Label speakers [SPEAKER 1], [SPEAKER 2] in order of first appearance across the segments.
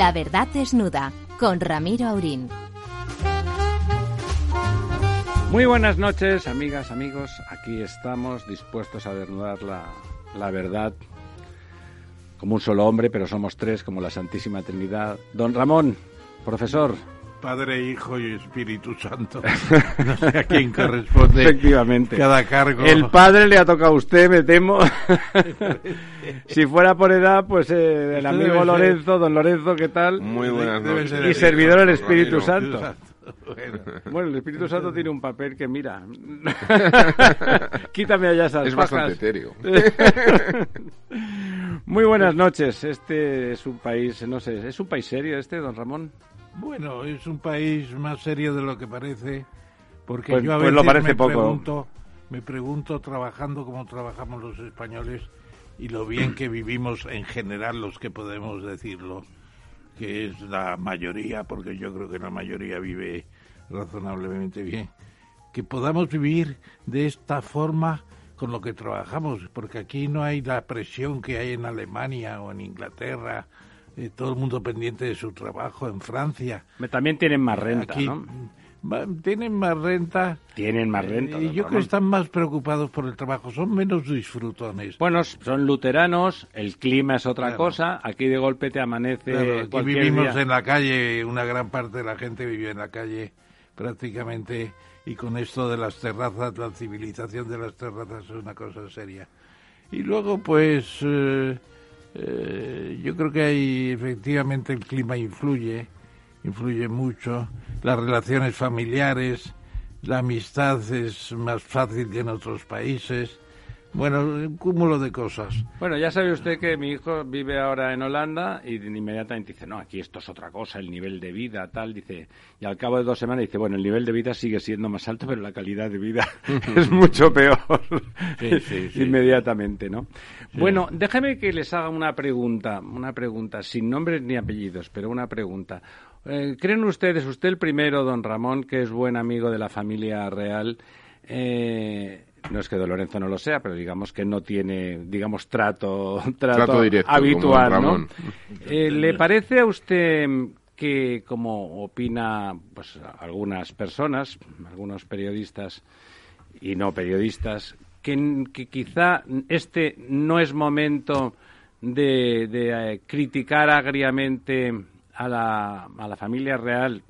[SPEAKER 1] La verdad desnuda con Ramiro Aurín.
[SPEAKER 2] Muy buenas noches, amigas, amigos. Aquí estamos dispuestos a desnudar la, la verdad como un solo hombre, pero somos tres, como la Santísima Trinidad. Don Ramón, profesor.
[SPEAKER 3] Padre, Hijo y Espíritu Santo. No sé a quién corresponde
[SPEAKER 2] Efectivamente.
[SPEAKER 3] cada cargo.
[SPEAKER 2] El padre le ha tocado a usted, me temo. si fuera por edad, pues eh, el amigo
[SPEAKER 3] ser-
[SPEAKER 2] Lorenzo, don Lorenzo, ¿qué tal?
[SPEAKER 4] Muy buenas noches.
[SPEAKER 3] ser
[SPEAKER 2] Y
[SPEAKER 3] el
[SPEAKER 2] servidor del Espíritu
[SPEAKER 4] Ramiro.
[SPEAKER 2] Santo.
[SPEAKER 3] Bueno,
[SPEAKER 2] Bueno, el Espíritu Santo tiene un papel que mira. Quítame allá esas
[SPEAKER 4] Es bastante etéreo.
[SPEAKER 2] Muy buenas noches. Este es un país, no sé, ¿es un país serio este, don Ramón?
[SPEAKER 3] Bueno, es un país más serio de lo que parece, porque
[SPEAKER 2] Pues-
[SPEAKER 3] yo a
[SPEAKER 2] pues
[SPEAKER 3] veces
[SPEAKER 2] lo parece
[SPEAKER 3] me
[SPEAKER 2] poco.
[SPEAKER 3] pregunto, me pregunto trabajando como trabajamos los españoles y lo bien que vivimos en general los que podemos decirlo, que es la mayoría, porque yo creo que la mayoría vive razonablemente bien, que podamos vivir de esta forma con lo que trabajamos, porque aquí no hay la presión que hay en Alemania o en Inglaterra, eh, todo el mundo pendiente de su trabajo, en Francia.
[SPEAKER 2] También tienen más renta,
[SPEAKER 3] Aquí tienen más renta.
[SPEAKER 2] Tienen más renta.
[SPEAKER 3] eh,
[SPEAKER 2] don
[SPEAKER 3] yo creo que están más preocupados por el trabajo, son menos disfrutones.
[SPEAKER 2] Bueno, son luteranos, el clima es otra
[SPEAKER 3] Claro.
[SPEAKER 2] cosa. Aquí de golpe te amanece.
[SPEAKER 3] Claro, aquí vivimos
[SPEAKER 2] día.
[SPEAKER 3] en la calle, una gran parte de la gente vive en la calle prácticamente y con esto de las terrazas, la civilización de las terrazas es una cosa seria. Y luego pues eh, eh, yo creo que hay efectivamente el clima influye, influye mucho, las relaciones familiares, la amistad es más fácil que en otros países. Bueno, un cúmulo de cosas.
[SPEAKER 2] Bueno, ya sabe usted que mi hijo vive ahora en Holanda y inmediatamente dice, no, aquí esto es otra cosa, el nivel de vida, tal, dice, y al cabo de dos semanas dice, bueno, el nivel de vida sigue siendo más alto, pero la calidad de vida es mucho peor.
[SPEAKER 3] Sí, sí, sí.
[SPEAKER 2] Inmediatamente, ¿no? Bueno, déjeme que les haga una pregunta, una pregunta, sin nombres ni apellidos, pero una pregunta. Eh, ¿Creen ustedes, usted el primero, don Ramón, que es buen amigo de la familia real, eh, no es que Lorenzo no lo sea, pero digamos que no tiene, digamos, trato, trato,
[SPEAKER 4] Trato directo, como
[SPEAKER 2] habitual, ¿no? Eh, ¿Le parece a usted que, como opina pues algunas personas, algunos periodistas y no periodistas, que, que quizá este no es momento de, de, eh, criticar agriamente a la, a la familia real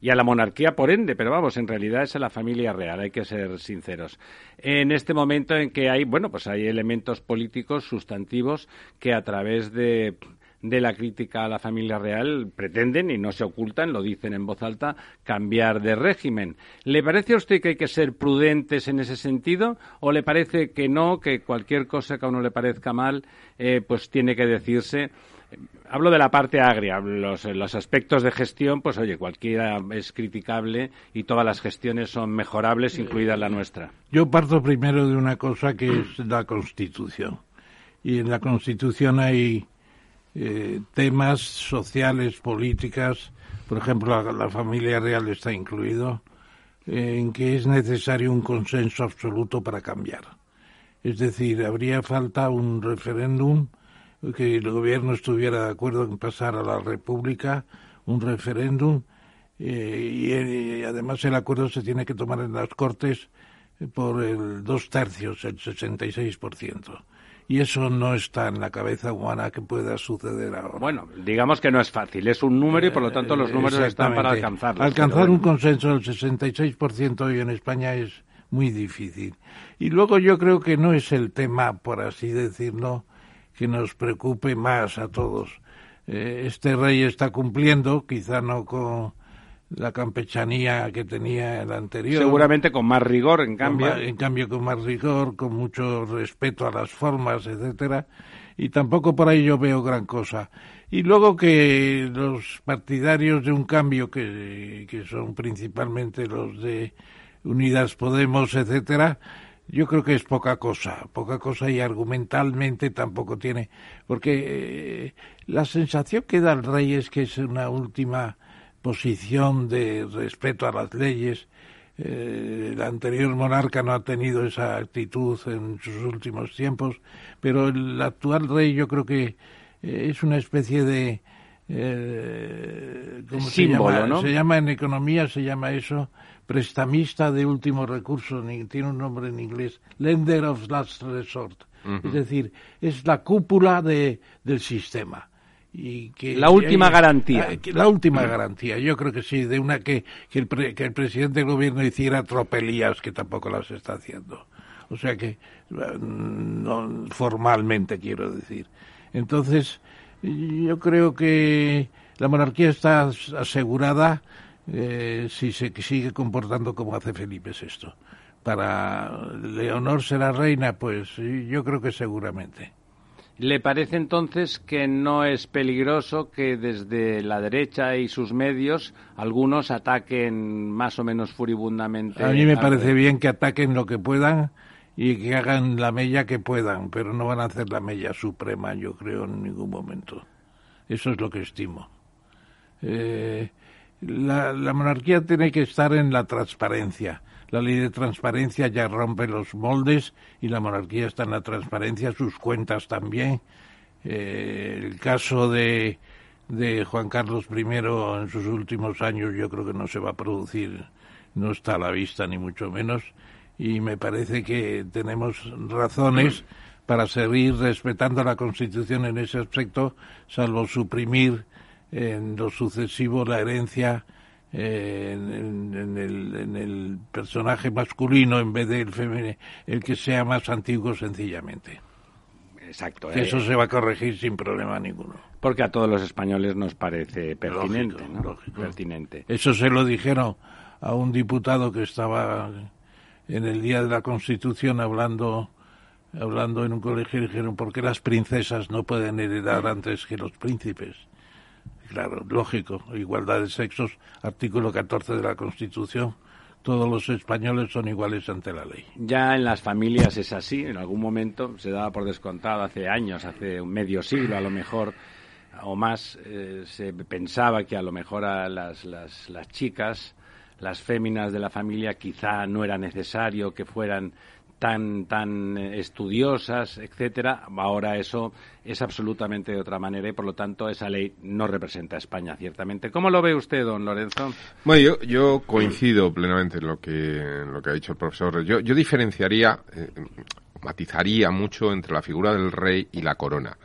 [SPEAKER 2] y a la monarquía por ende, pero vamos, en realidad es a la familia real, hay que ser sinceros. En este momento en que hay, bueno, pues hay elementos políticos sustantivos que a través de de la crítica a la familia real pretenden y no se ocultan, lo dicen en voz alta, cambiar de régimen. ¿Le parece a usted que hay que ser prudentes en ese sentido o le parece que no, que cualquier cosa que a uno le parezca mal, eh, pues tiene que decirse? Hablo de la parte agria, los, aspectos de gestión, pues oye, cualquiera es criticable y todas las gestiones son mejorables, incluida la nuestra.
[SPEAKER 3] Yo parto primero de una cosa que es la Constitución. Y en la Constitución hay eh, temas sociales, políticas, por ejemplo, la, la familia real está incluido, eh, en que es necesario un consenso absoluto para cambiar. Es decir, habría falta un referéndum que el gobierno estuviera de acuerdo en pasar a la República, un referéndum, eh, y, y además el acuerdo se tiene que tomar en las Cortes por el dos tercios, el 66%. Y eso no está en la cabeza humana que pueda suceder ahora.
[SPEAKER 2] Bueno, digamos que no es fácil, es un número y por lo tanto los números están para alcanzarlo.
[SPEAKER 3] Alcanzar un consenso del 66% hoy en España es muy difícil. Y luego yo creo que no es el tema, por así decirlo, que nos preocupe más a todos. Eh, este rey está cumpliendo, quizá no con la campechanía que tenía el anterior.
[SPEAKER 2] Seguramente con más rigor, en cambio.
[SPEAKER 3] más- en cambio con más rigor, con mucho respeto a las formas, etcétera, y tampoco por ahí yo veo gran cosa. Y luego que los partidarios de un cambio, que, que son principalmente los de Unidas Podemos, etcétera, yo creo que es poca cosa, poca cosa y argumentalmente tampoco tiene, porque eh, la sensación que da el rey es que es una última posición de respeto a las leyes. Eh, el anterior monarca no ha tenido esa actitud en sus últimos tiempos, pero el actual rey yo creo que eh, es una especie de eh, ¿cómo
[SPEAKER 2] Símbolo,
[SPEAKER 3] se llama?
[SPEAKER 2] ¿no?
[SPEAKER 3] Se llama en economía se llama eso prestamista de último recurso, ni, tiene un nombre en inglés, lender of last resort. Es decir, es la cúpula de, del sistema. Y que,
[SPEAKER 2] La última
[SPEAKER 3] eh,
[SPEAKER 2] garantía.
[SPEAKER 3] eh, que La última garantía, yo creo que sí, de una que, que, el, pre- que el presidente del gobierno hiciera tropelías, que tampoco las está haciendo. O sea que, eh, no, formalmente quiero decir. Entonces, yo creo que la monarquía está as- asegurada eh, si se sigue comportando como hace Felipe VI. Para Leonor será reina, pues yo creo que seguramente.
[SPEAKER 2] ¿Le parece entonces que no es peligroso que desde la derecha y sus medios algunos ataquen más o menos furibundamente?
[SPEAKER 3] A mí me parece bien que ataquen lo que puedan y que hagan la mella que puedan, pero no van a hacer la mella suprema, yo creo, en ningún momento. Eso es lo que estimo. Eh, la, monarquía tiene que estar en la transparencia. La ley de transparencia ya rompe los moldes y la monarquía está en la transparencia, sus cuentas también. Eh, el caso de, de Juan Carlos I en sus últimos años yo creo que no se va a producir, no está a la vista ni mucho menos y me parece que tenemos razones para seguir respetando la Constitución en ese aspecto, salvo suprimir en lo sucesivo la herencia eh, en, en- el, en el personaje masculino en vez del femenino, el que sea más antiguo sencillamente.
[SPEAKER 2] Exacto.
[SPEAKER 3] Que
[SPEAKER 2] eh,
[SPEAKER 3] eso se va a corregir sin problema ninguno.
[SPEAKER 2] Porque a todos los españoles nos parece pertinente.
[SPEAKER 3] Lógico,
[SPEAKER 2] ¿no?
[SPEAKER 3] lógico.
[SPEAKER 2] Pertinente.
[SPEAKER 3] Eso se lo dijeron a un diputado que estaba en el día de la Constitución hablando hablando en un colegio dijeron ¿por qué las princesas no pueden heredar antes que los príncipes? Claro, lógico, igualdad de sexos, artículo 14 de la Constitución, todos los españoles son iguales ante la ley.
[SPEAKER 2] Ya en las familias es así, en algún momento se daba por descontado hace años, hace un medio siglo a lo mejor o más, eh, se pensaba que a lo mejor a las, las, las chicas, las féminas de la familia, quizá no era necesario que fueran tan tan eh, estudiosas, etcétera. Ahora eso es absolutamente de otra manera y por lo tanto esa ley no representa a España ciertamente. ¿Cómo lo ve usted, don Lorenzo?
[SPEAKER 4] Bueno, yo, yo coincido plenamente en lo que, en lo que ha dicho el profesor. Yo, yo diferenciaría, eh, matizaría mucho entre la figura del rey y la corona.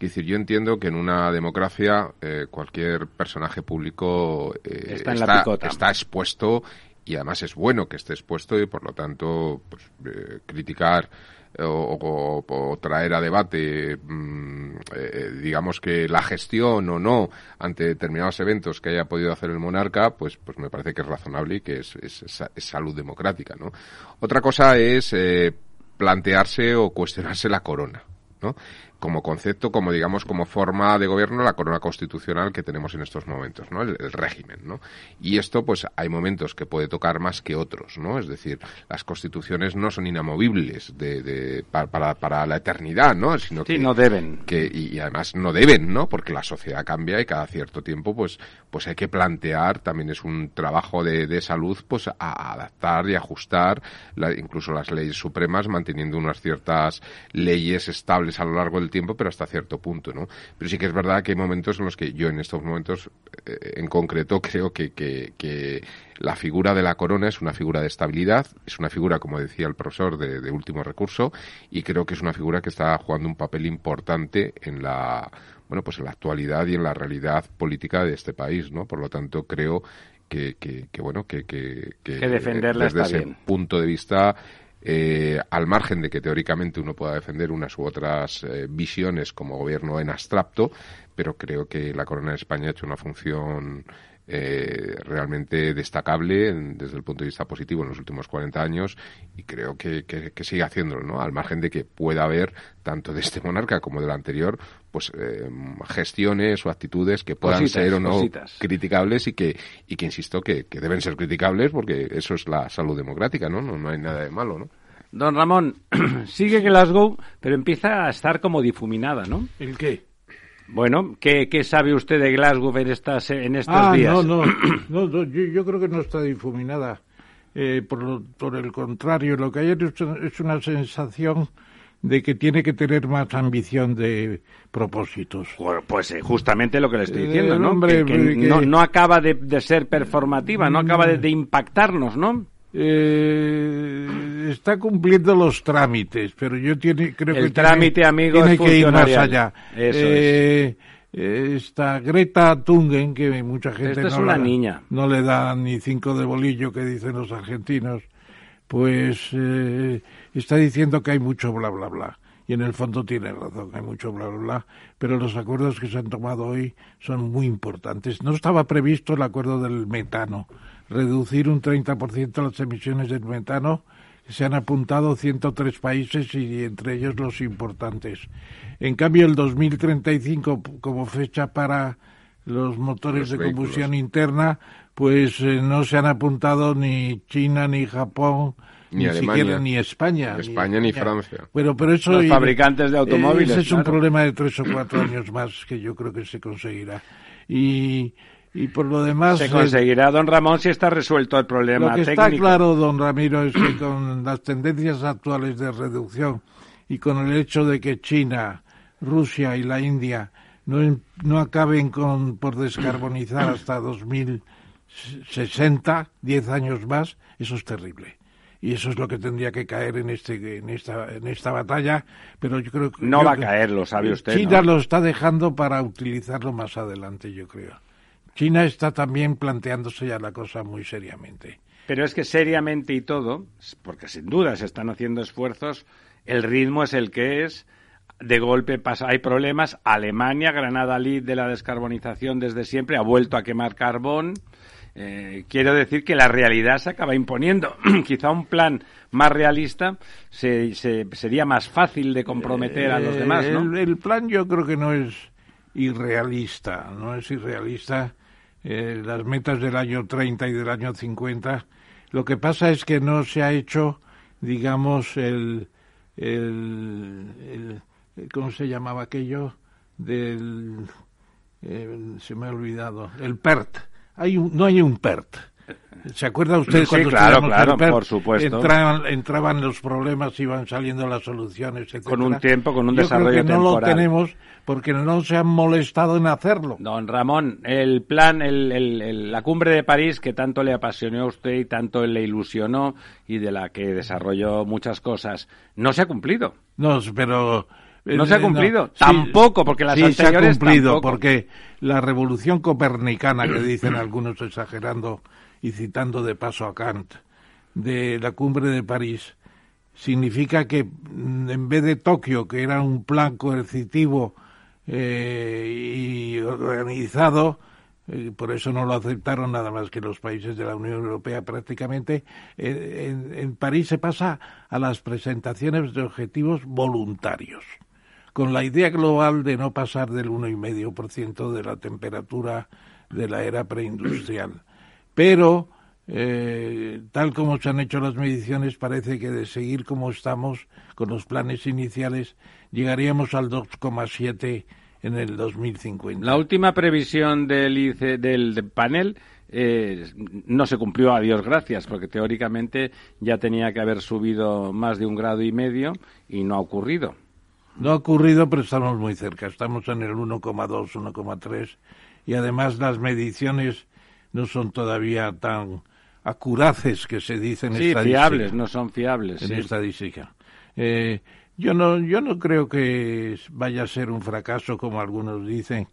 [SPEAKER 4] Es decir, yo entiendo que en una democracia eh, cualquier personaje público eh,
[SPEAKER 2] Está en la picota.
[SPEAKER 4] está expuesto y además es bueno que esté expuesto y por lo tanto pues, eh, criticar eh, o, traer a debate, mm, eh, digamos que la gestión o no ante determinados eventos que haya podido hacer el monarca, pues, pues me parece que es razonable y que es, es- salud democrática, ¿no? Otra cosa es plantearse o cuestionarse la corona, ¿no? Como concepto, como digamos, como forma de gobierno, la corona constitucional que tenemos en estos momentos, ¿no? El, el régimen, ¿no? Y esto, pues, hay momentos que puede tocar más que otros, ¿no? Es decir, las constituciones no son inamovibles de, de- pa- para, para la eternidad, ¿no? Sino
[SPEAKER 2] Sí,
[SPEAKER 4] que,
[SPEAKER 2] no deben.
[SPEAKER 4] que y, y además no deben, ¿no? Porque la sociedad cambia y cada cierto tiempo, pues, pues hay que plantear, también es un trabajo de, de salud, pues a, a adaptar y ajustar la- incluso las leyes supremas, manteniendo unas ciertas leyes estables a lo largo del tiempo, pero hasta cierto punto, ¿no? Pero sí que es verdad que hay momentos en los que yo en estos momentos, eh, en concreto, creo que, que, que la figura de la corona es una figura de estabilidad, es una figura, como decía el profesor, de, de último recurso, y creo que es una figura que está jugando un papel importante en la, bueno, pues en la actualidad y en la realidad política de este país, ¿no? Por lo tanto, creo que, que, que bueno, que, que,
[SPEAKER 2] Que defenderla
[SPEAKER 4] desde
[SPEAKER 2] está
[SPEAKER 4] ese
[SPEAKER 2] bien.
[SPEAKER 4] punto de vista, eh, al margen de que teóricamente uno pueda defender unas u otras eh, visiones como gobierno en abstracto, pero creo que la Corona de España ha hecho una función eh, realmente destacable en- desde el punto de vista positivo en los últimos 40 años y creo que, que- que sigue haciéndolo, ¿no? Al margen de que pueda haber, tanto de este monarca como del anterior, pues eh, gestiones o actitudes que puedan
[SPEAKER 2] Cositas,
[SPEAKER 4] ser o no
[SPEAKER 2] cositas.
[SPEAKER 4] criticables y que, y que insisto, que, que deben ser criticables porque eso es la salud democrática, ¿no? No, no hay nada de malo, ¿no?
[SPEAKER 2] Don Ramón, sigue Glasgow, pero empieza a estar como difuminada, ¿no?
[SPEAKER 3] ¿El qué?
[SPEAKER 2] Bueno, ¿qué, qué sabe usted de Glasgow en, estas, en estos
[SPEAKER 3] ah,
[SPEAKER 2] días?
[SPEAKER 3] no, no, no, no, yo, yo creo que no está difuminada. Eh, por, lo- por el contrario, lo que hay es una, es una sensación de que tiene que tener más ambición de propósitos.
[SPEAKER 2] Pues eh, justamente lo que le estoy diciendo, ¿no? Hombre, que, no, acaba de, ser performativa, no acaba de, impactarnos, ¿no?
[SPEAKER 3] Eh, está cumpliendo los trámites, pero yo tiene, creo
[SPEAKER 2] El
[SPEAKER 3] que
[SPEAKER 2] trámite,
[SPEAKER 3] tiene,
[SPEAKER 2] amigo,
[SPEAKER 3] tiene que ir más allá.
[SPEAKER 2] Eso es.
[SPEAKER 3] Eh, esta Greta Tungen, que mucha gente
[SPEAKER 2] no, una niña.
[SPEAKER 3] no le da ni cinco de bolillo, que dicen los argentinos, pues eh, está diciendo que hay mucho bla, bla, bla. Y en el fondo tiene razón, hay mucho bla, bla, bla. Pero los acuerdos que se han tomado hoy son muy importantes. No estaba previsto el acuerdo del metano, reducir un 30% las emisiones del metano. Se han apuntado 103 países y entre ellos los importantes. En cambio, el 2035 como fecha para los motores de combustión interna, pues eh, no se han apuntado ni China, ni Japón, ni, siquiera ni España.
[SPEAKER 4] Ni España ni, Francia.
[SPEAKER 3] Pero, pero eso,
[SPEAKER 2] los fabricantes de automóviles.
[SPEAKER 3] Ese es un problema de tres o cuatro años más que yo creo que se conseguirá. Y, y por lo demás...
[SPEAKER 2] Se conseguirá, don Ramón, si está resuelto el problema
[SPEAKER 3] Lo que
[SPEAKER 2] está
[SPEAKER 3] claro, don Ramiro, es que con las tendencias actuales de reducción y con el hecho de que China Rusia y la India no, no acaben con, por descarbonizar hasta 2060, 10 años más, eso es terrible. Y eso es lo que tendría que caer en este en esta en esta batalla, pero yo creo que
[SPEAKER 2] no va a caer, lo sabe usted.
[SPEAKER 3] China lo está dejando para utilizarlo más adelante, yo creo. China está también planteándose ya la cosa muy seriamente.
[SPEAKER 2] Pero es que seriamente y todo, porque sin duda se están haciendo esfuerzos, el ritmo es el que es, de golpe pasa, hay problemas. Alemania, Granada Lead de la descarbonización desde siempre, ha vuelto a quemar carbón. Eh, quiero decir que la realidad se acaba imponiendo. Quizá un plan más realista se, sería más fácil de comprometer a los demás, ¿no?
[SPEAKER 3] El, plan yo creo que no es irrealista, no es irrealista. Eh, las metas del año 30 y del año 50. Lo que pasa es que no se ha hecho, digamos, el, el ¿cómo se llamaba aquello? Del, eh, se me ha olvidado, el PERT. Hay no hay un PERT. ¿Se acuerda usted cuando
[SPEAKER 2] claro, claro, por supuesto.
[SPEAKER 3] Entraban, entraban, los problemas, iban saliendo las soluciones.
[SPEAKER 2] Con un tiempo, con un desarrollo
[SPEAKER 3] creo que
[SPEAKER 2] no
[SPEAKER 3] lo tenemos porque no se han molestado en hacerlo.
[SPEAKER 2] Don Ramón, el plan, el, el, la cumbre de París que tanto le apasionó a usted y tanto le ilusionó y de la que desarrolló muchas cosas, no se ha cumplido.
[SPEAKER 3] No, pero
[SPEAKER 2] no se ha cumplido. tampoco, porque las
[SPEAKER 3] sí, se ha cumplido, porque la revolución copernicana, que dicen algunos exagerando y citando de paso a Kant, de la cumbre de París, significa que mm, en vez de Tokio, que era un plan coercitivo eh, y organizado, eh, por eso no lo aceptaron nada más que los países de la Unión Europea prácticamente, eh, en París se pasa a las presentaciones de objetivos voluntarios con la idea global de no pasar del 1,5% de la temperatura de la era preindustrial. Pero, eh, tal como se han hecho las mediciones, parece que de seguir como estamos con los planes iniciales, llegaríamos al 2,7 en el 2050.
[SPEAKER 2] La última previsión del, del panel eh, no se cumplió, a Dios gracias, porque teóricamente ya tenía que haber subido más de un grado y medio y no ha ocurrido.
[SPEAKER 3] No ha ocurrido, pero estamos muy cerca. Estamos en el 1,2, 1,3 y además las mediciones no son todavía tan acuraces que se dicen
[SPEAKER 2] sí, fiables, no son fiables.
[SPEAKER 3] En
[SPEAKER 2] sí.
[SPEAKER 3] estadística. Eh, yo no, yo no creo que vaya a ser un fracaso como algunos dicen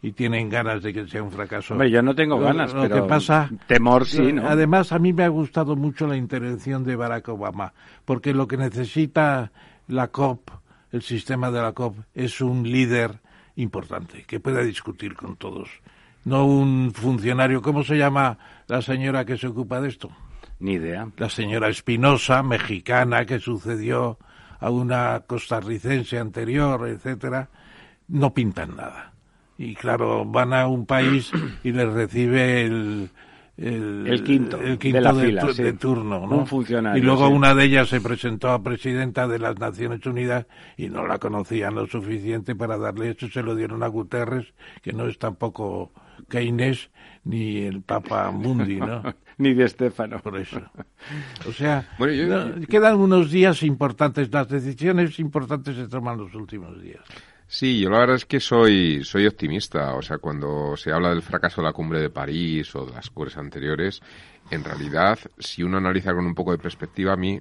[SPEAKER 3] y tienen ganas de que sea un fracaso.
[SPEAKER 2] Hombre, yo no tengo ganas,
[SPEAKER 3] lo,
[SPEAKER 2] pero
[SPEAKER 3] que pasa,
[SPEAKER 2] temor sí, ¿no?
[SPEAKER 3] Además, a mí me ha gustado mucho la intervención de Barack Obama, porque lo que necesita la COP el sistema de la COP es un líder importante que pueda discutir con todos, no un funcionario. ¿Cómo se llama la señora que se ocupa de esto?
[SPEAKER 2] Ni idea.
[SPEAKER 3] La señora Espinosa, mexicana, que sucedió a una costarricense anterior, etcétera, no pintan nada. Y claro, van a un país y les recibe el,
[SPEAKER 2] el, quinto,
[SPEAKER 3] de,
[SPEAKER 2] la fila,
[SPEAKER 3] de, turno, ¿no?
[SPEAKER 2] Un funcionario.
[SPEAKER 3] Y luego una de ellas se presentó a presidenta de las Naciones Unidas y no la conocían lo suficiente para darle eso, se lo dieron a Guterres, que no es tampoco Keynes ni el Papa Mundi, ¿no?
[SPEAKER 2] ni de Estefano.
[SPEAKER 3] Por eso. O sea, quedan unos días importantes, las decisiones importantes se toman los últimos días.
[SPEAKER 4] Sí, yo la verdad es que soy, soy optimista. O sea, cuando se habla del fracaso de la cumbre de París o de las cumbres anteriores, en realidad, si uno analiza con un poco de perspectiva, a mí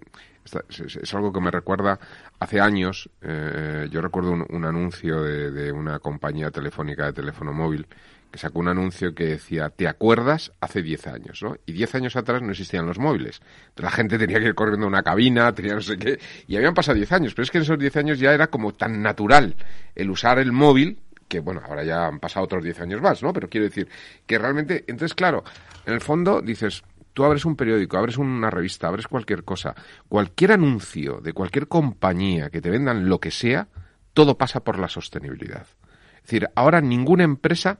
[SPEAKER 4] es, algo que me recuerda hace años. Eh, yo recuerdo un, anuncio de, de, una compañía telefónica de teléfono móvil que sacó un anuncio que decía, ¿te acuerdas? Hace 10 años, ¿no? Y 10 años atrás no existían los móviles. La gente tenía que ir corriendo a una cabina, tenía no sé qué, y habían pasado 10 años, pero es que en esos 10 años ya era como tan natural el usar el móvil que bueno, ahora ya han pasado otros 10 años más, ¿no? Pero quiero decir que realmente, entonces claro, en el fondo dices, tú abres un periódico, abres una revista, abres cualquier cosa, cualquier anuncio de cualquier compañía que te vendan lo que sea, todo pasa por la sostenibilidad. Es decir, ahora ninguna empresa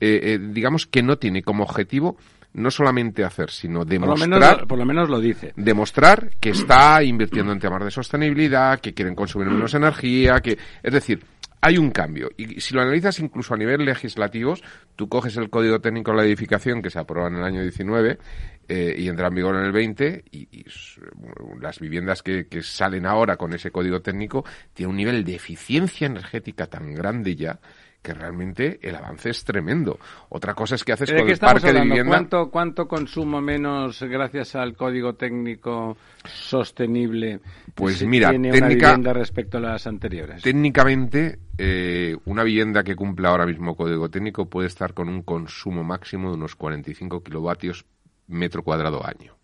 [SPEAKER 4] eh, eh, digamos que no tiene como objetivo no solamente hacer, sino demostrar.
[SPEAKER 2] Por lo, menos, lo dice.
[SPEAKER 4] Demostrar que está invirtiendo en temas de sostenibilidad, que quieren consumir menos energía, que. Es decir, hay un cambio. Y si lo analizas incluso a nivel legislativo, tú coges el Código Técnico de la Edificación, que se aprueba en el año 19 eh, y entra en vigor en el 20, y, las viviendas que, que, salen ahora con ese Código Técnico tienen un nivel de eficiencia energética tan grande ya que realmente el avance es tremendo. Otra cosa es que haces con el parque de vivienda.
[SPEAKER 2] ¿Cuánto, ¿Cuánto consumo menos gracias al código técnico sostenible
[SPEAKER 4] pues mira,
[SPEAKER 2] tiene una vivienda respecto a las anteriores?
[SPEAKER 4] Técnicamente, eh, una vivienda que cumple ahora mismo código técnico puede estar con un consumo máximo de unos 45 kilovatios metro cuadrado año.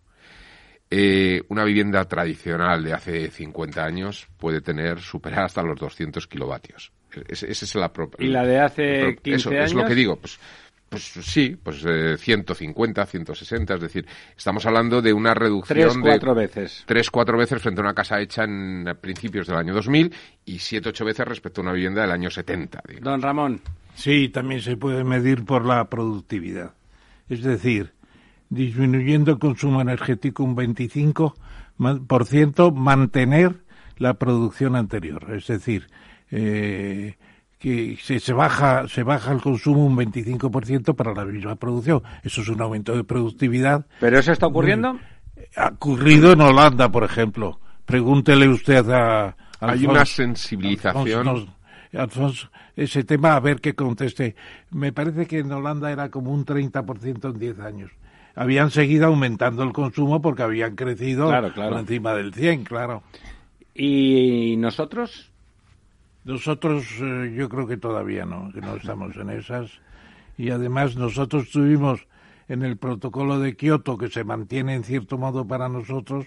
[SPEAKER 4] Eh, una vivienda tradicional de hace 50 años puede tener, superar hasta los 200 kilovatios. Esa es la
[SPEAKER 2] ¿Y la de hace 15
[SPEAKER 4] eso,
[SPEAKER 2] años?
[SPEAKER 4] Es lo que digo, pues, pues sí, pues eh, 150, 160, es decir, estamos hablando de una reducción
[SPEAKER 2] tres, cuatro veces.
[SPEAKER 4] Tres, cuatro veces frente a una casa hecha en principios del año 2000 y siete, ocho veces respecto a una vivienda del año 70.
[SPEAKER 2] Don Ramón.
[SPEAKER 3] Sí, también se puede medir por la productividad. Es decir, disminuyendo el consumo energético un 25%, mantener la producción anterior. Es decir, eh, que se, se, baja se baja el consumo un 25% para la misma producción. Eso es un aumento de productividad.
[SPEAKER 2] ¿Pero eso está ocurriendo?
[SPEAKER 3] Ha ocurrido en Holanda, por ejemplo. Pregúntele usted a...
[SPEAKER 4] Hay una sensibilización.
[SPEAKER 3] Alfonso, ese tema, a ver qué conteste. Me parece que en Holanda era como un 30% en 10 años. Habían seguido aumentando el consumo porque habían crecido por encima del 100, claro.
[SPEAKER 2] ¿Y nosotros?
[SPEAKER 3] Nosotros eh, yo creo que todavía no, que no estamos en esas. Y además nosotros tuvimos en el protocolo de Kioto, que se mantiene en cierto modo para nosotros,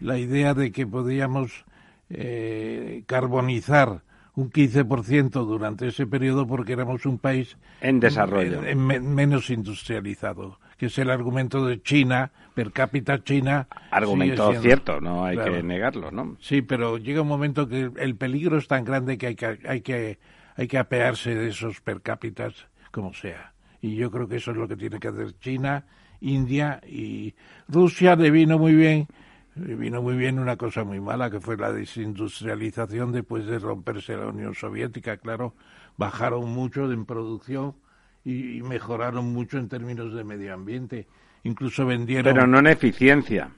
[SPEAKER 3] la idea de que podíamos eh, carbonizar un 15% durante ese periodo porque éramos un país
[SPEAKER 2] en desarrollo,
[SPEAKER 3] menos industrializado que es el argumento de China, per cápita China.
[SPEAKER 2] Argumento cierto, no hay que negarlo, ¿no?
[SPEAKER 3] Sí, pero llega un momento que el peligro es tan grande que hay que, hay que, hay que apearse de esos per cápitas como sea. Y yo creo que eso es lo que tiene que hacer China, India y Rusia le vino muy bien le vino muy bien una cosa muy mala que fue la desindustrialización después de romperse la Unión Soviética, claro, bajaron mucho en producción y, mejoraron mucho en términos de medio ambiente. Incluso vendieron.
[SPEAKER 2] Pero no en eficiencia.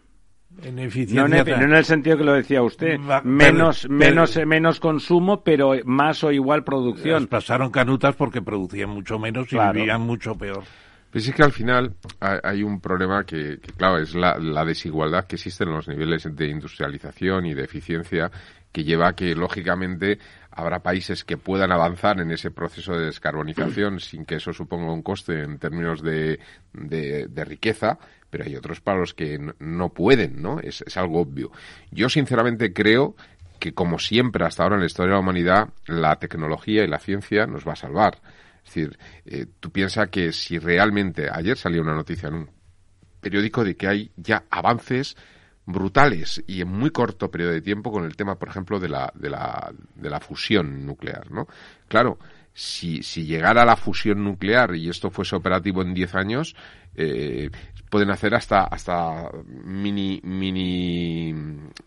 [SPEAKER 3] En eficiencia.
[SPEAKER 2] No en, el sentido que lo decía usted. menos, menos, menos consumo, pero más o igual producción.
[SPEAKER 3] pasaron canutas porque producían mucho menos y vivían mucho peor.
[SPEAKER 4] Pues es que al final hay un problema que, claro, es la, la, desigualdad que existe en los niveles de industrialización y de eficiencia que lleva a que, lógicamente, habrá países que puedan avanzar en ese proceso de descarbonización sin que eso suponga un coste en términos de, de, riqueza, pero hay otros para los que no pueden, ¿no? Es, es algo obvio. Yo, sinceramente, creo que, como siempre hasta ahora en la historia de la humanidad, la tecnología y la ciencia nos va a salvar. Es decir, eh, tú piensas que si realmente ayer salió una noticia en un periódico de que hay ya avances brutales y en muy corto periodo de tiempo con el tema, por ejemplo, de la, de la, de la fusión nuclear, ¿no? Claro, si, si llegara la fusión nuclear y esto fuese operativo en 10 años, eh, pueden hacer hasta hasta mini mini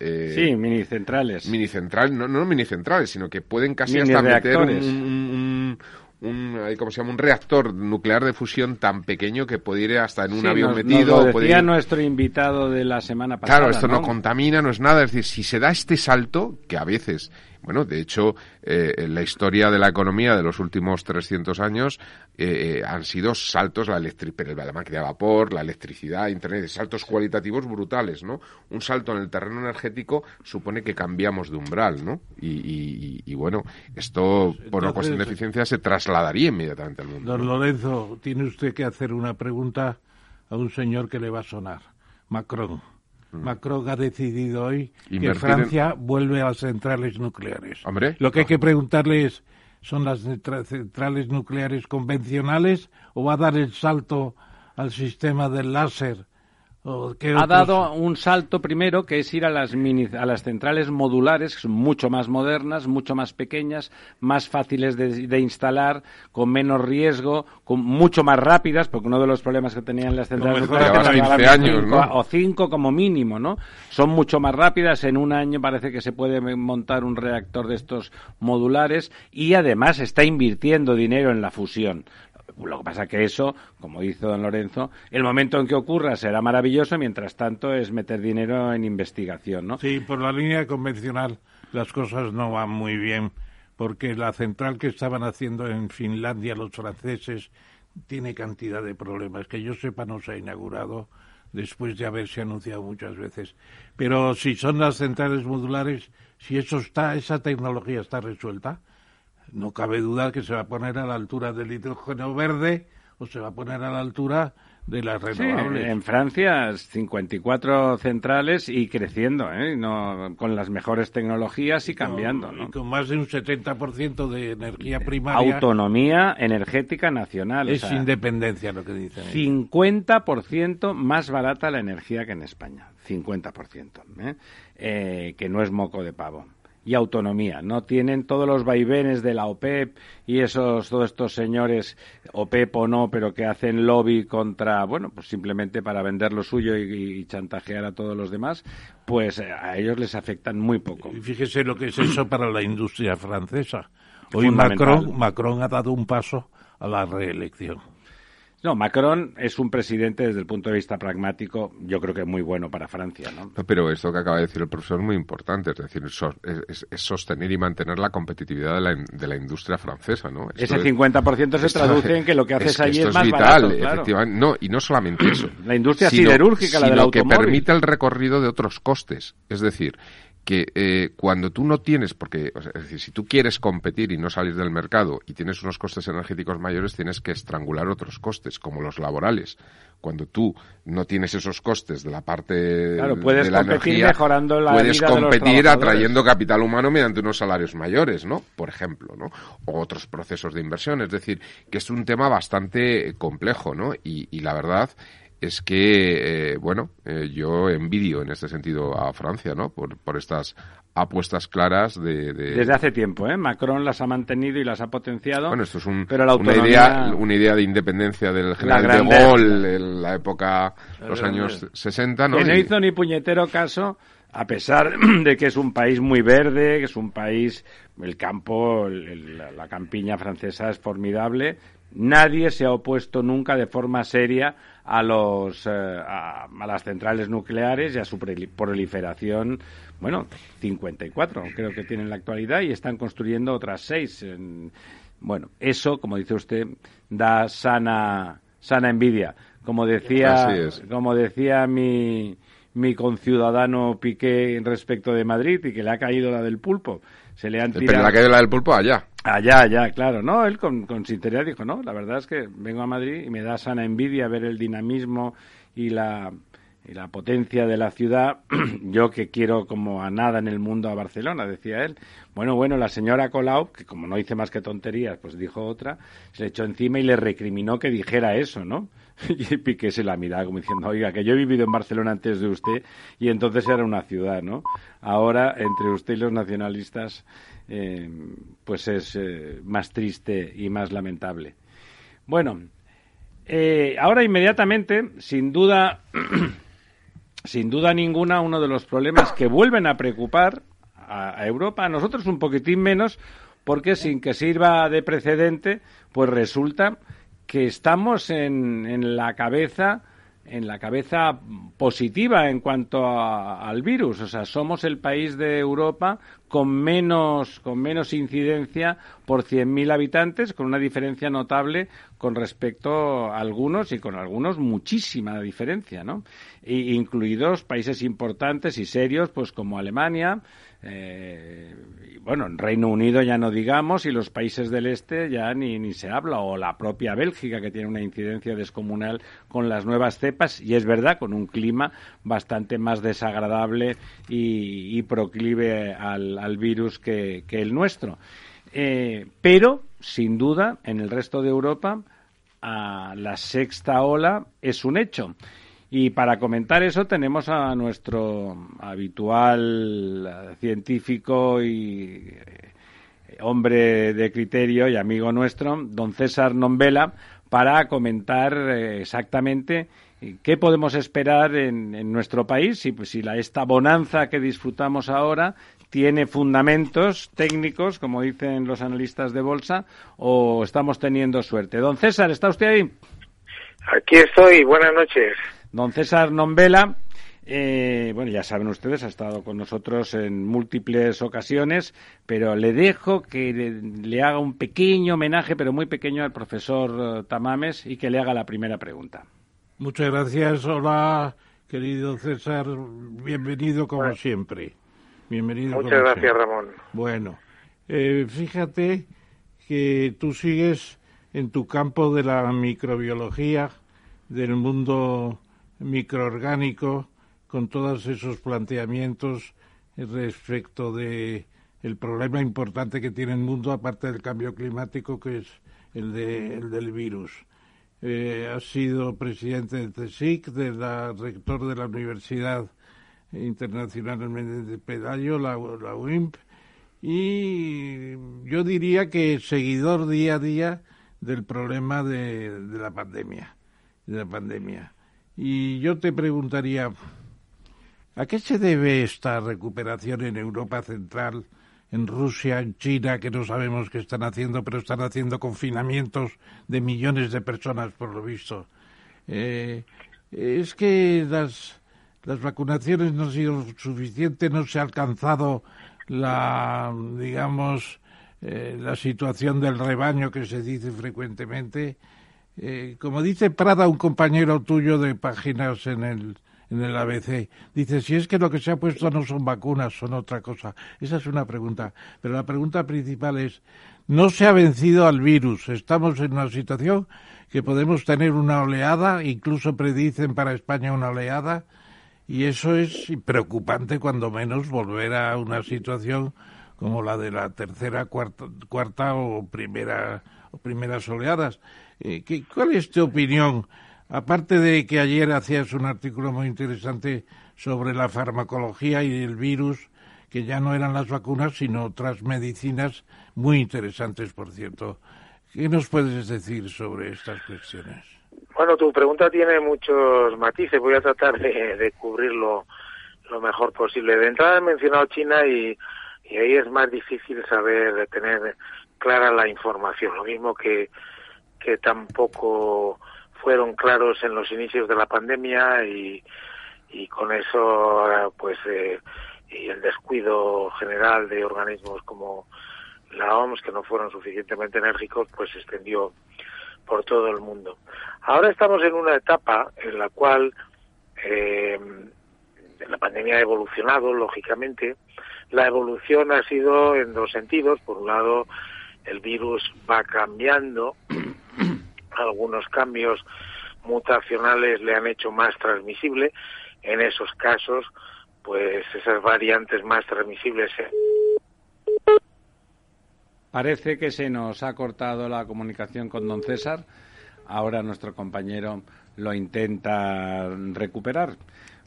[SPEAKER 2] eh, sí mini centrales
[SPEAKER 4] mini centrales no no mini centrales sino que pueden casi hasta meter un, un, ¿cómo se llama? un reactor nuclear de fusión tan pequeño que puede ir hasta en un
[SPEAKER 2] Sí,
[SPEAKER 4] avión
[SPEAKER 2] nos-
[SPEAKER 4] metido.
[SPEAKER 2] nos lo
[SPEAKER 4] puede ir-
[SPEAKER 2] nuestro invitado de la semana pasada.
[SPEAKER 4] Claro, esto no
[SPEAKER 2] ¿no?
[SPEAKER 4] contamina, no es nada. Es decir, si se da este salto, que a veces, bueno, de hecho, eh, en la historia de la economía de los últimos 300 años eh, eh, han sido saltos, la, la máquina de vapor, la electricidad, Internet, saltos cualitativos brutales, ¿no? Un salto en el terreno energético supone que cambiamos de umbral, ¿no? Y, y- y- bueno, esto, por una cuestión de eficiencia, se trasladaría inmediatamente al mundo.
[SPEAKER 3] Don
[SPEAKER 4] ¿no?
[SPEAKER 3] Lorenzo, tiene usted que hacer una pregunta a un señor que le va a sonar, Macron. Macron ha decidido hoy que
[SPEAKER 4] Mm.
[SPEAKER 3] Francia vuelve a las centrales nucleares.
[SPEAKER 4] Hombre,
[SPEAKER 3] Lo que hay que preguntarle es, ¿son las centra- centrales nucleares convencionales o va a dar el salto al sistema del láser? ¿O qué
[SPEAKER 2] Ha dado un salto primero que es ir a las mini, a las centrales modulares, que son mucho más modernas, mucho más pequeñas, más fáciles de, de instalar, con menos riesgo, con mucho más rápidas, porque uno de los problemas que tenían las centrales
[SPEAKER 3] mejor
[SPEAKER 2] nucleares
[SPEAKER 4] llevas
[SPEAKER 2] es que
[SPEAKER 4] 15
[SPEAKER 2] tardaban
[SPEAKER 4] años,
[SPEAKER 2] cinco
[SPEAKER 4] ¿no?
[SPEAKER 2] a- o cinco como mínimo, ¿no? Son mucho más rápidas. En un año parece que se puede montar un reactor de estos modulares y además está invirtiendo dinero en la fusión. Lo que pasa que eso, como dice don Lorenzo, el momento en que ocurra será maravilloso, mientras tanto es meter dinero en investigación, ¿no?
[SPEAKER 3] Sí, por la línea convencional las cosas no van muy bien, porque la central que estaban haciendo en Finlandia los franceses tiene cantidad de problemas. Que yo sepa no se ha inaugurado después de haberse anunciado muchas veces. Pero si son las centrales modulares, si eso está, esa tecnología está resuelta, no cabe duda que se va a poner a la altura del hidrógeno verde o se va a poner a la altura de las
[SPEAKER 2] Sí,
[SPEAKER 3] renovables.
[SPEAKER 2] en Francia 54 centrales y creciendo, ¿eh? No, con las mejores tecnologías y cambiando,
[SPEAKER 3] y con más de un 70% de energía primaria.
[SPEAKER 2] Autonomía energética nacional. o
[SPEAKER 3] Es
[SPEAKER 2] sea,
[SPEAKER 3] independencia lo que dicen. ellos.
[SPEAKER 2] 50% más barata la energía que en España. 50%. ¿eh? Eh, que no es moco de pavo. Y autonomía. No tienen todos los vaivenes de la OPEP y esos, todos estos señores, OPEP o no, pero que hacen lobby contra, bueno, pues simplemente para vender lo suyo y, y chantajear a todos los demás, pues eh, a ellos les afectan muy poco.
[SPEAKER 3] Y fíjese lo que es eso para la industria francesa. Hoy. Macron, Macron ha dado un paso a la reelección.
[SPEAKER 2] No, Macron es un presidente desde el punto de vista pragmático, yo creo que muy bueno para Francia, ¿no?
[SPEAKER 4] No, pero esto que acaba de decir el profesor es muy importante, es decir, so- es, es- es sostener y mantener la competitividad de la, in- de la industria francesa, ¿no? Esto
[SPEAKER 2] Ese
[SPEAKER 4] es-
[SPEAKER 2] 50% se traduce en que lo que haces
[SPEAKER 4] esto
[SPEAKER 2] es más
[SPEAKER 4] vital,
[SPEAKER 2] barato, claro.
[SPEAKER 4] efectivamente. No, y no solamente eso.
[SPEAKER 2] La industria
[SPEAKER 4] sino-
[SPEAKER 2] siderúrgica, la del
[SPEAKER 4] sino que
[SPEAKER 2] automóvil.
[SPEAKER 4] permite el recorrido de otros costes. Es decir, que eh, cuando tú no tienes, porque, o sea, es decir, si tú quieres competir y no salir del mercado y tienes unos costes energéticos mayores, tienes que estrangular otros costes, como los laborales. Cuando tú no tienes esos costes de la parte
[SPEAKER 2] Claro, puedes
[SPEAKER 4] de la
[SPEAKER 2] competir
[SPEAKER 4] energía,
[SPEAKER 2] mejorando la
[SPEAKER 4] puedes
[SPEAKER 2] vida de los
[SPEAKER 4] competir atrayendo capital humano mediante unos salarios mayores, ¿no? Por ejemplo, ¿no? O otros procesos de inversión. Es decir, que es un tema bastante complejo, ¿no? Y, y la verdad es que, eh, bueno, eh, yo envidio en este sentido a Francia, ¿no? Por, por estas apuestas claras de... de-
[SPEAKER 2] Desde hace tiempo, ¿eh? Macron las ha mantenido y las ha potenciado.
[SPEAKER 4] bueno, esto es un-
[SPEAKER 2] pero la
[SPEAKER 4] una, idea, una idea de independencia del general de. Gaulle en la época, los años 60, ¿no?
[SPEAKER 2] que no
[SPEAKER 4] Y-
[SPEAKER 2] hizo ni puñetero caso, a pesar de que es un país muy verde, que es un país, el campo, el- el- la, la campiña francesa es formidable. Nadie se ha opuesto nunca de forma seria a los eh, a, a las centrales nucleares y a su proliferación. Bueno, 54 creo que tienen en la actualidad y están construyendo otras seis. en- bueno, eso, como dice usted, da sana sana envidia. Como decía, como decía mi, mi conciudadano Piqué respecto de Madrid y que le ha caído la del pulpo. Se le han
[SPEAKER 4] Pero
[SPEAKER 2] tirado.
[SPEAKER 4] la caída la del pulpo allá.
[SPEAKER 2] Allá, allá, claro, ¿no? Él con, con sinceridad dijo, no, la verdad es que vengo a Madrid y me da sana envidia ver el dinamismo y la, y la potencia de la ciudad. Yo que quiero como a nada en el mundo a Barcelona, decía él. Bueno, bueno, la señora Colau, que como no hice más que tonterías, pues dijo otra, se le echó encima y le recriminó que dijera eso, ¿no? Y Piqué se la miraba como diciendo, oiga, que yo he vivido en Barcelona antes de usted y entonces era una ciudad, ¿no? Ahora, entre usted y los nacionalistas, eh, pues es eh, más triste y más lamentable. Bueno, eh, ahora inmediatamente, sin duda, sin duda ninguna, uno de los problemas que vuelven a preocupar a Europa, a nosotros un poquitín menos, porque sin que sirva de precedente, pues resulta que estamos en, en la cabeza en la cabeza positiva en cuanto al virus. O sea, somos el país de Europa con menos, con menos incidencia por 100.000 habitantes, con una diferencia notable con respecto a algunos y con algunos muchísima diferencia, ¿no? incluidos países importantes y serios, pues como Alemania, eh, bueno, en Reino Unido ya no digamos, y los países del este ya ni, ni se habla, o la propia Bélgica, que tiene una incidencia descomunal con las nuevas cepas, y es verdad, con un clima bastante más desagradable y, proclive al, virus que, el nuestro. Eh, pero, sin duda, en el resto de Europa, la sexta ola es un hecho. Y para comentar eso tenemos a nuestro habitual eh, científico y eh, hombre de criterio y amigo nuestro, don César Nombela, para comentar eh, exactamente qué podemos esperar en, nuestro país, si, pues, si la, esta bonanza que disfrutamos ahora tiene fundamentos técnicos, como dicen los analistas de bolsa, o estamos teniendo suerte. Don César, ¿está usted ahí?
[SPEAKER 5] Aquí estoy, buenas noches.
[SPEAKER 2] Don César Nombela, eh, bueno, ya saben ustedes, ha estado con nosotros en múltiples ocasiones, pero le dejo que le, haga un pequeño homenaje, pero muy pequeño, al profesor eh, Tamames y que le haga la primera pregunta.
[SPEAKER 3] Muchas gracias. Hola, querido César. Bienvenido como siempre. Bienvenido.
[SPEAKER 5] Muchas gracias, Ramón.
[SPEAKER 3] Bueno, eh, fíjate que tú sigues en tu campo de la microbiología, del mundo microorgánico con todos esos planteamientos respecto de el problema importante que tiene el mundo aparte del cambio climático que es el, de, el del virus. Eh, ha sido presidente de CSIC, de la rector de la Universidad Internacional de Pedallo, la, la UIMP, y yo diría que seguidor día a día del problema de, de la pandemia, de la pandemia. Y yo te preguntaría, ¿a qué se debe esta recuperación en Europa Central, en Rusia, en China, que no sabemos qué están haciendo, pero están haciendo confinamientos de millones de personas, por lo visto? Eh, es que las, las vacunaciones no han sido suficientes, no se ha alcanzado la, digamos, eh, la situación del rebaño que se dice frecuentemente eh, como dice Prada, un compañero tuyo de páginas en el, en el ABC, dice, si es que lo que se ha puesto no son vacunas, son otra cosa. Esa es una pregunta. Pero la pregunta principal es, no se ha vencido al virus. Estamos en una situación que podemos tener una oleada, incluso predicen para España una oleada, y eso es preocupante cuando menos volver a una situación como la de la tercera, cuarta, cuarta o primera o primeras oleadas. Eh, ¿Cuál es tu opinión? Aparte de que ayer hacías un artículo muy interesante sobre la farmacología y el virus, que ya no eran las vacunas, sino otras medicinas muy interesantes, por cierto. ¿Qué nos puedes decir sobre estas cuestiones?
[SPEAKER 5] Bueno, tu pregunta tiene muchos matices. Voy a tratar de, cubrirlo lo mejor posible. De entrada he mencionado China y, y ahí es más difícil saber, tener clara la información. Lo mismo que que tampoco fueron claros en los inicios de la pandemia y, y con eso pues eh, y el descuido general de organismos como la OMS que no fueron suficientemente enérgicos pues se extendió por todo el mundo. Ahora estamos en una etapa en la cual eh, la pandemia ha evolucionado lógicamente. La evolución ha sido en dos sentidos. Por un lado, el virus va cambiando algunos cambios mutacionales le han hecho más transmisible. En esos casos, pues esas variantes más transmisibles.
[SPEAKER 2] Parece que se nos ha cortado la comunicación con don César. Ahora nuestro compañero lo intenta recuperar.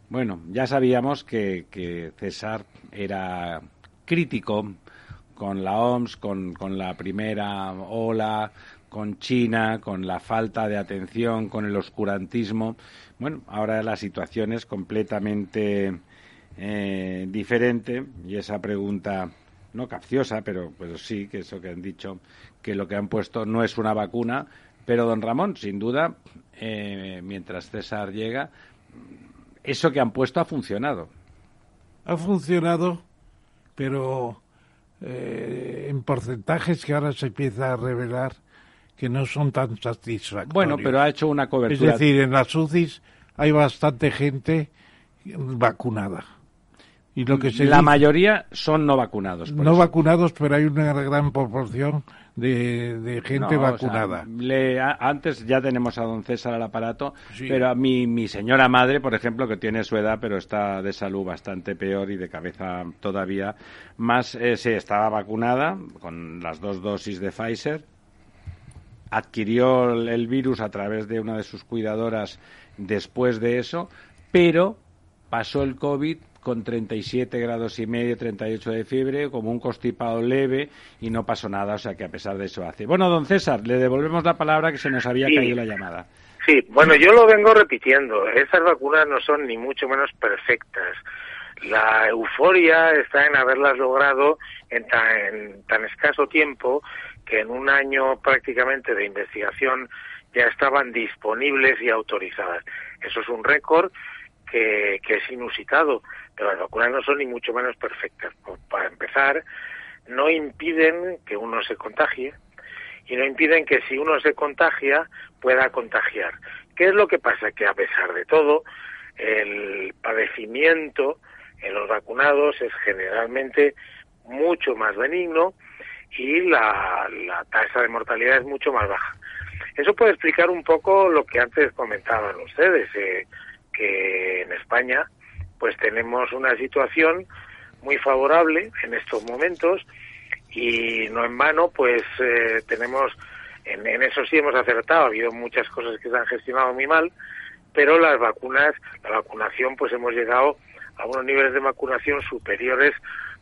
[SPEAKER 2] Bueno, ya sabíamos que, que César era crítico con la OMS, con, con la primera ola, con China, con la falta de atención, con el oscurantismo. Bueno, ahora la situación es completamente eh, diferente y esa pregunta no capciosa, pero, pero sí que eso que han dicho, que lo que han puesto no es una vacuna. Pero, don Ramón, sin duda, eh, mientras César llega, eso que han puesto ha funcionado.
[SPEAKER 3] Ha funcionado, pero eh, en porcentajes que ahora se empieza a revelar que no son tan satisfactorios.
[SPEAKER 2] Bueno, pero ha hecho una cobertura.
[SPEAKER 3] Es decir, en las UCIs hay bastante gente vacunada.
[SPEAKER 2] Y lo que se la mayoría son no vacunados.
[SPEAKER 3] No vacunados, pero hay una gran proporción de, gente vacunada.
[SPEAKER 2] antes ya tenemos a don César al aparato, pero a mi, mi señora madre, por ejemplo, que tiene su edad, pero está de salud bastante peor y de cabeza todavía más, eh, se estaba vacunada con las dos dosis de Pfizer, adquirió el virus a través de una de sus cuidadoras después de eso, pero pasó el COVID con 37 grados y medio, 38 de fiebre, como un constipado leve y no pasó nada, o sea que a pesar de eso hace. Bueno, don César, le devolvemos la palabra que se nos había caído la llamada.
[SPEAKER 5] Sí, bueno, yo lo vengo repitiendo, esas vacunas no son ni mucho menos perfectas. La euforia está en haberlas logrado en tan, tan escaso tiempo que en un año prácticamente de investigación ya estaban disponibles y autorizadas. Eso es un récord que, que es inusitado pero las vacunas no son ni mucho menos perfectas. Para empezar, no impiden que uno se contagie y no impiden que si uno se contagia pueda contagiar. ¿Qué es lo que pasa? Que a pesar de todo, el padecimiento en los vacunados es generalmente mucho más benigno y la, tasa de mortalidad es mucho más baja. Eso puede explicar un poco lo que antes comentaban ustedes, eh, que en España pues tenemos una situación muy favorable en estos momentos y no en vano pues eh, tenemos en, eso sí hemos acertado. Ha habido muchas cosas que se han gestionado muy mal pero las vacunas la vacunación pues hemos llegado a unos niveles de vacunación superiores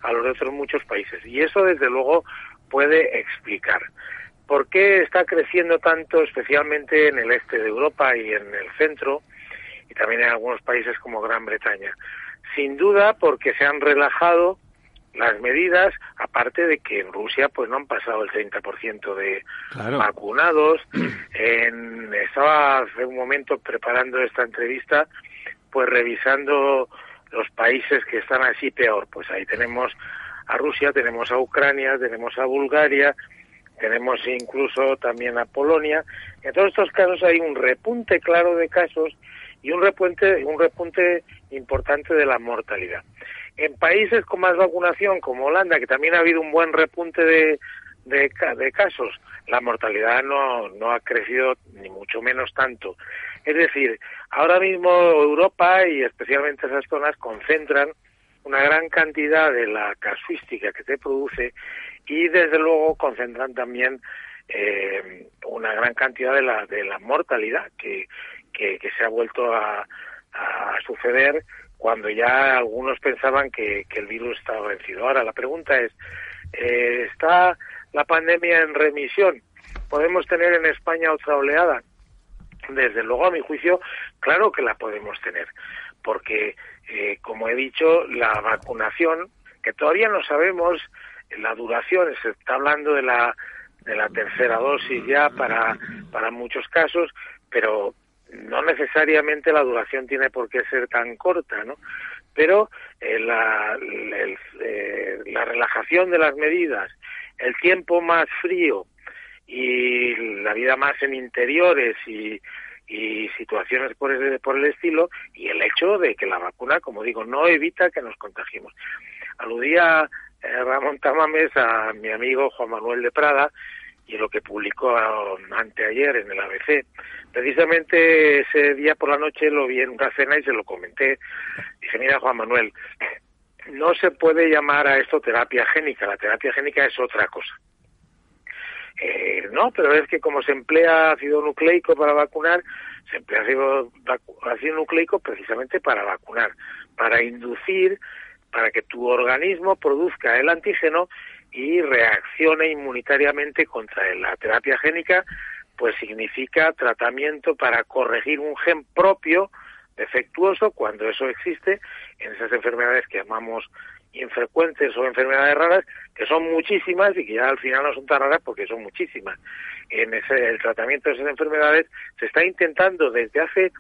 [SPEAKER 5] a los de otros muchos países. Y eso desde luego puede explicar por qué está creciendo tanto especialmente en el este de Europa y en el centro y también en algunos países como Gran Bretaña. Sin duda porque se han relajado las medidas, aparte de que en Rusia pues no han pasado el 30% de vacunados. En, estaba hace un momento preparando esta entrevista, pues revisando los países que están así peor. Pues ahí tenemos a Rusia, tenemos a Ucrania, tenemos a Bulgaria, tenemos incluso también a Polonia. En todos estos casos hay un repunte claro de casos y un repunte, un repunte importante de la mortalidad. En países con más vacunación, como Holanda, que también ha habido un buen repunte de, de, casos, la mortalidad no, no ha crecido ni mucho menos tanto. Es decir, ahora mismo Europa y especialmente esas zonas concentran una gran cantidad de la casuística que se produce y desde luego concentran también eh, una gran cantidad de la, de la mortalidad que, que, se ha vuelto a, suceder cuando ya algunos pensaban que, el virus estaba vencido. Ahora, la pregunta es, eh, ¿está la pandemia en remisión? ¿Podemos tener en España otra oleada? Desde luego, a mi juicio, claro que la podemos tener, porque, eh, como he dicho, la vacunación, que todavía no sabemos la duración, se está hablando de la, de la tercera dosis ya para, para muchos casos, pero no necesariamente la duración tiene por qué ser tan corta, ¿no? Pero eh, la, eh, la relajación de las medidas, el tiempo más frío y la vida más en interiores y, y situaciones por el, por el estilo y el hecho de que la vacuna, como digo, no evita que nos contagiemos. Aludía eh, Ramón Tamames a mi amigo Juan Manuel de Prada y lo que publicó anteayer en el ABC. Precisamente ese día por la noche lo vi en una cena y se lo comenté. Dije, mira Juan Manuel, no se puede llamar a esto terapia génica, la terapia génica es otra cosa. Eh, no, pero es que como se emplea ácido nucleico para vacunar, se emplea ácido, ácido nucleico precisamente para vacunar, para inducir, para que tu organismo produzca el antígeno y reaccione inmunitariamente contra él. La terapia génica pues significa tratamiento para corregir un gen propio defectuoso cuando eso existe en esas enfermedades que llamamos infrecuentes o enfermedades raras, que son muchísimas y que ya al final no son tan raras porque son muchísimas. En ese, el tratamiento de esas enfermedades se está intentando desde hace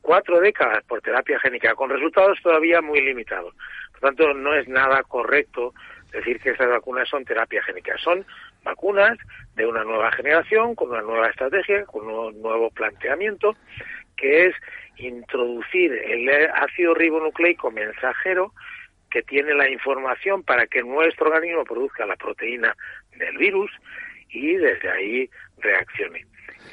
[SPEAKER 5] cuatro décadas por terapia génica, con resultados todavía muy limitados. Por tanto, no es nada correcto decir que esas vacunas son terapia génica. Son vacunas de una nueva generación, con una nueva estrategia, con un nuevo planteamiento, que es introducir el ácido ribonucleico mensajero que tiene la información para que nuestro organismo produzca la proteína del virus y desde ahí reaccione.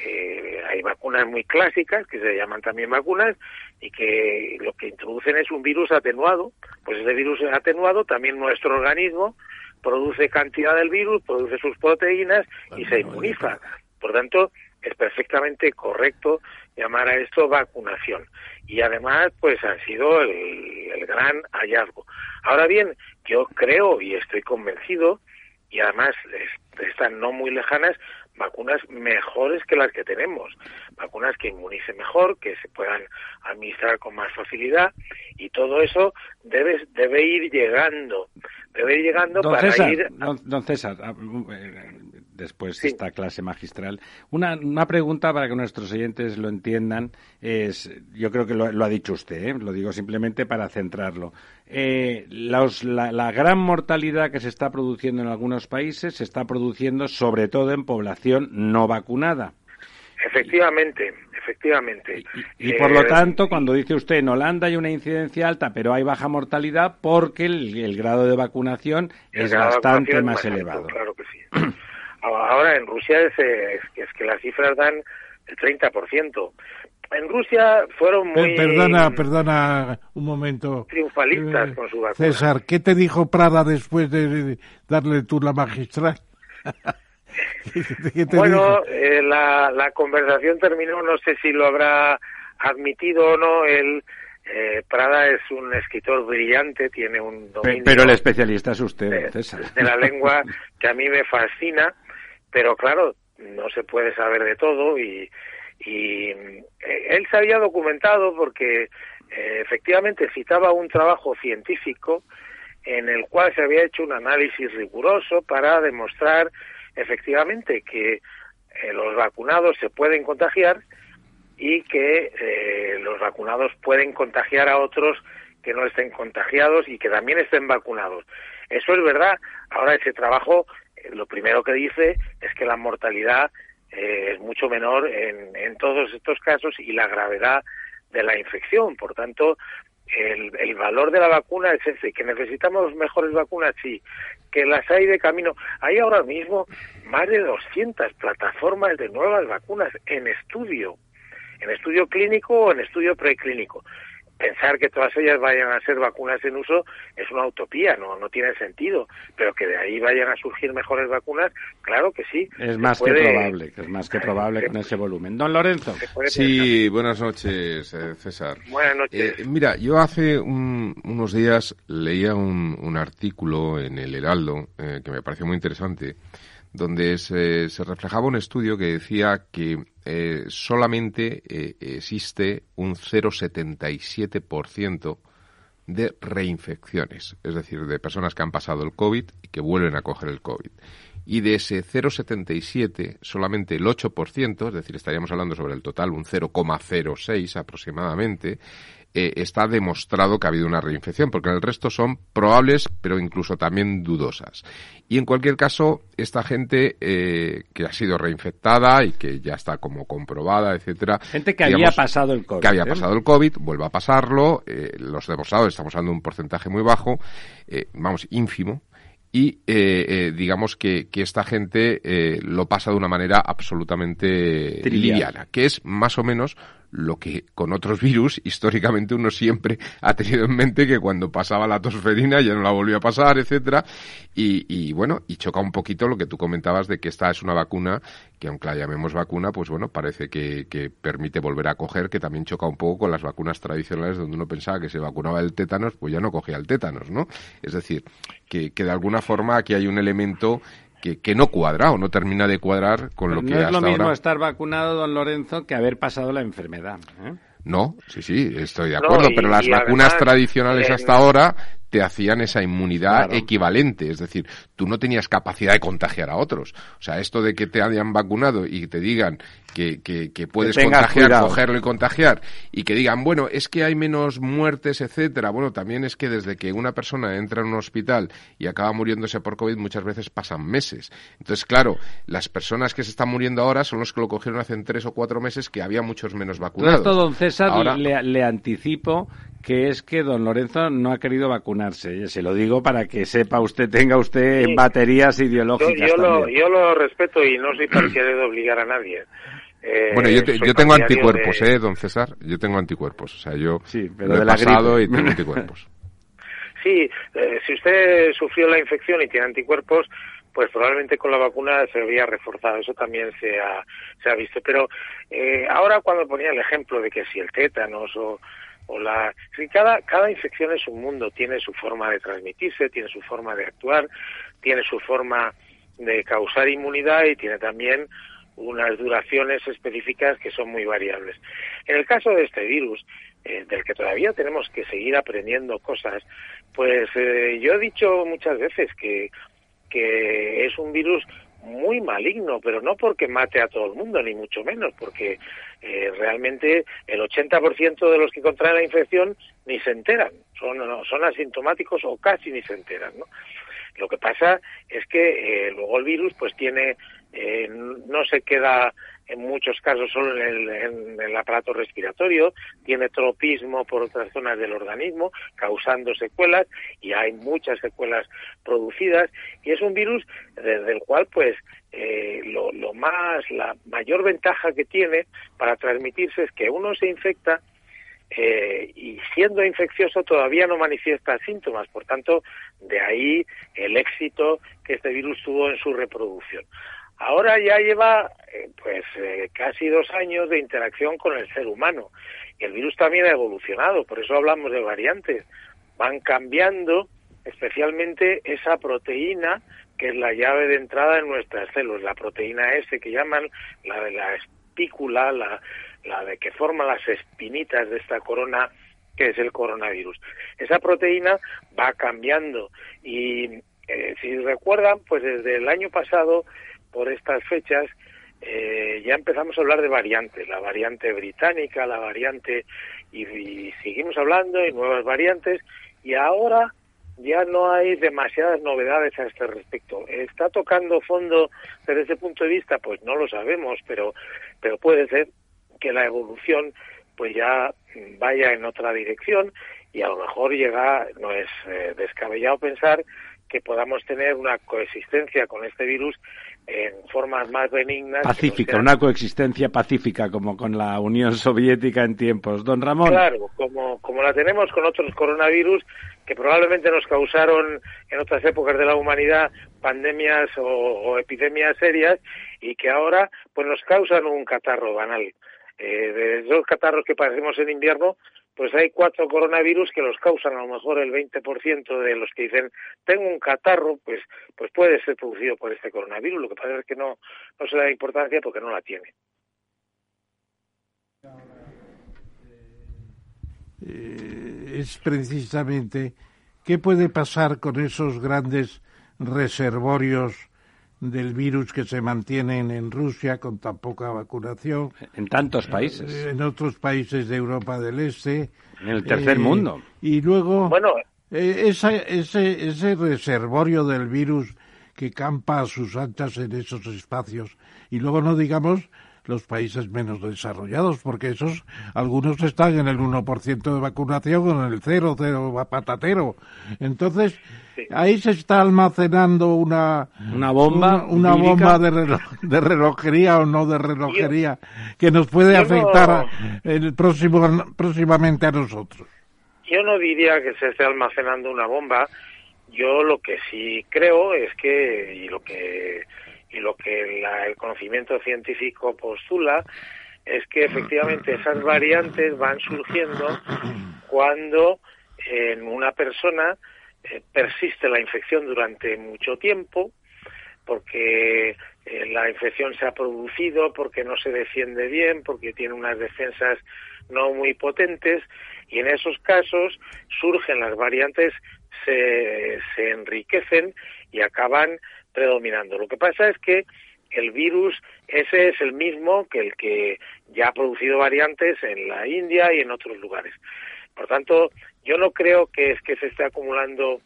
[SPEAKER 5] Eh, hay vacunas muy clásicas que se llaman también vacunas y que lo que introducen es un virus atenuado. Pues ese virus atenuado también nuestro organismo produce cantidad del virus, produce sus proteínas y se inmuniza. Por tanto, es perfectamente correcto llamar a esto vacunación. Y además, pues ha sido el, el gran hallazgo. Ahora bien, yo creo y estoy convencido, y además están no muy lejanas, vacunas mejores que las que tenemos, vacunas que inmunicen mejor, que se puedan administrar con más facilidad y todo eso debe, debe ir llegando, debe ir llegando para ir...
[SPEAKER 2] Don, César, ah, eh, después de esta clase magistral, una, una pregunta para que nuestros oyentes lo entiendan es, yo creo que lo, ha dicho usted, ¿eh? lo digo simplemente para centrarlo. Eh, la, la gran mortalidad que se está produciendo en algunos países se está produciendo sobre todo en población no vacunada.
[SPEAKER 5] Efectivamente, efectivamente.
[SPEAKER 2] Y, por lo eh, tanto, cuando dice usted en Holanda hay una incidencia alta, pero hay baja mortalidad porque el, grado de vacunación es bastante más, elevado.
[SPEAKER 5] claro que sí. Ahora en Rusia es, es, que las cifras dan el 30%. En Rusia fueron muy...
[SPEAKER 3] Perdona, perdona un momento.
[SPEAKER 5] Triunfalistas eh, con su vacuna.
[SPEAKER 3] César, ¿qué te dijo Prada después de darle tú la magistral?
[SPEAKER 5] bueno, eh, la, la conversación terminó, no sé si lo habrá admitido o no, el eh, Prada es un escritor brillante, tiene un dominio...
[SPEAKER 2] Pero el especialista es usted, César.
[SPEAKER 5] de la lengua que a mí me fascina, pero claro, no se puede saber de todo y, y eh, él se había documentado porque eh, efectivamente citaba un trabajo científico en el cual se había hecho un análisis riguroso para demostrar efectivamente que eh, los vacunados se pueden contagiar y que los vacunados pueden contagiar a otros que no estén contagiados y que también estén vacunados. Eso es verdad. Ahora ese trabajo, lo primero que dice es que la mortalidad es mucho menor en, en todos estos casos y la gravedad de la infección. Por tanto, el, el, valor de la vacuna es ese, que necesitamos mejores vacunas, sí, que las hay de camino. Hay ahora mismo más de 200 plataformas de nuevas vacunas en estudio, en estudio clínico o en estudio preclínico pensar que todas ellas vayan a ser vacunas en uso es una utopía, no, no tiene sentido, pero que de ahí vayan a surgir mejores vacunas, claro que sí.
[SPEAKER 2] Es más que probable, es más que probable con ese volumen. Don Lorenzo.
[SPEAKER 4] Sí, buenas noches, eh, César.
[SPEAKER 5] Buenas noches.
[SPEAKER 4] Eh, mira, yo hace unos días leía un, un, artículo en el Heraldo eh, que me pareció muy interesante donde se, se, reflejaba un estudio que decía que eh, solamente eh, existe un 0,77% de reinfecciones, es decir, de personas que han pasado el COVID y que vuelven a coger el COVID. Y de ese 0,77, solamente el 8%, es decir, estaríamos hablando sobre el total, un 0,06 aproximadamente, eh, está demostrado que ha habido una reinfección, porque el resto son probables, pero incluso también dudosas. Y en cualquier caso, esta gente eh, que ha sido reinfectada y que ya está como comprobada, etcétera.
[SPEAKER 2] Gente que había pasado el COVID.
[SPEAKER 4] Que había ¿eh? pasado el COVID, vuelve a pasarlo. los demostrados, estamos hablando de un porcentaje muy bajo, vamos, ínfimo, y digamos que, que, esta gente lo pasa de una manera absolutamente liviana, que es más o menos lo que con otros virus históricamente uno siempre ha tenido en mente que cuando pasaba la tosferina ya no la volvió a pasar, etcétera, y, y, bueno, y choca un poquito lo que tú comentabas de que esta es una vacuna que aunque la llamemos vacuna, pues bueno, parece que, que permite volver a coger, que también choca un poco con las vacunas tradicionales donde uno pensaba que se vacunaba el tétanos, pues ya no cogía el tétanos, ¿no? Es decir, que, que de alguna forma aquí hay un elemento que, no cuadra o no termina de cuadrar con lo que
[SPEAKER 2] no
[SPEAKER 4] es
[SPEAKER 2] lo
[SPEAKER 4] mismo
[SPEAKER 2] estar vacunado, don Lorenzo, que haber pasado la enfermedad. ¿eh?
[SPEAKER 4] No, sí, sí, estoy de acuerdo, pero las vacunas tradicionales hasta ahora te hacían esa inmunidad equivalente. Es decir, tú no tenías capacidad de contagiar a otros. O sea, esto de que te hayan vacunado y te digan que, que, puedes contagiar, cogerlo y contagiar, y que digan, bueno, es que hay menos muertes, etcétera. Bueno, también es que desde que una persona entra en un hospital y acaba muriéndose por COVID, muchas veces pasan meses. Entonces, claro, las personas que se están muriendo ahora son los que lo cogieron hace tres o cuatro meses, que había muchos menos vacunados.
[SPEAKER 2] Esto, don César, le, le anticipo que es que don Lorenzo no ha querido vacunarse. Se lo digo para que sepa usted, tenga usted baterías ideológicas.
[SPEAKER 5] Yo, Lo, yo lo respeto y no soy partidario de obligar a nadie.
[SPEAKER 4] Eh, bueno, yo, yo tengo anticuerpos, ¿eh, don César? Yo tengo anticuerpos. O sea, yo
[SPEAKER 2] sí, pero de he pasado
[SPEAKER 4] y tengo anticuerpos.
[SPEAKER 5] sí, eh, si usted sufrió la infección y tiene anticuerpos, pues probablemente con la vacuna se había reforzado. Eso también se ha, se ha visto. Pero eh, ahora cuando ponía el ejemplo de que si el tétanos o o la cada cada infección es un mundo tiene su forma de transmitirse tiene su forma de actuar tiene su forma de causar inmunidad y tiene también unas duraciones específicas que son muy variables. En el caso de este virus eh, del que todavía tenemos que seguir aprendiendo cosas pues eh, yo he dicho muchas veces que que es un virus muy maligno, pero no porque mate a todo el mundo, ni mucho menos, porque eh, realmente el 80% de los que contraen la infección ni se enteran, son, son asintomáticos o casi ni se enteran. Lo que pasa es que eh, luego el virus pues tiene, eh, no se queda en muchos casos solo en el, aparato respiratorio, tiene tropismo por otras zonas del organismo, causando secuelas, y hay muchas secuelas producidas, y es un virus desde el cual, pues, eh, lo, lo más, la mayor ventaja que tiene para transmitirse es que uno se infecta eh, y siendo infeccioso todavía no manifiesta síntomas. Por tanto, de ahí el éxito que este virus tuvo en su reproducción. Ahora ya lleva eh, pues eh, casi dos años de interacción con el ser humano y el virus también ha evolucionado, por eso hablamos de variantes. Van cambiando especialmente esa proteína que es la llave de entrada en nuestras células, la proteína S que llaman la de la espícula, la, la de que forma las espinitas de esta corona que es el coronavirus. Esa proteína va cambiando y eh, si recuerdan, pues desde el año pasado por estas fechas eh, ya empezamos a hablar de variantes, la variante británica, la variante, y, seguimos hablando de nuevas variantes, y ahora ya no hay demasiadas novedades a este respecto. ¿Está tocando fondo desde ese punto de vista? Pues no lo sabemos, pero, pero puede ser que la evolución pues ya vaya en otra dirección y a lo mejor llega, no es eh, descabellado pensar que podamos tener una coexistencia con este virus en formas más benignas.
[SPEAKER 2] Pacífica, una coexistencia pacífica como con la Unión Soviética en tiempos. Don Ramón.
[SPEAKER 5] Claro, como, como la tenemos con otros coronavirus que probablemente nos causaron en otras épocas de la humanidad pandemias o, epidemias serias y que ahora pues nos causan un catarro banal. Eh, de esos catarros que padecemos en invierno, pues hay cuatro coronavirus que los causan a lo mejor el 20% de los que dicen tengo un catarro, pues pues puede ser producido por este coronavirus. Lo que pasa es que no, no se da importancia porque no la tiene.
[SPEAKER 3] Eh, es precisamente qué puede pasar con esos grandes reservorios del virus que se mantienen en Rusia con tan poca vacunación.
[SPEAKER 2] En tantos países.
[SPEAKER 3] Eh, en otros países de Europa del Este.
[SPEAKER 2] En el tercer eh, mundo.
[SPEAKER 3] Y luego, bueno, eh, ese, ese reservorio del virus que campa a sus anchas en esos espacios. Y luego no digamos los países menos desarrollados, porque esos, algunos están en el 1% de vacunación o en el 0, 0 patatero. Entonces, ahí se está almacenando una,
[SPEAKER 2] una bomba,
[SPEAKER 3] una, bomba de, de, relojería o no de relojería que nos puede afectar el próximo, próximamente a nosotros.
[SPEAKER 5] Yo no diría que se esté almacenando una bomba. Yo lo que sí creo es que, y lo que y lo que el conocimiento científico postula es que efectivamente esas variantes van surgiendo cuando en una persona eh, persiste la infección durante mucho tiempo, porque eh, la infección se ha producido, porque no se defiende bien, porque tiene unas defensas no muy potentes, y en esos casos surgen las variantes se, se enriquecen y acaban predominando. Lo que pasa es que el virus ese es el mismo que el que ya ha producido variantes en la India y en otros lugares. Por tanto, yo no creo que es que se esté acumulando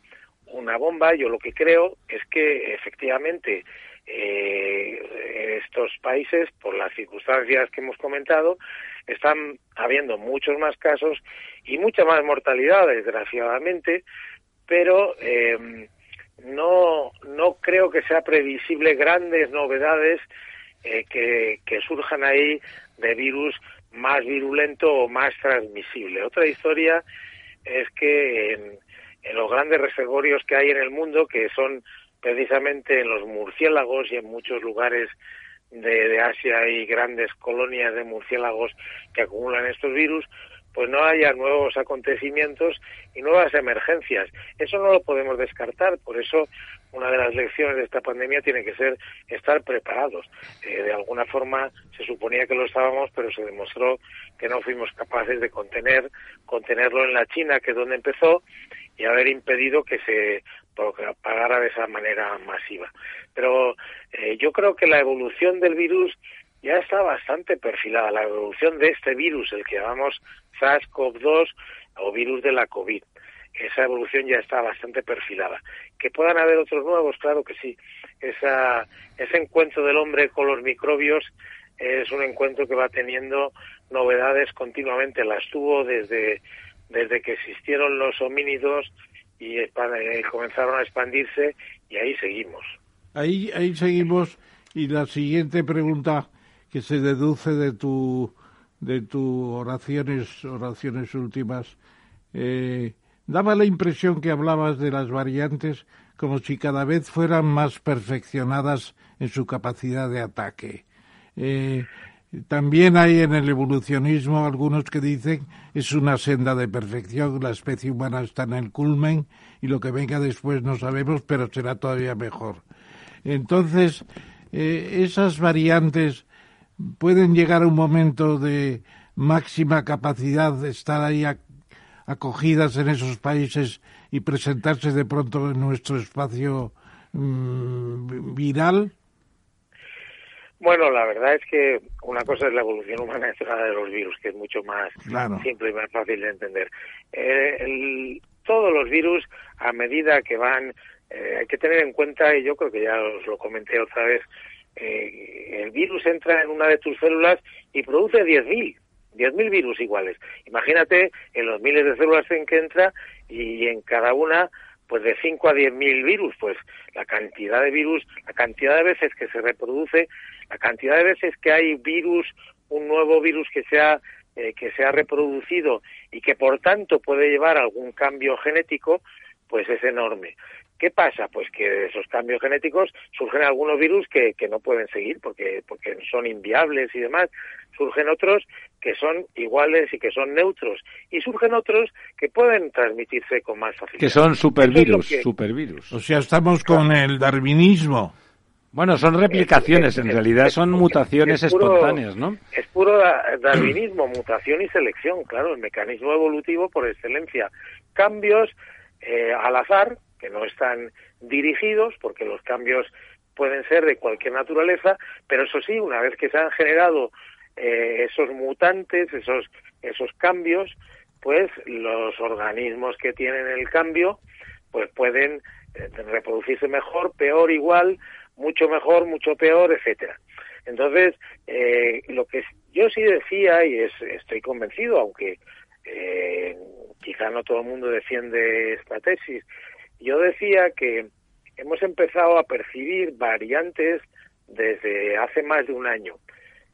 [SPEAKER 5] una bomba, yo lo que creo es que efectivamente eh, estos países, por las circunstancias que hemos comentado, están habiendo muchos más casos y mucha más mortalidad, desgraciadamente, pero eh, no, no creo que sea previsible grandes novedades eh, que, surjan ahí de virus más virulento o más transmisible. Otra historia es que en, los grandes reservorios que hay en el mundo, que son precisamente en los murciélagos y en muchos lugares de, Asia hay grandes colonias de murciélagos que acumulan estos virus, pues no haya nuevos acontecimientos y nuevas emergencias. Eso no lo podemos descartar, por eso una de las lecciones de esta pandemia tiene que ser estar preparados. Eh, de alguna forma se suponía que lo estábamos, pero se demostró que no fuimos capaces de contener, contenerlo en la China, que es donde empezó, y haber impedido que se propagara de esa manera masiva. Pero eh, yo creo que la evolución del virus ya está bastante perfilada, la evolución de este virus, el que llamamos SARS-CoV-2 o virus de la COVID. Esa evolución ya está bastante perfilada. Que puedan haber otros nuevos, claro que sí. Esa, ese encuentro del hombre con los microbios es un encuentro que va teniendo novedades continuamente. Las tuvo desde, desde que existieron los homínidos y eh, comenzaron a expandirse y ahí seguimos.
[SPEAKER 3] Ahí, ahí seguimos y la siguiente pregunta que se deduce de tu de tus oraciones oraciones últimas eh, daba la impresión que hablabas de las variantes como si cada vez fueran más perfeccionadas en su capacidad de ataque. Eh, también hay en el evolucionismo algunos que dicen es una senda de perfección, la especie humana está en el culmen y lo que venga después no sabemos, pero será todavía mejor. Entonces, eh, esas variantes pueden llegar a un momento de máxima capacidad de estar ahí acogidas en esos países y presentarse de pronto en nuestro espacio mmm, viral?
[SPEAKER 5] Bueno, la verdad es que una cosa es la evolución humana de los virus, que es mucho más claro. simple y más fácil de entender. Eh, el, todos los virus, a medida que van, eh, hay que tener en cuenta, y yo creo que ya os lo comenté otra vez, eh, el virus entra en una de tus células y produce 10.000. 10.000 virus iguales. Imagínate en los miles de células en que entra y en cada una pues de 5 a 10.000 virus, pues la cantidad de virus, la cantidad de veces que se reproduce, la cantidad de veces que hay virus, un nuevo virus que se ha, eh, que se ha reproducido y que por tanto puede llevar algún cambio genético, pues es enorme. ¿Qué pasa? Pues que de esos cambios genéticos surgen algunos virus que, que no pueden seguir porque, porque son inviables y demás. Surgen otros que son iguales y que son neutros. Y surgen otros que pueden transmitirse con más facilidad.
[SPEAKER 2] Que son supervirus, es que... supervirus.
[SPEAKER 3] O sea, estamos con el darwinismo.
[SPEAKER 2] Bueno, son replicaciones, es, en realidad son mutaciones puro, espontáneas, ¿no?
[SPEAKER 5] Es puro darwinismo, mutación y selección, claro, el mecanismo evolutivo por excelencia. Cambios eh, al azar, que no están dirigidos, porque los cambios pueden ser de cualquier naturaleza, pero eso sí, una vez que se han generado eh, esos mutantes, esos, esos cambios, pues los organismos que tienen el cambio, pues pueden eh, reproducirse mejor, peor, igual, mucho mejor, mucho peor, etcétera. Entonces, eh, lo que yo sí decía, y es, estoy convencido, aunque eh, quizá no todo el mundo defiende esta tesis, yo decía que hemos empezado a percibir variantes desde hace más de un año.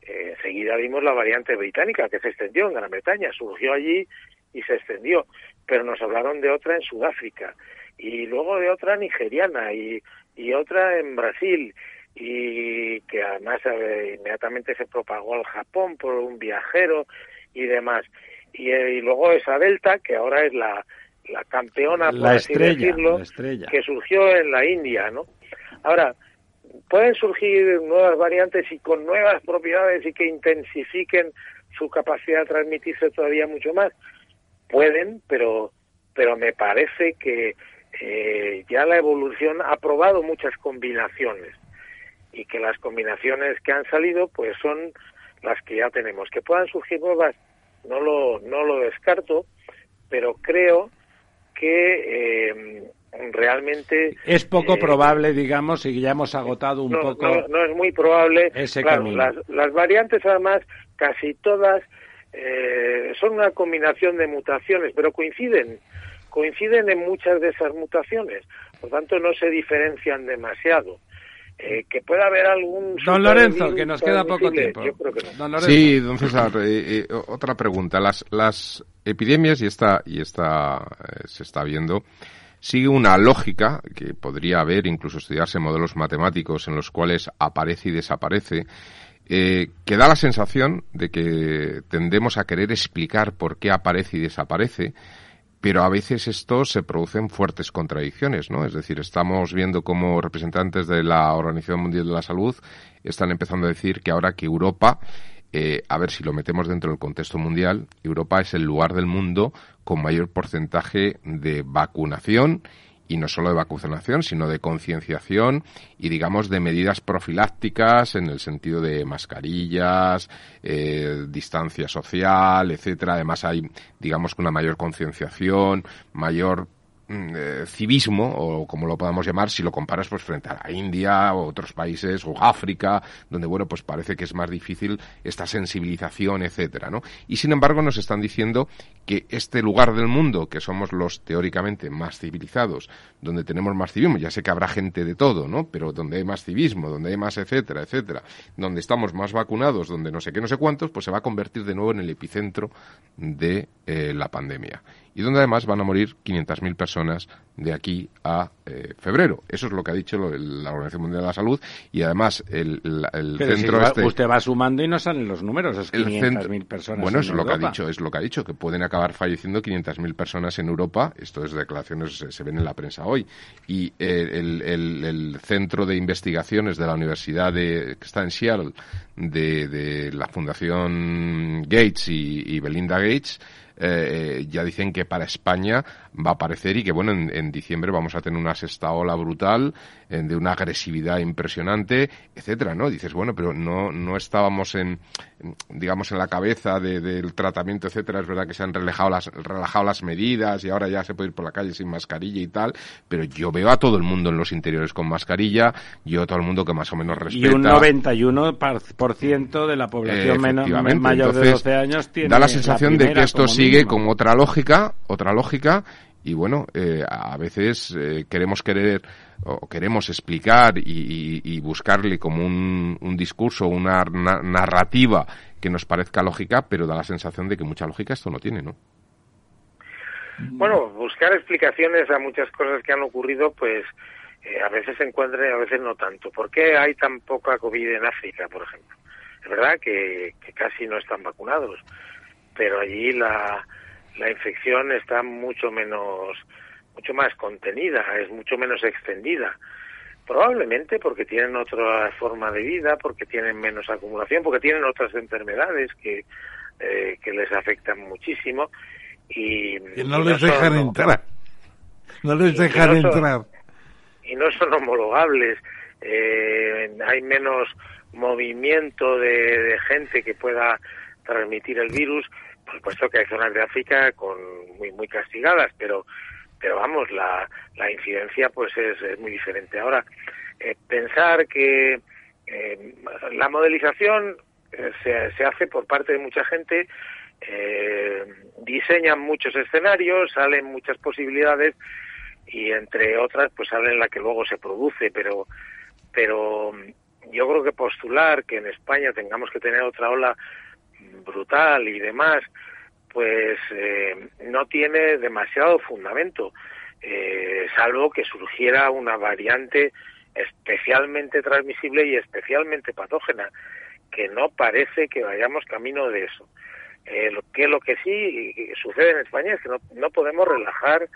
[SPEAKER 5] Eh, enseguida vimos la variante británica que se extendió en Gran Bretaña, surgió allí y se extendió, pero nos hablaron de otra en Sudáfrica y luego de otra nigeriana y, y otra en Brasil y que además eh, inmediatamente se propagó al Japón por un viajero y demás. Y, eh, y luego esa Delta, que ahora es la, la campeona,
[SPEAKER 2] la estrella,
[SPEAKER 5] decirlo,
[SPEAKER 2] la
[SPEAKER 5] que surgió en la India, ¿no? Ahora, pueden surgir nuevas variantes y con nuevas propiedades y que intensifiquen su capacidad de transmitirse todavía mucho más. Pueden, pero, pero me parece que eh, ya la evolución ha probado muchas combinaciones y que las combinaciones que han salido pues son las que ya tenemos. Que puedan surgir nuevas, no lo, no lo descarto, pero creo que eh, realmente...
[SPEAKER 2] Es poco eh, probable, digamos, y ya hemos agotado un poco...
[SPEAKER 5] No, es muy probable.
[SPEAKER 2] Ese
[SPEAKER 5] Las, las variantes, además, casi todas eh, son una combinación de mutaciones, pero coinciden, coinciden en muchas de esas mutaciones. Por tanto, no se diferencian demasiado. Eh, que pueda haber algún...
[SPEAKER 2] Don Lorenzo, que nos queda poco tiempo.
[SPEAKER 4] Sí, don César, eh, otra pregunta. Las, las epidemias, y esta, y esta se está viendo, sigue una lógica que podría haber, incluso estudiarse modelos matemáticos en los cuales aparece y desaparece, eh, que da la sensación de que tendemos a querer explicar por qué aparece y desaparece, pero a veces esto se producen fuertes contradicciones, ¿no? Es decir, estamos viendo como representantes de la Organización Mundial de la Salud están empezando a decir que ahora que Europa eh, a ver si lo metemos dentro del contexto mundial, Europa es el lugar del mundo con mayor porcentaje de vacunación y no solo de vacunación, sino de concienciación y, digamos, de medidas profilácticas en el sentido de mascarillas, eh, distancia social, etcétera. Además hay, digamos, una mayor concienciación, mayor eh, civismo, o como lo podamos llamar, si lo comparas pues frente a la India o otros países, o África, donde, bueno, pues parece que es más difícil esta sensibilización, etcétera, ¿no? Y sin embargo nos están diciendo que este lugar del mundo, que somos los teóricamente más civilizados, donde tenemos más civismo, ya sé que habrá gente de todo, ¿no? Pero donde hay más civismo, donde hay más etcétera, etcétera, donde estamos más vacunados, donde no sé qué, no sé cuántos, pues se va a convertir de nuevo en el epicentro de eh, la pandemia y donde además van a morir 500.000 personas de aquí a eh, febrero. Eso es lo que ha dicho la Organización Mundial de la Salud y además el, centro este...
[SPEAKER 2] Usted va sumando y no salen los números, es 500.000 personas
[SPEAKER 4] Bueno, es lo que ha dicho, es lo que ha dicho, que pueden acabar falleciendo 500.000 personas en Europa. Esto es declaraciones, se, ven en la prensa hoy. Y eh, el, centro de investigaciones de la Universidad de, que está en Seattle, de, la Fundación Gates y Belinda Gates, eh, ya dicen que para España va a aparecer y que, bueno, en, diciembre vamos a tener una sexta ola brutal, de una agresividad impresionante, etcétera, ¿no? Dices, bueno, pero no, no estábamos en, digamos, en la cabeza del tratamiento, etcétera. Es verdad que se han relajado las, relajado las medidas y ahora ya se puede ir por la calle sin mascarilla y tal, pero yo veo a todo el mundo en los interiores con mascarilla, yo a todo el mundo que más o menos respeta.
[SPEAKER 2] Y un 91% de la población menos, mayor de 12 años tiene
[SPEAKER 4] Da la sensación de que esto sigue con otra lógica, otra lógica, y bueno, eh, a veces eh, queremos querer o queremos explicar y, buscarle como un, un discurso, una narrativa que nos parezca lógica, pero da la sensación de que mucha lógica esto no tiene, ¿no?
[SPEAKER 5] Bueno, buscar explicaciones a muchas cosas que han ocurrido, pues eh, a veces se encuentran y a veces no tanto. ¿Por qué hay tan poca COVID en África, por ejemplo? Es verdad que casi no están vacunados, pero allí la, la infección está mucho menos, mucho más contenida, es mucho menos extendida. Probablemente porque tienen otra forma de vida, porque tienen menos acumulación, porque tienen otras enfermedades que, eh, que les afectan muchísimo. Y,
[SPEAKER 3] no les dejan entrar. No les dejan entrar.
[SPEAKER 5] y no son homologables. Eh, hay menos movimiento de gente que pueda transmitir el virus por supuesto que hay zonas de África con muy muy castigadas, pero pero vamos, la, la incidencia pues es, muy diferente. Ahora, eh, pensar que eh, la modelización eh, se, se, hace por parte de mucha gente, diseñan muchos escenarios, salen muchas posibilidades y entre otras pues salen la que luego se produce, pero pero yo creo que postular que en España tengamos que tener otra ola brutal y demás, pues eh, no tiene demasiado fundamento, eh, salvo que surgiera una variante especialmente transmisible y especialmente patógena, que no parece que vayamos camino de eso. Eh, lo que lo que sí sucede en España es que no, no podemos relajar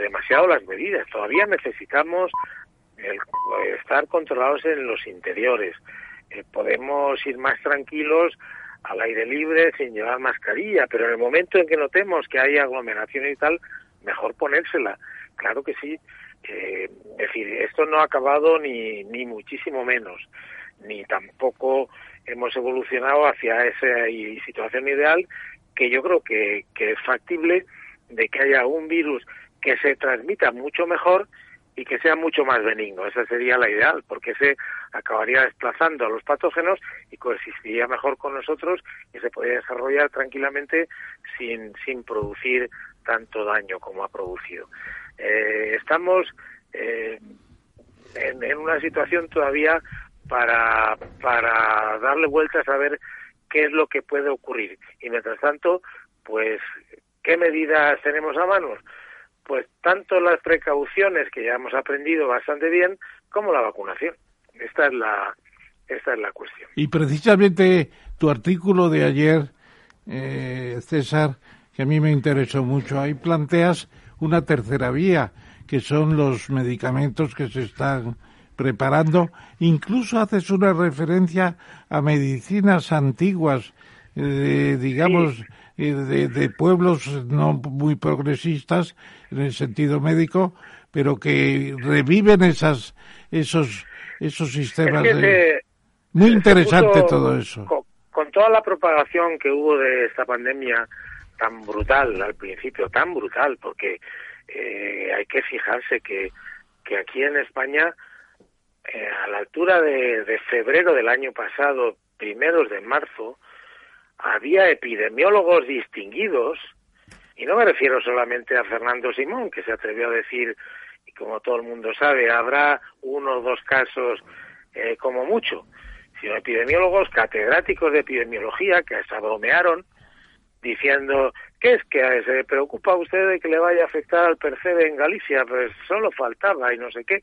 [SPEAKER 5] demasiado las medidas. Todavía necesitamos estar controlados en los interiores. podemos ir más tranquilos al aire libre sin llevar mascarilla, pero en el momento en que notemos que hay aglomeración y tal, mejor ponérsela. claro que sí. Eh, es decir, esto no ha acabado ni, ni muchísimo menos, ni tampoco hemos evolucionado hacia esa situación ideal que yo creo que, que es factible de que haya un virus que se transmita mucho mejor y que sea mucho más benigno. Esa sería la ideal, porque se acabaría desplazando a los patógenos y coexistiría mejor con nosotros y se podría desarrollar tranquilamente sin, sin producir tanto daño como ha producido. Eh, estamos eh, en, una situación todavía para, para darle vueltas a ver qué es lo que puede ocurrir. Y mientras tanto, pues, ¿qué medidas tenemos a mano? Pues tanto las precauciones que ya hemos aprendido bastante bien, como la vacunación. Esta es la, esta es la cuestión.
[SPEAKER 3] Y precisamente tu artículo de ayer, eh, César, que a mí me interesó mucho, ahí planteas una tercera vía, que son los medicamentos que se están preparando. Incluso haces una referencia a medicinas antiguas, eh, digamos, eh, de, de, pueblos no muy progresistas en el sentido médico, pero que reviven esas, esos, esos sistemas. de... muy interesante todo eso.
[SPEAKER 5] Con, con toda la propagación que hubo de esta pandemia tan brutal al principio, tan brutal, porque eh, hay que fijarse que, que aquí en España eh, a la altura de, de, febrero del año pasado, primeros de marzo, había epidemiólogos distinguidos, y no me refiero solamente a Fernando Simón, que se atrevió a decir, y como todo el mundo sabe, habrá uno o dos casos eh, como mucho, sino epidemiólogos catedráticos de epidemiología que hasta bromearon diciendo, ¿qué es que se preocupa usted de que le vaya a afectar al percebe en Galicia? Pues solo faltaba y no sé qué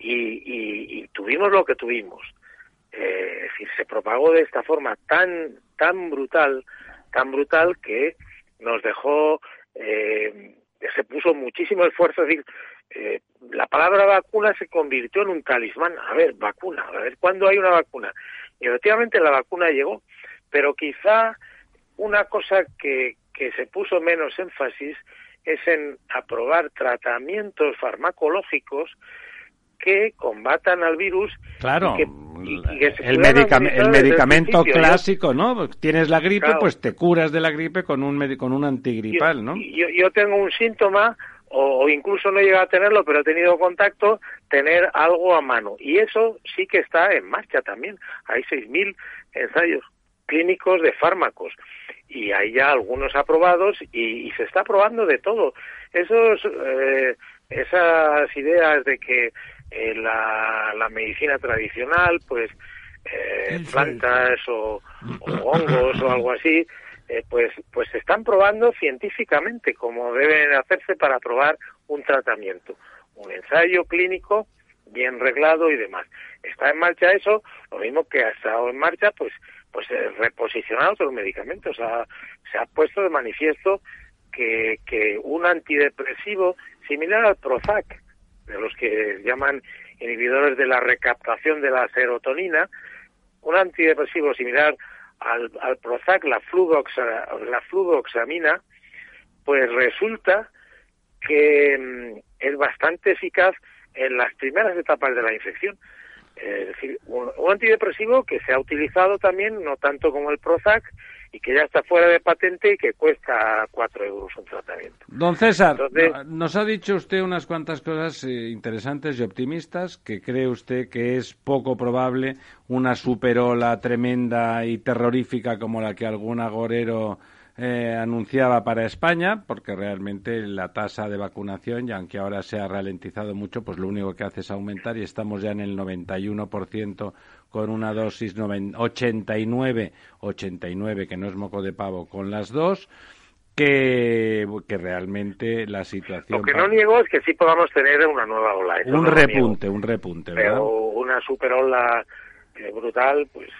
[SPEAKER 5] y, y, tuvimos lo que tuvimos. Eh, es decir, se propagó de esta forma tan, tan brutal, tan brutal que nos dejó, eh, se puso muchísimo esfuerzo. Es decir, eh, la palabra vacuna se convirtió en un talismán. A ver, vacuna, a ver, ¿cuándo hay una vacuna? Y efectivamente la vacuna llegó, pero quizá una cosa que, que se puso menos énfasis es en aprobar tratamientos farmacológicos que combatan al virus.
[SPEAKER 2] Claro, el, medicamento clásico, ¿no? Tienes la gripe, pues te curas de la gripe con un, con un antigripal, ¿no?
[SPEAKER 5] Yo, yo tengo un síntoma, o, incluso no he llegado a tenerlo, pero he tenido contacto, tener algo a mano. Y eso sí que está en marcha también. Hay 6.000 ensayos clínicos de fármacos y hay ya algunos aprobados y, se está probando de todo. Esos, eh, esas ideas de que eh, la, la, medicina tradicional, pues eh, plantas o, o, hongos o algo así, eh, pues, pues se están probando científicamente como deben hacerse para probar un tratamiento, un ensayo clínico bien reglado y demás. Está en marcha eso, lo mismo que ha estado en marcha, pues, pues reposicionar otros medicamentos. Ha, se ha puesto de manifiesto que, que un antidepresivo similar al Prozac, de los que llaman inhibidores de la recaptación de la serotonina, un antidepresivo similar al, Prozac, la, fluvoxa, la fluvoxamina, pues resulta que mm, es bastante eficaz en las primeras etapas de la infección. Es decir, un, antidepresivo que se ha utilizado también, no tanto como el Prozac, y que ya está fuera de patente y que cuesta cuatro euros un tratamiento.
[SPEAKER 2] Don César, nos ha dicho usted unas cuantas cosas eh, interesantes y optimistas, que cree usted que es poco probable una superola tremenda y terrorífica como la que algún agorero eh, anunciaba para España, porque realmente la tasa de vacunación, y aunque ahora se ha ralentizado mucho, pues lo único que hace es aumentar y estamos ya en el 91% con una dosis 89, 89, que no es moco de pavo, con las dos. Que, que realmente la situación.
[SPEAKER 5] Lo que no niego es que sí podamos tener una nueva ola.
[SPEAKER 2] un repunte, un repunte, ¿verdad?
[SPEAKER 5] Pero una super ola eh, brutal, pues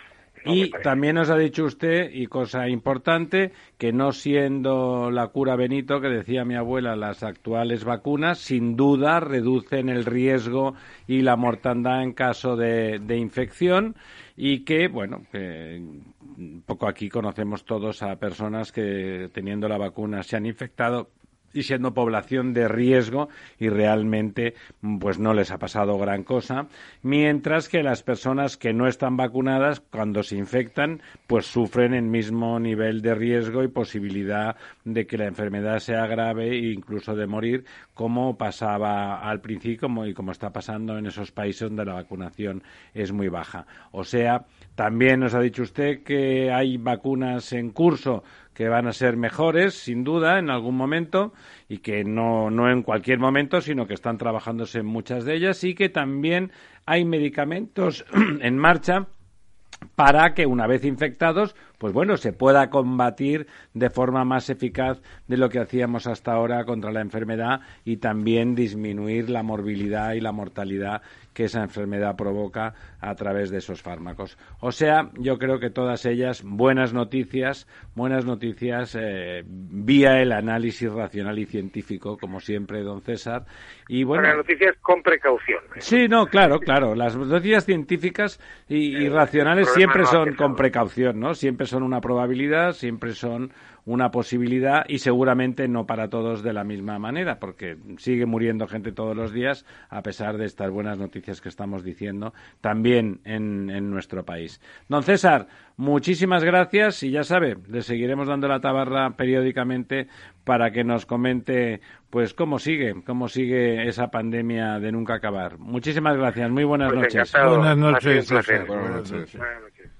[SPEAKER 2] y también nos ha dicho usted, y cosa importante, que no siendo la cura Benito, que decía mi abuela, las actuales vacunas, sin duda reducen el riesgo y la mortandad en caso de, de infección y que, bueno, que poco aquí conocemos todos a personas que teniendo la vacuna se han infectado y siendo población de riesgo y realmente pues no les ha pasado gran cosa, mientras que las personas que no están vacunadas cuando se infectan pues sufren el mismo nivel de riesgo y posibilidad de que la enfermedad sea grave e incluso de morir como pasaba al principio y como está pasando en esos países donde la vacunación es muy baja. O sea, también nos ha dicho usted que hay vacunas en curso que van a ser mejores, sin duda, en algún momento, y que no, no en cualquier momento, sino que están trabajándose en muchas de ellas, y que también hay medicamentos en marcha para que una vez infectados, pues bueno, se pueda combatir de forma más eficaz de lo que hacíamos hasta ahora contra la enfermedad y también disminuir la morbilidad y la mortalidad que esa enfermedad provoca a través de esos fármacos. O sea, yo creo que todas ellas buenas noticias, buenas noticias eh, vía el análisis racional y científico, como siempre, don César. Y bueno,
[SPEAKER 5] buenas noticias con precaución.
[SPEAKER 2] Sí, no, claro, claro. Las noticias científicas y, racionales siempre son con precaución, ¿no? Siempre son una probabilidad, siempre son una posibilidad y seguramente no para todos de la misma manera, porque sigue muriendo gente todos los días a pesar de estas buenas noticias que estamos diciendo también en, en nuestro país. Don César, muchísimas gracias y ya sabe, le seguiremos dando la tabarra periódicamente para que nos comente pues cómo sigue, cómo sigue esa pandemia de nunca acabar. Muchísimas gracias, muy buenas
[SPEAKER 5] Pues
[SPEAKER 2] noches.
[SPEAKER 5] encantado.
[SPEAKER 3] Buenas noches.
[SPEAKER 4] Buenas noches.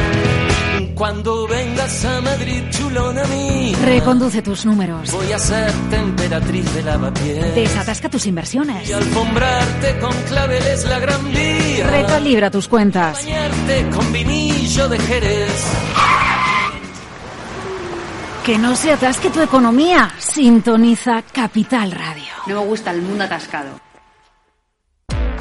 [SPEAKER 6] Cuando vengas a Madrid, chulona mía,
[SPEAKER 7] Reconduce tus números.
[SPEAKER 6] voy a ser temperatriz de lavapiés.
[SPEAKER 7] Desatasca tus inversiones.
[SPEAKER 6] Y alfombrarte con claveles la gran vía.
[SPEAKER 7] Recalibra tus cuentas.
[SPEAKER 6] Bañarte con vinillo de Jerez.
[SPEAKER 7] Que no se atasque tu economía. Sintoniza Capital Radio.
[SPEAKER 8] No me gusta el mundo atascado.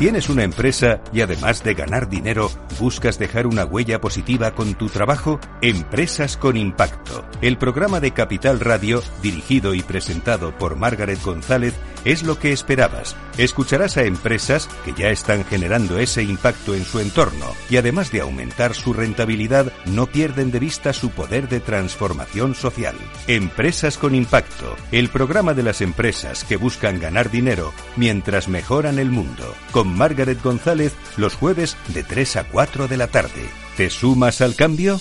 [SPEAKER 9] ¿Tienes una empresa y además de ganar dinero, buscas dejar una huella positiva con tu trabajo? Empresas con Impacto. El programa de Capital Radio, dirigido y presentado por Margaret González, es lo que esperabas. Escucharás a empresas que ya están generando ese impacto en su entorno y además de aumentar su rentabilidad, no pierden de vista su poder de transformación social. Empresas con Impacto, el programa de las empresas que buscan ganar dinero mientras mejoran el mundo. Con Margaret González los jueves de 3 a 4 de la tarde. ¿Te sumas al cambio?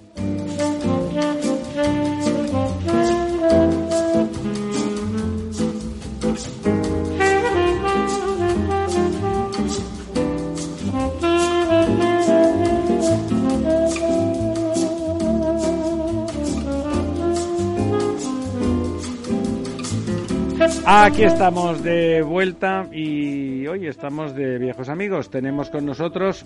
[SPEAKER 2] Aquí estamos de vuelta y hoy estamos de viejos amigos. Tenemos con nosotros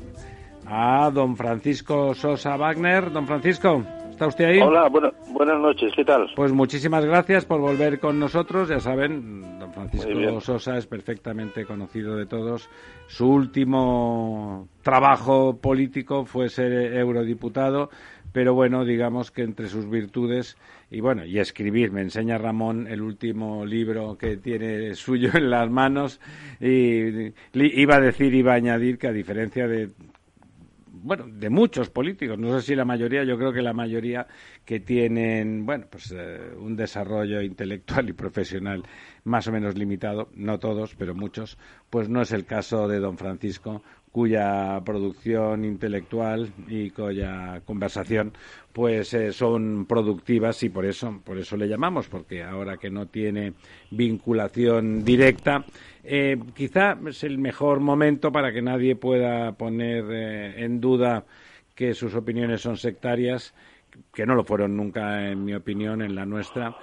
[SPEAKER 2] a don Francisco Sosa Wagner. Don Francisco, ¿está usted ahí?
[SPEAKER 10] Hola, bueno, buenas noches, ¿qué tal?
[SPEAKER 2] Pues muchísimas gracias por volver con nosotros. Ya saben, don Francisco. Sosa es perfectamente conocido de todos. Su último trabajo político fue ser eurodiputado, pero bueno, digamos que entre sus virtudes y bueno, y escribir, me enseña Ramón el último libro que tiene suyo en las manos y iba a decir, iba a añadir que a diferencia de bueno, de muchos políticos, no sé si la mayoría, yo creo que la mayoría que tienen, bueno, pues eh, un desarrollo intelectual y profesional más o menos limitado, no todos, pero muchos, pues no es el caso de don Francisco, cuya producción intelectual y cuya conversación pues eh, son productivas y por eso por eso le llamamos porque ahora que no tiene vinculación directa eh, quizá es el mejor momento para que nadie pueda poner eh, en duda que sus opiniones son sectarias que no lo fueron nunca en mi opinión en la nuestra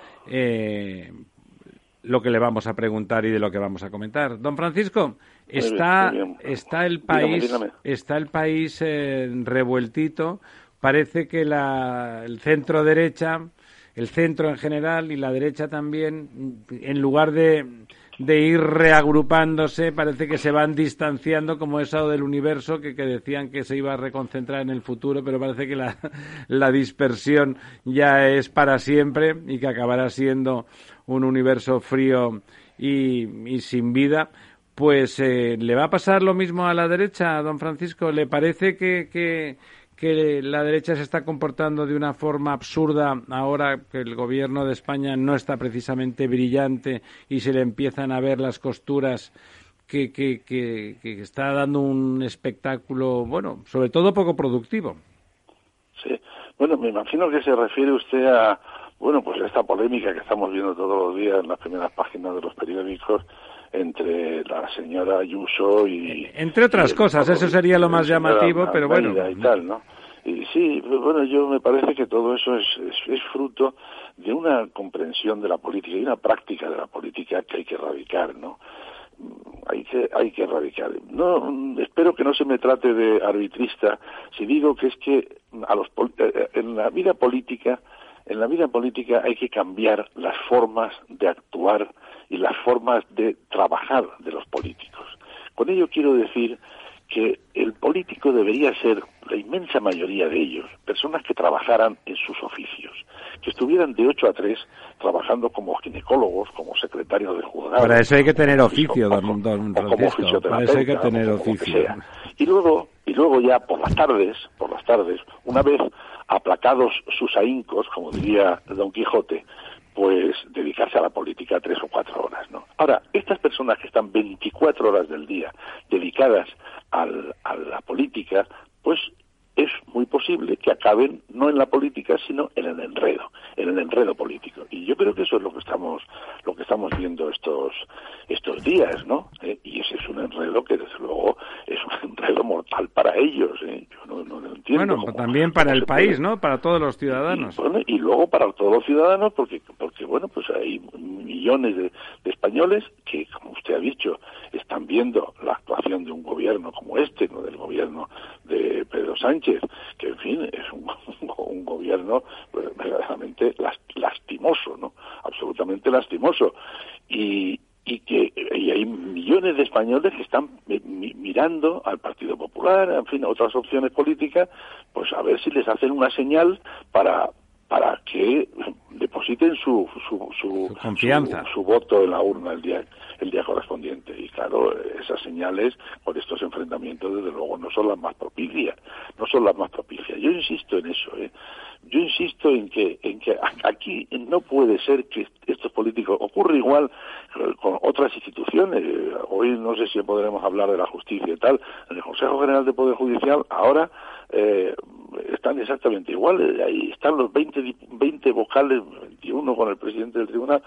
[SPEAKER 2] lo que le vamos a preguntar y de lo que vamos a comentar. Don Francisco, está,
[SPEAKER 10] bien.
[SPEAKER 2] está el
[SPEAKER 10] Dígame,
[SPEAKER 2] país,
[SPEAKER 10] dígame.
[SPEAKER 2] está el país eh, revueltito parece que la, el centro derecha, el centro en general y la derecha también, en lugar de, de ir reagrupándose, parece que se van distanciando como eso del universo que, que, decían que se iba a reconcentrar en el futuro, pero parece que la, la dispersión ya es para siempre y que acabará siendo un universo frío y, y sin vida. Pues eh, le va a pasar lo mismo a la derecha, don Francisco. ¿Le parece que, que que la derecha se está comportando de una forma absurda ahora que el gobierno de España no está precisamente brillante y se le empiezan a ver las costuras que, que, que, que está dando un espectáculo, bueno, sobre todo poco productivo.
[SPEAKER 10] Sí, bueno, me imagino que se refiere usted a, bueno, pues esta polémica que estamos viendo todos los días en las primeras páginas de los periódicos entre la señora Ayuso y...
[SPEAKER 2] Entre otras cosas, eso sería lo más llamativo, pero bueno...
[SPEAKER 10] Y tal, ¿no? Y sí, bueno, yo me parece que todo eso es, es, es, fruto de una comprensión de la política y una práctica de la política que hay que erradicar, ¿no? Hay que, hay que erradicar. No, espero que no se me trate de arbitrista si digo que es que a los, en la vida política, en la vida política hay que cambiar las formas de actuar y las formas de trabajar de los políticos. Con ello quiero decir que el político debería ser, la inmensa mayoría de ellos, personas que trabajaran en sus oficios, que estuvieran de 8 a 3 trabajando como ginecólogos, como secretarios de juzgados.
[SPEAKER 2] Para eso hay que tener oficio, don, don Francisco. Para eso hay que tener oficio.
[SPEAKER 10] Y luego, y luego ya por las tardes, por las tardes, una vez aplacados sus ahíncos, como diría Don Quijote, pues dedicarse a la política tres o cuatro horas, ¿no? Ahora, estas personas que están 24 horas del día dedicadas al, a la política, pues es muy posible que acaben no en la política sino en el enredo en el enredo político y yo creo que eso es lo que estamos lo que estamos viendo estos estos días no ¿Eh? y ese es un enredo que desde luego es un enredo mortal para ellos ¿eh? yo no, no, lo entiendo
[SPEAKER 2] bueno también para el país puede... no para todos los ciudadanos
[SPEAKER 10] y, bueno, y luego para todos los ciudadanos porque porque bueno pues hay millones de, de españoles que como usted ha dicho están viendo la actuación de un gobierno como este no del gobierno de Pedro Sánchez que en fin es un, un gobierno verdaderamente lastimoso, ¿no? Absolutamente lastimoso. Y, y que y hay millones de españoles que están mirando al Partido Popular, en fin, a otras opciones políticas, pues a ver si les hacen una señal para para que depositen su su, su,
[SPEAKER 2] su confianza
[SPEAKER 10] su, su, voto en la urna el día el día correspondiente y claro esas señales por estos enfrentamientos desde luego no son las más propicias no son las más propicias yo insisto en eso ¿eh? yo insisto en que en que aquí no puede ser que estos políticos ocurre igual con otras instituciones hoy no sé si podremos hablar de la justicia y tal en el Consejo General de Poder Judicial ahora eh, están exactamente iguales. Ahí están los 20, 20 vocales, 21 con el presidente del tribunal,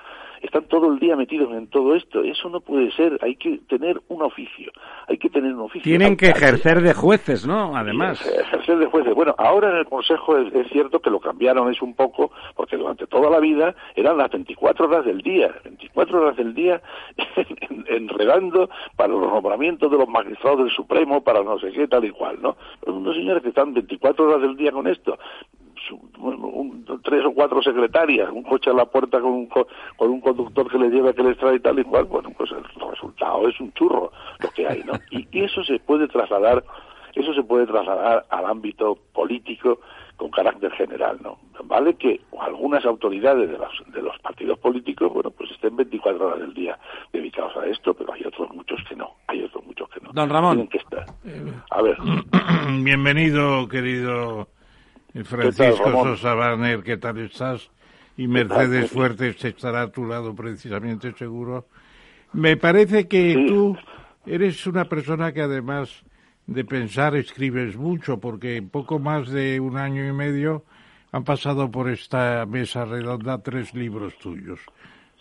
[SPEAKER 10] están todo el día metidos en todo esto. Eso no puede ser. Hay que tener un oficio. Hay que tener un oficio.
[SPEAKER 2] Tienen que ejercer de jueces, ¿no? Además.
[SPEAKER 10] Ejercer de jueces. Bueno, ahora en el Consejo es, es cierto que lo cambiaron es un poco, porque durante toda la vida eran las 24 horas del día. 24 horas del día enredando para los nombramientos de los magistrados del Supremo, para no sé qué, tal y cual, ¿no? Unos señores que están 24 horas del día con esto un, tres o cuatro secretarias, un coche a la puerta con un, con un conductor que le lleva, que les trae y tal y cual, bueno, pues el resultado es un churro lo que hay, ¿no? Y, y eso se puede trasladar, eso se puede trasladar al ámbito político con carácter general, ¿no? Vale que algunas autoridades de los, de los partidos políticos, bueno, pues estén 24 horas del día dedicados a esto, pero hay otros muchos que no, hay otros muchos que no.
[SPEAKER 2] Don Ramón.
[SPEAKER 10] Tienen que estar. A ver.
[SPEAKER 3] Bienvenido, querido Francisco Sosa Barner, ¿qué tal estás? Y Mercedes Fuertes estará a tu lado precisamente seguro. Me parece que sí. tú eres una persona que además de pensar escribes mucho, porque en poco más de un año y medio han pasado por esta mesa redonda tres libros tuyos,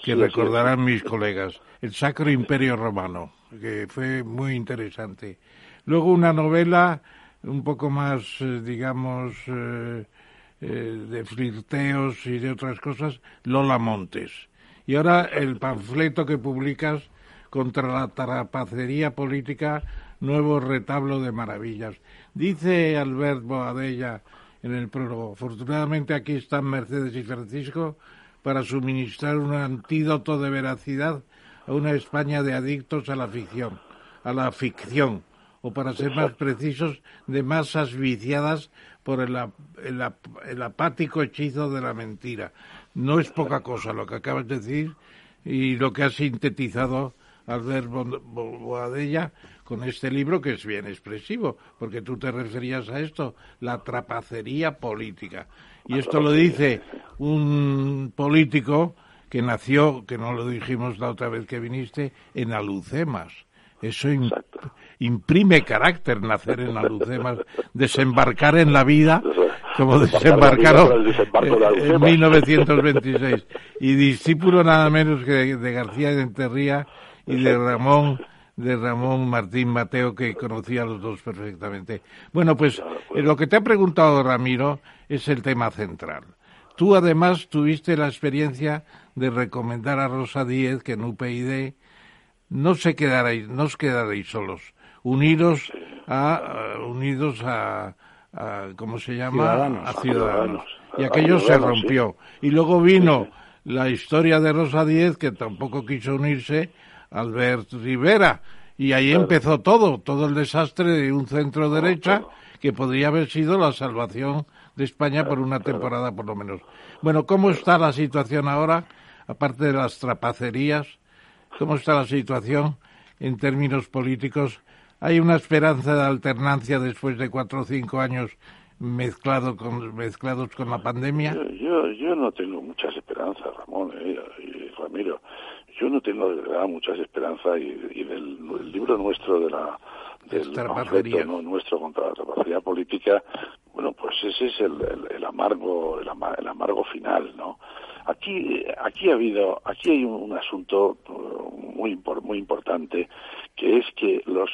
[SPEAKER 3] que sí, recordarán sí. mis colegas. El Sacro Imperio Romano, que fue muy interesante. Luego una novela un poco más, eh, digamos, eh, eh, de flirteos y de otras cosas, Lola Montes. Y ahora el panfleto que publicas contra la trapacería política, nuevo retablo de maravillas. Dice Albert Boadella en el prólogo. Afortunadamente aquí están Mercedes y Francisco para suministrar un antídoto de veracidad a una España de adictos a la ficción, a la ficción, o para ser más precisos, de masas viciadas por el, el, apático hechizo de la mentira. No es poca cosa lo que acabas de decir y lo que has sintetizado Albert Boadella con este libro que es bien expresivo, porque tú te referías a esto, la trapacería política. Y esto lo dice un político que nació, que no lo dijimos la otra vez que viniste, en Alucemas. Eso imprime carácter nacer en Alucemas, desembarcar en la vida como desembarcaron en 1926 y discípulo nada menos que de García de Enterría y de Ramón de Ramón Martín Mateo, que conocía a los dos perfectamente. Bueno, pues eh, lo que te ha preguntado Ramiro es el tema central. Tú además tuviste la experiencia de recomendar a Rosa Díez que en UPyD no se quedaréis, no os quedaréis solos, unidos a, unidos a, ¿cómo se llama?
[SPEAKER 2] a
[SPEAKER 3] ciudadanos. Y aquello se rompió. Y luego vino la historia de Rosa Díez, que tampoco quiso unirse, Albert Rivera. Y ahí empezó todo, todo el desastre de un centro derecha que podría haber sido la salvación de España por una temporada por lo menos. Bueno, ¿cómo está la situación ahora? Aparte de las trapacerías, ¿cómo está la situación en términos políticos? ¿Hay una esperanza de alternancia después de cuatro o cinco años mezclado con, mezclados con la pandemia?
[SPEAKER 10] Yo, yo, no tengo muchas esperanzas, Ramón eh, y Ramiro yo no tengo de verdad muchas esperanzas y, del libro nuestro de la del panfleto ¿no? nuestro contra la capacidad política bueno pues ese es el, el, amargo el, amargo final no aquí aquí ha habido aquí hay un, asunto uh, muy muy importante que es que los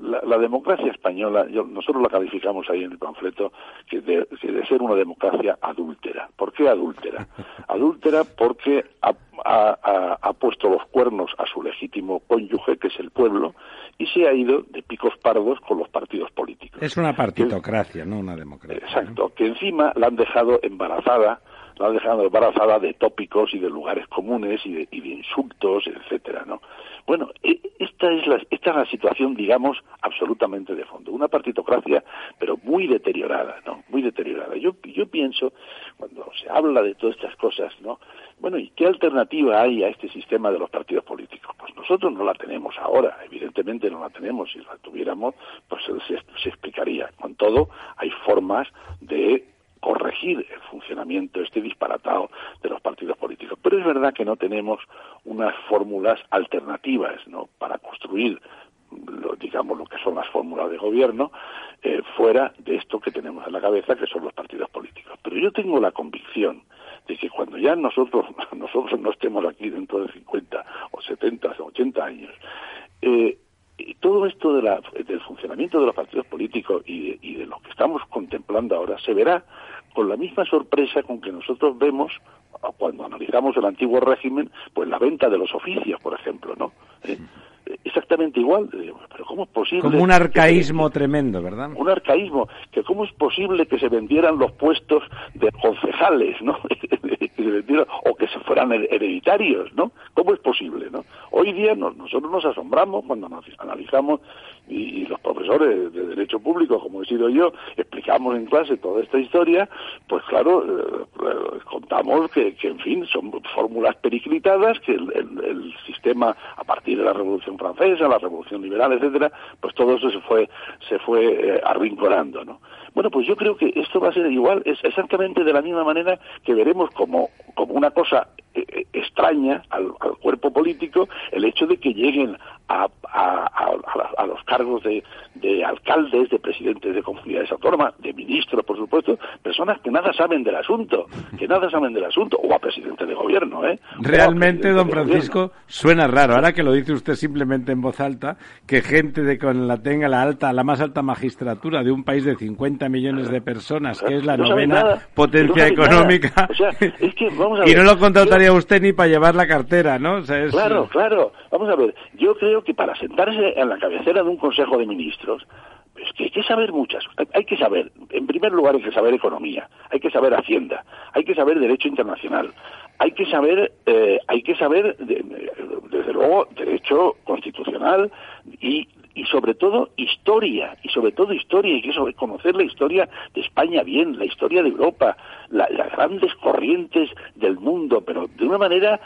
[SPEAKER 10] la, democracia española nosotros la calificamos ahí en el panfleto que de, de ser una democracia adúltera. ¿por qué adúltera? adúltera porque ha, ha, puesto los cuernos a su legítimo cónyuge que es el pueblo y se ha ido de picos pardos con los partidos políticos.
[SPEAKER 2] Es una partitocracia no una democracia
[SPEAKER 10] exacto que encima la han dejado embarazada la han dejado embarazada de tópicos y de lugares comunes y de, y de insultos, etcétera, ¿no? Bueno, e, esta es, la, esta es la situación, digamos, absolutamente de fondo. Una partitocracia, pero muy deteriorada, ¿no? Muy deteriorada. Yo, yo pienso, cuando se habla de todas estas cosas, ¿no? Bueno, ¿y qué alternativa hay a este sistema de los partidos políticos? Pues nosotros no la tenemos ahora, evidentemente no la tenemos. Si la tuviéramos, pues se, se explicaría. Con todo, hay formas de corregir el funcionamiento este disparatado de los partidos políticos. Pero es verdad que no tenemos unas fórmulas alternativas ¿no? para construir lo, digamos lo que son las fórmulas de gobierno eh, fuera de esto que tenemos en la cabeza que son los partidos políticos pero yo tengo la convicción de que cuando ya nosotros nosotros no estemos aquí dentro de 50 o 70 o 80 años eh, todo esto de la, del funcionamiento de los partidos políticos y y de lo que estamos contemplando ahora se verá con la misma sorpresa con que nosotros vemos cuando analizamos el antiguo régimen, pues la venta de los oficios, por ejemplo, ¿no? Eh, exactamente igual, pero ¿cómo es posible?
[SPEAKER 2] Como un arcaísmo tremendo, ¿verdad?
[SPEAKER 10] Un arcaísmo, que cómo es posible que se vendieran los puestos de concejales, ¿no? o que se fueran hereditarios, ¿no? ¿Cómo es posible, no? Hoy día nosotros nos asombramos cuando nos analizamos y, los profesores de Derecho Público, como he sido yo, explicamos en clase toda esta historia, pues claro, eh, eh, contamos que, en fin, son fórmulas periclitadas, que el, sistema, a partir de la Revolución Francesa, la Revolución Liberal, etcétera, pues todo eso se fue, se fue eh, arrinconando, ¿no? Bueno, pues yo creo que esto va a ser igual, es exactamente de la misma manera que veremos como, como una cosa eh, eh, extraña al, cuerpo político el hecho de que lleguen a, a, los cargos de, de, alcaldes, de presidentes de comunidades autónomas, de ministros, por supuesto, personas que nada saben del asunto, que nada saben del asunto, o a presidente de gobierno. ¿eh?
[SPEAKER 2] Realmente, don Francisco, suena raro, ahora que lo dice usted simplemente en voz alta, que gente de con la tenga la alta, la más alta magistratura de un país de 50 millones de personas, que es la novena potencia económica, y no lo contrataría usted ni para llevar la cartera, ¿no?
[SPEAKER 10] Claro, claro. Vamos a ver, yo creo que para sentarse en la cabecera de un Consejo de Ministros, es que que saber muchas. Hay, que saber, en primer lugar, hay que saber economía, hay que saber hacienda, hay que saber derecho internacional, hay que saber, eh, hay que saber, desde luego, derecho constitucional y, y sobre todo historia, y sobre todo historia, hay que conocer la historia de España bien, la historia de Europa, las grandes corrientes del mundo, pero de una manera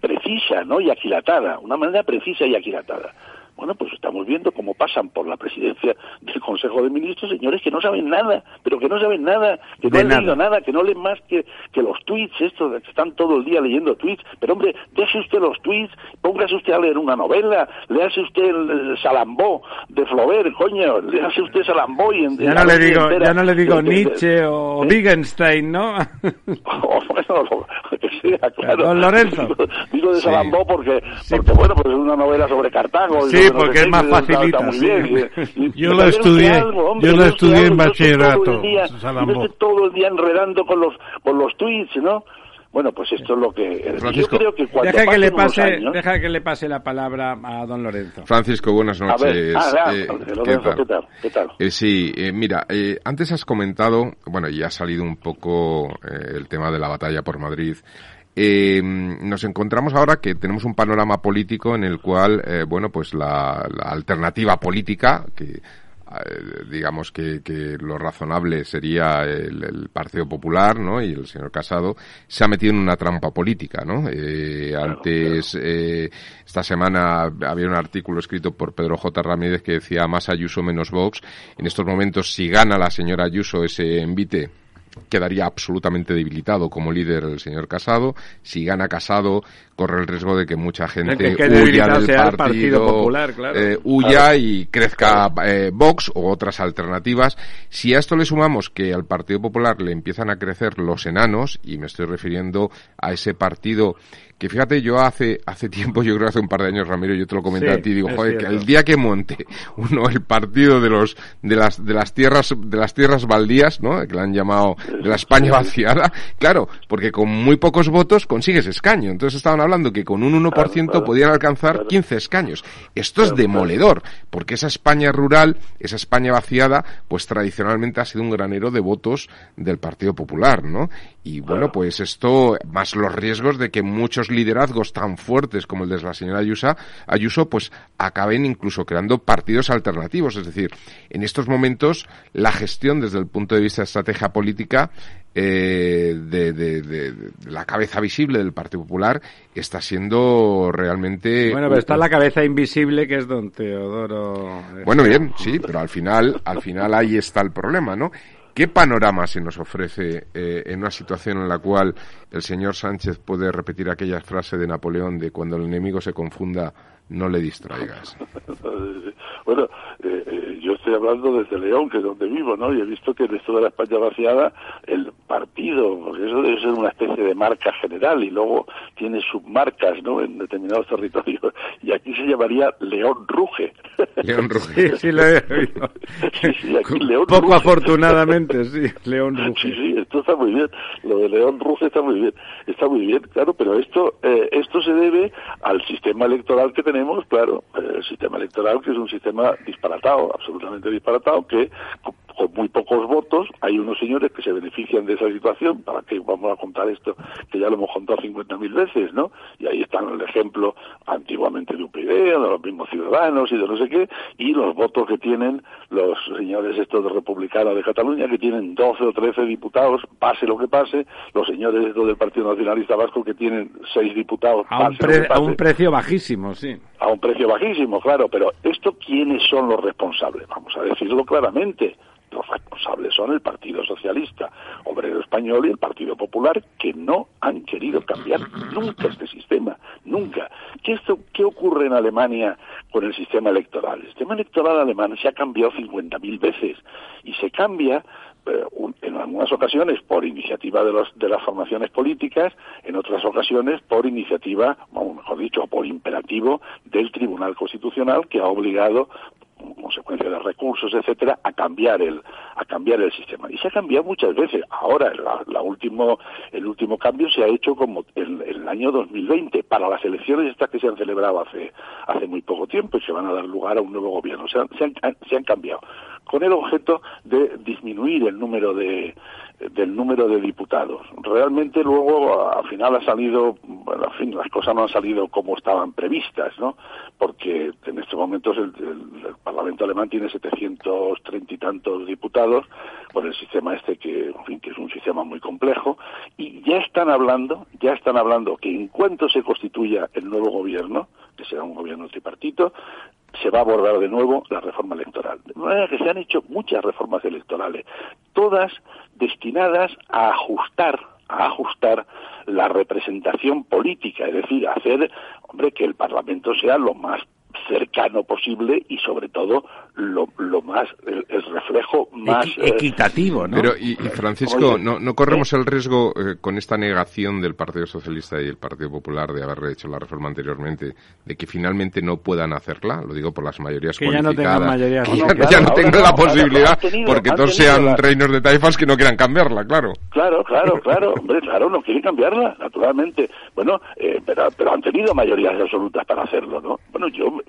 [SPEAKER 10] precisa, ¿no? Y aquilatada, una manera precisa y aquilatada. Bueno, pues estamos viendo cómo pasan por la presidencia del Consejo de Ministros señores que no saben nada, pero que no saben nada, que no han leído nada, que no leen más que, que los tweets, estos que están todo el día leyendo tweets. Pero hombre, deje usted los tweets, póngase usted a leer una novela, léase usted el, Salambó de Flaubert, coño, léase usted Salambó y en,
[SPEAKER 2] ya, no le digo, ya no le digo Nietzsche o ¿Eh? Wittgenstein, ¿no?
[SPEAKER 10] o, bueno, lo que sea, claro.
[SPEAKER 2] Don Lorenzo.
[SPEAKER 10] Digo, de Salambó porque, porque bueno, pues es una novela sobre Cartago.
[SPEAKER 2] Sí, porque es más facilita.
[SPEAKER 3] yo lo estudié, yo lo estudié en bachillerato. Todo el, día,
[SPEAKER 10] todo el día enredando con los, con los tweets, ¿no? Bueno, pues esto es lo que
[SPEAKER 2] Francisco, yo creo que deja que le pase, deja que le pase la palabra a don Lorenzo.
[SPEAKER 4] Francisco, buenas noches.
[SPEAKER 10] Ah, eh, ¿qué, tal? ¿qué tal?
[SPEAKER 4] Eh, sí, eh, mira, eh, antes has comentado, bueno, y ha salido un poco eh, el tema de la batalla por Madrid. Eh, nos encontramos ahora que tenemos un panorama político en el cual, eh, bueno, pues la, la, alternativa política, que eh, digamos que, que, lo razonable sería el, el, Partido Popular, ¿no? Y el señor Casado se ha metido en una trampa política, ¿no? Eh, claro, antes, claro. Eh, esta semana había un artículo escrito por Pedro J. Ramírez que decía más Ayuso menos Vox. En estos momentos, si gana la señora Ayuso ese envite quedaría absolutamente debilitado como líder el señor Casado. Si gana Casado, corre el riesgo de que mucha gente
[SPEAKER 2] que
[SPEAKER 4] huya del
[SPEAKER 2] partido,
[SPEAKER 4] partido
[SPEAKER 2] Popular, claro.
[SPEAKER 4] eh, huya
[SPEAKER 2] claro.
[SPEAKER 4] y crezca eh, Vox o otras alternativas. Si a esto le sumamos que al Partido Popular le empiezan a crecer los enanos, y me estoy refiriendo a ese partido que fíjate, yo hace, hace tiempo, yo creo hace un par de años, Ramiro, yo te lo comenté
[SPEAKER 2] sí,
[SPEAKER 4] a ti, digo, joder, que el día que monte uno el partido de los, de las, de las tierras, de las tierras baldías, ¿no? Que le han llamado de la España vaciada, claro, porque con muy pocos votos consigues escaño. Entonces estaban hablando que con un 1% claro, claro, podían alcanzar claro. 15 escaños. Esto es demoledor, porque esa España rural, esa España vaciada, pues tradicionalmente ha sido un granero de votos del Partido Popular, ¿no? Y bueno, pues esto, más los riesgos de que muchos liderazgos tan fuertes como el de la señora Ayuso, Ayuso, pues acaben incluso creando partidos alternativos. Es decir, en estos momentos la gestión desde el punto de vista de estrategia política eh, de, de, de, de, la cabeza visible del Partido Popular está siendo realmente...
[SPEAKER 2] Bueno, pero está la cabeza invisible que es don Teodoro...
[SPEAKER 4] Bueno, bien, sí, pero al final, al final ahí está el problema, ¿no? ¿Qué panorama se nos ofrece eh, en una situación en la cual el señor Sánchez puede repetir aquella frase de Napoleón de cuando el enemigo se confunda, no le distraigas?
[SPEAKER 10] bueno, eh, yo estoy hablando desde León, que es donde vivo, ¿no? Y he visto que en esto de la España vaciada, el partido, porque eso debe ser una especie de marca general y luego tiene submarcas, ¿no? En determinados territorios. Y aquí se llamaría León Ruge.
[SPEAKER 4] León Ruge.
[SPEAKER 2] Sí, sí, lo he oído.
[SPEAKER 10] sí, sí, aquí León
[SPEAKER 2] Poco
[SPEAKER 10] Ruge.
[SPEAKER 2] afortunadamente, sí, León Ruge.
[SPEAKER 10] Sí, sí, esto está muy bien. Lo de León Ruge está muy bien. Está muy bien, claro, pero esto, eh, esto se debe al sistema electoral que tenemos, claro, el sistema electoral que es un sistema disparatado, absolutamente disparatado, que con, muy pocos votos hay unos señores que se benefician de esa situación, para que vamos a contar esto, que ya lo hemos contado 50.000 veces, ¿no? Y ahí están el ejemplo antiguamente de UPyD, de los mismos ciudadanos y de no sé qué, y los votos que tienen los señores estos de republicanos de Cataluña, que tienen 12 o 13 diputados, pase lo que pase, los señores estos del Partido Nacionalista Vasco que tienen 6 diputados,
[SPEAKER 2] a un, pre a un precio bajísimo, sí.
[SPEAKER 10] A un precio bajísimo, claro, pero ¿esto quiénes son los responsables? Vamos a decirlo claramente los responsables son el Partido Socialista Obrero Español y el Partido Popular, que no han querido cambiar nunca este sistema, nunca. ¿Qué, esto, ¿Qué ocurre en Alemania con el sistema electoral? El sistema electoral alemán se ha cambiado 50.000 veces y se cambia eh, en algunas ocasiones por iniciativa de, los, de las formaciones políticas, en otras ocasiones por iniciativa, o mejor dicho, por imperativo del Tribunal Constitucional que ha obligado consecuencia de recursos, etcétera, a cambiar el a cambiar el sistema. Y se ha cambiado muchas veces. Ahora, la, la último, el último cambio se ha hecho como en, en, el año 2020 para las elecciones estas que se han celebrado hace hace muy poco tiempo y se van a dar lugar a un nuevo gobierno. Se han, se han, se han cambiado con el objeto de disminuir el número de del número de diputados. Realmente luego al final ha salido, bueno, las cosas no han salido como estaban previstas, ¿no? Porque en estos momentos el, Parlamento alemán tiene 730 y tantos diputados por el sistema este que, que es un sistema muy complejo y ya están hablando, ya están hablando que en cuanto se constituya el nuevo gobierno, que será un gobierno tripartito, se va a abordar de nuevo la reforma electoral. De manera que se han hecho muchas reformas electorales, todas destinadas a ajustar a ajustar la representación política, es decir, hacer, hombre, que el Parlamento sea lo más cercano posible y sobre todo lo, lo más el, reflejo más
[SPEAKER 2] eh, equitativo ¿no?
[SPEAKER 4] pero y, Francisco no, no corremos el riesgo eh, con esta negación del Partido Socialista y el Partido Popular de haber hecho la reforma anteriormente de que finalmente no puedan hacerla lo digo por las mayorías
[SPEAKER 2] que ya no tengan mayoría
[SPEAKER 4] que ya, no tengan la posibilidad porque todos sean reinos de taifas que no quieran cambiarla claro.
[SPEAKER 10] Claro claro claro. Hombre claro no quieren cambiarla naturalmente. Bueno eh, pero pero han tenido mayorías absolutas para hacerlo no bueno yo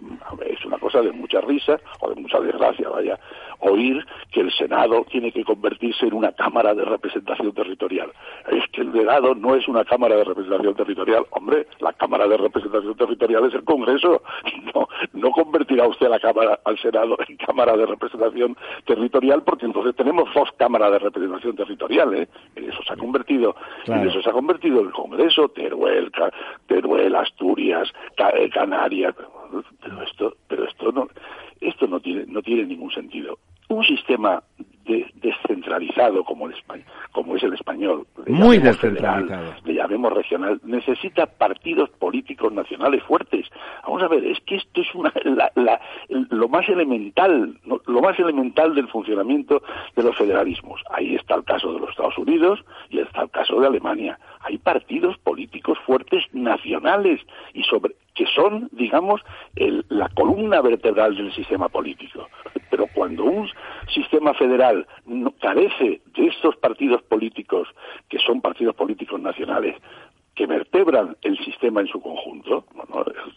[SPEAKER 10] es una cosa de mucha risa o de mucha desgracia, vaya, oír que el Senado tiene que convertirse en una Cámara de Representación Territorial. Es que el Senado no es una Cámara de Representación Territorial. Hombre, la Cámara de Representación Territorial es el Congreso. No, no convertirá usted la Cámara, al Senado en Cámara de Representación Territorial porque entonces tenemos dos cámaras de representación territorial. ¿eh? eso se ha convertido, en eso se ha convertido el Congreso, Teruel, Teruel Asturias, eh, Canarias pero esto, pero esto no, esto no tiene, no tiene ningún sentido. Un sistema descentralizado como, el, como es el español,
[SPEAKER 2] muy descentralizado,
[SPEAKER 10] le llamemos regional, necesita partidos políticos nacionales fuertes. Vamos a ver, es que esto es una, lo más elemental, lo más elemental del funcionamiento de los federalismos. Ahí está el caso de los Estados Unidos y está el caso de Alemania. Hay partidos políticos fuertes nacionales y sobre que son, digamos, la columna vertebral del sistema político. Pero cuando un sistema federal no, carece de estos partidos políticos, que son partidos políticos nacionales, que vertebran el sistema en su conjunto,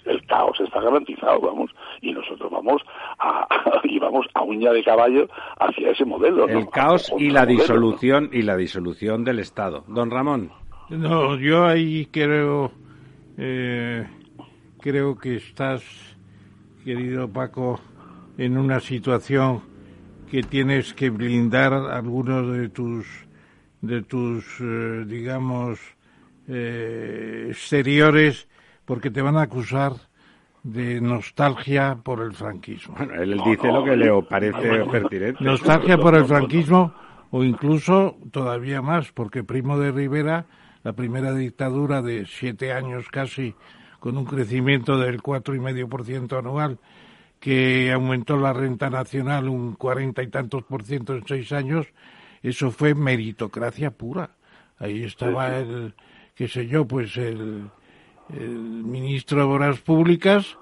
[SPEAKER 10] el, caos está garantizado, vamos, y nosotros vamos a, y vamos a uña de caballo hacia ese modelo.
[SPEAKER 2] El caos y la disolución y la disolución del Estado. Don Ramón.
[SPEAKER 3] No, yo ahí creo eh, creo que estás, querido Paco, en una situación que tienes que blindar algunos de tus, de tus, eh, digamos, eh, exteriores, porque te van a acusar de nostalgia por el franquismo.
[SPEAKER 2] Bueno, él dice lo que le parece pertinente.
[SPEAKER 3] Nostalgia por el franquismo o incluso todavía más, porque Primo de Rivera, la primera dictadura de siete años casi con un crecimiento del cuatro y medio por ciento anual, que aumentó la renta nacional un cuarenta y tantos por ciento en seis años, eso fue meritocracia pura. Ahí estaba el, qué sé yo, pues el, el ministro de Obras Públicas,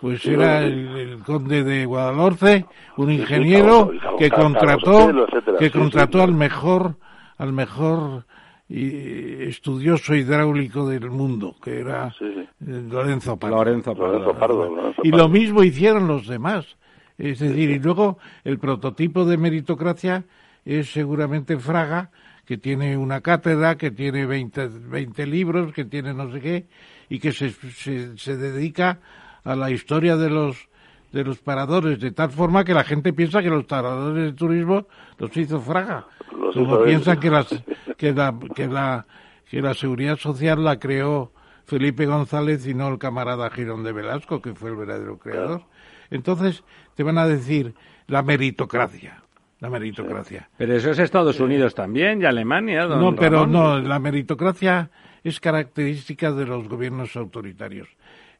[SPEAKER 3] pues era el, conde de Guadalhorce, un ingeniero que contrató, que contrató al mejor, al mejor y estudioso hidráulico del mundo, que era Lorenzo Pardo.
[SPEAKER 2] Lorenzo
[SPEAKER 10] Pardo.
[SPEAKER 3] Y lo mismo hicieron los demás. Es decir, y luego el prototipo de meritocracia es seguramente Fraga, que tiene una cátedra, que tiene 20, 20 libros, que tiene no sé qué, y que se, se dedica a la historia de los de los paradores, de tal forma que la gente piensa que los paradores de turismo los hizo Fraga. Como piensan que, las, que, la, que, la, que la seguridad social la creó Felipe González y no el camarada Girón de Velasco, que fue el verdadero creador. Entonces te van a decir la meritocracia. La meritocracia.
[SPEAKER 2] Pero eso es Estados Unidos también y Alemania.
[SPEAKER 3] no, pero no, la meritocracia es característica de los gobiernos autoritarios.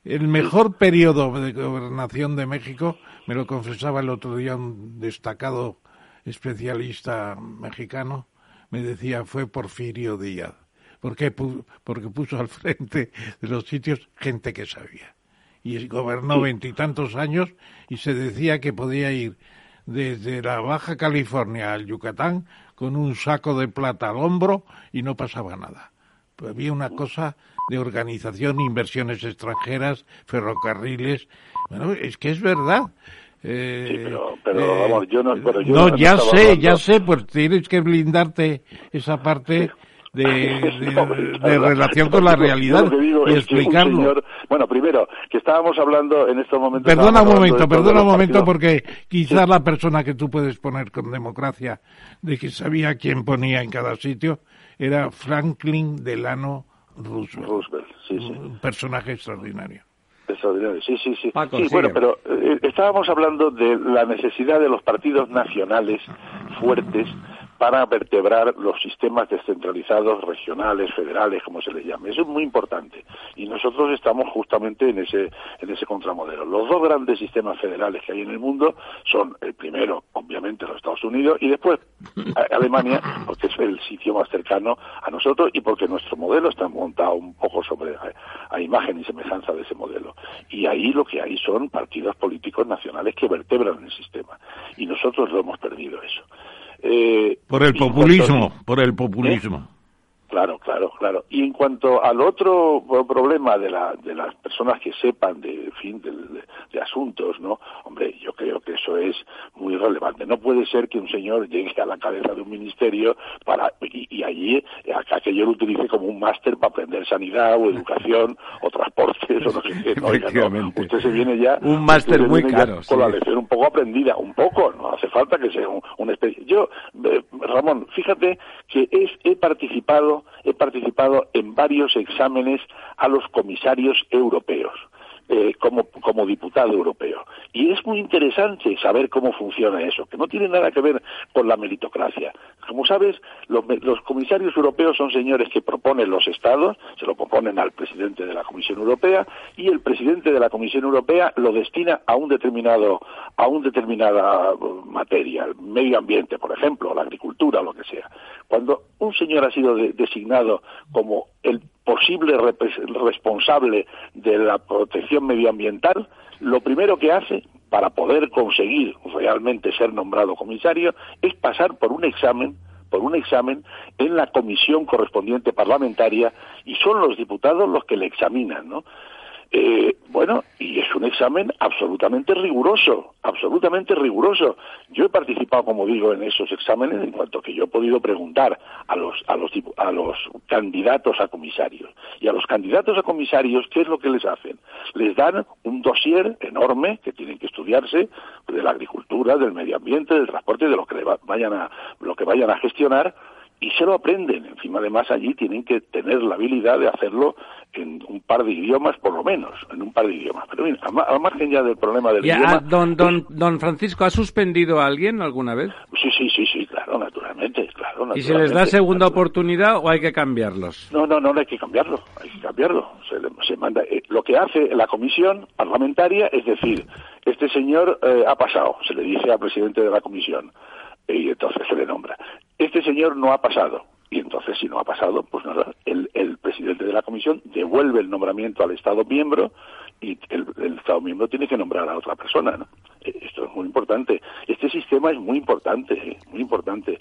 [SPEAKER 3] El mejor periodo de gobernación de México, me lo confesaba el otro día un destacado especialista mexicano, me decía, fue Porfirio Díaz. ¿Por qué? Porque puso al frente de los sitios gente que sabía. Y gobernó veintitantos años y se decía que podía ir desde la Baja California al Yucatán con un saco de plata al hombro y no pasaba nada. Pues había una cosa de organización, inversiones extranjeras, ferrocarriles. Bueno, es que es verdad. Eh,
[SPEAKER 10] pero, pero vamos, yo no, pero yo
[SPEAKER 3] no,
[SPEAKER 10] no
[SPEAKER 3] ya sé,
[SPEAKER 10] hablando-
[SPEAKER 3] ya sé, pues tienes que blindarte esa parte de, de-
[SPEAKER 10] No,
[SPEAKER 3] de relación con la realidad y explicarlo.
[SPEAKER 10] señor- bueno, primero, que estábamos hablando en estos momentos...
[SPEAKER 3] Perdona un momento, perdona un momento, porque quizás la persona que tú puedes poner con democracia, de que sabía quién ponía en cada sitio, era Franklin Delano Roosevelt.
[SPEAKER 10] Roosevelt, sí, sí.
[SPEAKER 3] Un personaje extraordinario.
[SPEAKER 10] Extraordinario, sí, sí, sí.
[SPEAKER 2] Paco,
[SPEAKER 10] sí,
[SPEAKER 2] sigue.
[SPEAKER 10] bueno, pero eh, estábamos hablando de la necesidad de los partidos nacionales fuertes para vertebrar los sistemas descentralizados, regionales, federales, como se les llame. Eso es muy importante. Y nosotros estamos justamente en ese, en ese contramodelo. Los dos grandes sistemas federales que hay en el mundo son el primero, obviamente, los Estados Unidos, y después Alemania, porque es el sitio más cercano a nosotros y porque nuestro modelo está montado un poco sobre a imagen y semejanza de ese modelo. Y ahí lo que hay son partidos políticos nacionales que vertebran el sistema. Y nosotros lo hemos perdido eso. Eh,
[SPEAKER 3] Por el populismo, por el populismo.
[SPEAKER 10] Claro, claro, claro. Y en cuanto al otro problema de, la, de las personas que sepan de, fin, de, de- de asuntos, ¿no? Hombre, yo creo que eso es muy relevante. No puede ser que un señor llegue a la cabeza de un ministerio para y, y allí eh, aquello lo utilice como un máster para aprender sanidad o educación o transportes o no sé qué. No, oiga, no.
[SPEAKER 2] Efectivamente.
[SPEAKER 10] Usted se viene ya
[SPEAKER 2] Un máster muy caro,
[SPEAKER 10] con la lección un poco aprendida, un poco, no hace falta que sea un, una especie. Yo, eh, Ramón, fíjate que es, he participado, he participado en varios exámenes a los comisarios europeos. Eh, como, como diputado europeo. Y es muy interesante saber cómo funciona eso, que no tiene nada que ver con la meritocracia. Como sabes, los, los comisarios europeos son señores que proponen los estados, se lo proponen al presidente de la Comisión Europea, y el presidente de la Comisión Europea lo destina a un determinado, a un determinada uh, materia, el medio ambiente, por ejemplo, la agricultura, lo que sea. Cuando un señor ha sido de- designado como el posible responsable de la protección medioambiental, lo primero que hace para poder conseguir realmente ser nombrado comisario es pasar por un examen por un examen en la comisión correspondiente parlamentaria y son los diputados los que le examinan, ¿no? Eh, bueno, y es un examen absolutamente riguroso, absolutamente riguroso. Yo he participado, como digo, en esos exámenes en cuanto que yo he podido preguntar a los, a los, a los candidatos a comisarios. Y a los candidatos a comisarios, ¿qué es lo que les hacen? Les dan un dossier enorme que tienen que estudiarse de la agricultura, del medio ambiente, del transporte, de lo que vayan a, lo que vayan a gestionar y se lo aprenden. Encima, además, allí tienen que tener la habilidad de hacerlo en un par de idiomas, por lo menos, en un par de idiomas. Pero bien, al, ma- al margen ya del problema del
[SPEAKER 2] Y, ah,
[SPEAKER 10] idioma...
[SPEAKER 2] don, don, don Francisco, ¿ha suspendido a alguien alguna vez?
[SPEAKER 10] Sí, sí, sí, sí, claro, naturalmente, claro.
[SPEAKER 2] ¿Y se les da
[SPEAKER 10] naturalmente.
[SPEAKER 2] segunda oportunidad o hay que cambiarlos?
[SPEAKER 10] No, no, no, no hay que cambiarlo, hay que cambiarlo. Se, se manda, eh, lo que hace la comisión parlamentaria es decir, este señor eh, ha pasado, se le dice al presidente de la comisión, y entonces se le nombra. Este señor no ha pasado, y entonces si no ha pasado, pues nada, el, el presidente de la comisión devuelve el nombramiento al Estado miembro y el, el Estado miembro tiene que nombrar a otra persona. ¿no? Eh, Esto es muy importante. Este sistema es muy importante, eh, muy importante.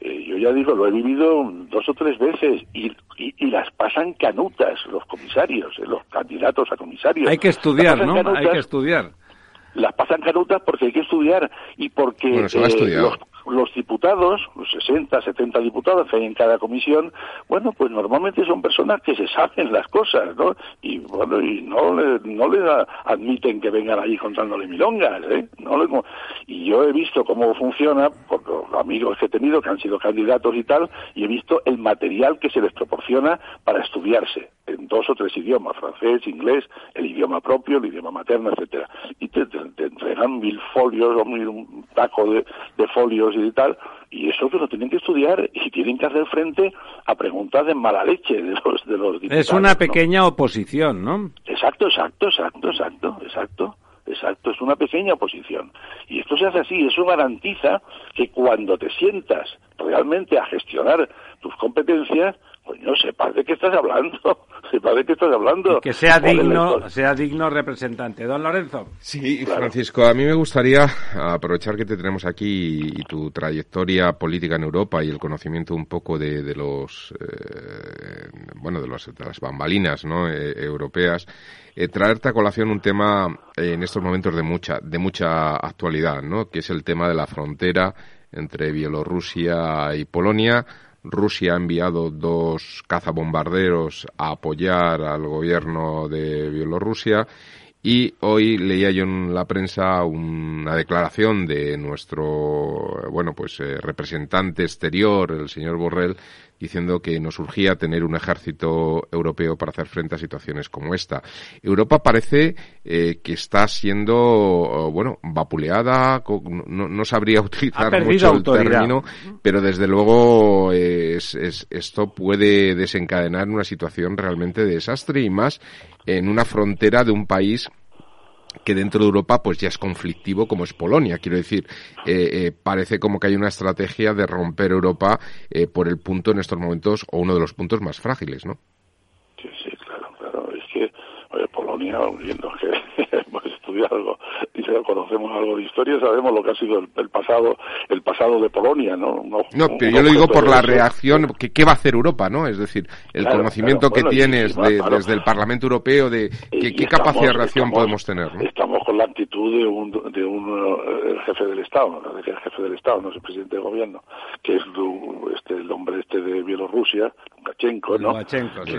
[SPEAKER 10] Eh, yo ya digo, lo he vivido dos o tres veces y, y, y las pasan canutas los comisarios, eh, los candidatos a comisarios.
[SPEAKER 2] Hay que estudiar, ¿no?
[SPEAKER 10] canutas,
[SPEAKER 2] Hay que estudiar.
[SPEAKER 10] las pasan canutas porque hay que estudiar y porque
[SPEAKER 4] Bueno, se
[SPEAKER 10] eh,
[SPEAKER 4] estudiado.
[SPEAKER 10] los, los diputados, los 60, 70 diputados que hay en cada comisión, bueno, pues normalmente son personas que se saben las cosas, ¿no? Y bueno, y no le, no le da- admiten que vengan allí contándole milongas, ¿eh? No le- y yo he visto cómo funciona, por los amigos que he tenido que han sido candidatos y tal, y he visto el material que se les proporciona para estudiarse en dos o tres idiomas, francés, inglés, el idioma propio, el idioma materno, etcétera. Y te, te- te entregan mil folios o mil, un taco de, de folios y tal, y eso que lo tienen que estudiar y tienen que hacer frente a preguntas de mala leche de los, de los diputados.
[SPEAKER 2] Es una
[SPEAKER 10] ¿no?
[SPEAKER 2] pequeña oposición, ¿no?
[SPEAKER 10] Exacto, exacto, exacto, exacto, exacto. Exacto, es una pequeña oposición. Y esto se hace así, eso garantiza que cuando te sientas realmente a gestionar tus competencias, coño, sepas de qué estás hablando, sepas de qué estás hablando.
[SPEAKER 2] que sea digno, sea digno representante. Don Lorenzo.
[SPEAKER 4] Sí, Francisco, a mí me gustaría aprovechar que te tenemos aquí y, tu trayectoria política en Europa y el conocimiento un poco de, de los, eh, bueno, de, los, de las bambalinas, ¿no? Eh, europeas. Eh, traerte a colación un tema eh, en estos momentos de mucha, de mucha actualidad, ¿no? Que es el tema de la frontera entre Bielorrusia y Polonia Rusia ha enviado dos cazabombarderos a apoyar al gobierno de Bielorrusia y hoy leía yo en la prensa una declaración de nuestro, bueno, pues eh, representante exterior, el señor Borrell, diciendo que nos urgía tener un ejército europeo para hacer frente a situaciones como esta. Europa parece eh, que está siendo, bueno, vapuleada, no, sabría utilizar mucho el término, pero desde luego esto puede desencadenar una situación realmente de desastre y más en una frontera de un país que dentro de Europa pues ya es conflictivo como es Polonia. Quiero decir, eh, eh, parece como que hay una estrategia de romper Europa eh, por el punto en estos momentos o uno de los puntos más frágiles, ¿no?
[SPEAKER 10] Sí, sí, claro, claro. Es que Polonia, viendo que hemos estudiado y conocemos algo de historia, sabemos lo que ha sido el, pasado el pasado de Polonia, ¿no?
[SPEAKER 4] No, pero yo lo digo por la reacción, que qué va a hacer Europa, ¿no? Es decir, el conocimiento que tienes desde el Parlamento Europeo de qué, capacidad de reacción podemos tener,
[SPEAKER 10] Estamos con la actitud de un, de un eh, jefe del Estado, ¿no? el jefe del Estado, no es el presidente del gobierno, que es este, el hombre este de Bielorrusia, Lukashenko, ¿no?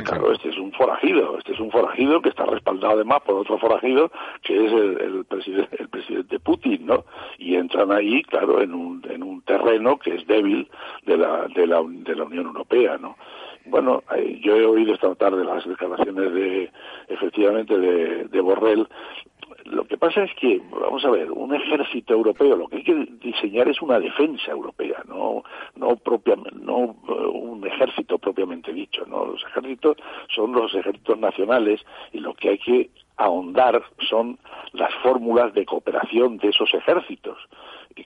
[SPEAKER 10] Claro, este es un forajido, este es un forajido que está respaldado además por otro forajido que es el, el, presidente, el presidente Putin, ¿no? Y entran ahí, claro, en un, en un terreno que es débil de la, de la, de la Unión Europea, ¿no? Bueno, eh, yo he oído esta tarde las declaraciones de, efectivamente, de, de Borrell lo que pasa es que, vamos a ver, un ejército europeo, lo que hay que diseñar es una defensa europea, no, no, no eh, un ejército propiamente dicho, ¿no? Los ejércitos son los ejércitos nacionales y lo que hay que ahondar son las fórmulas de cooperación de esos ejércitos,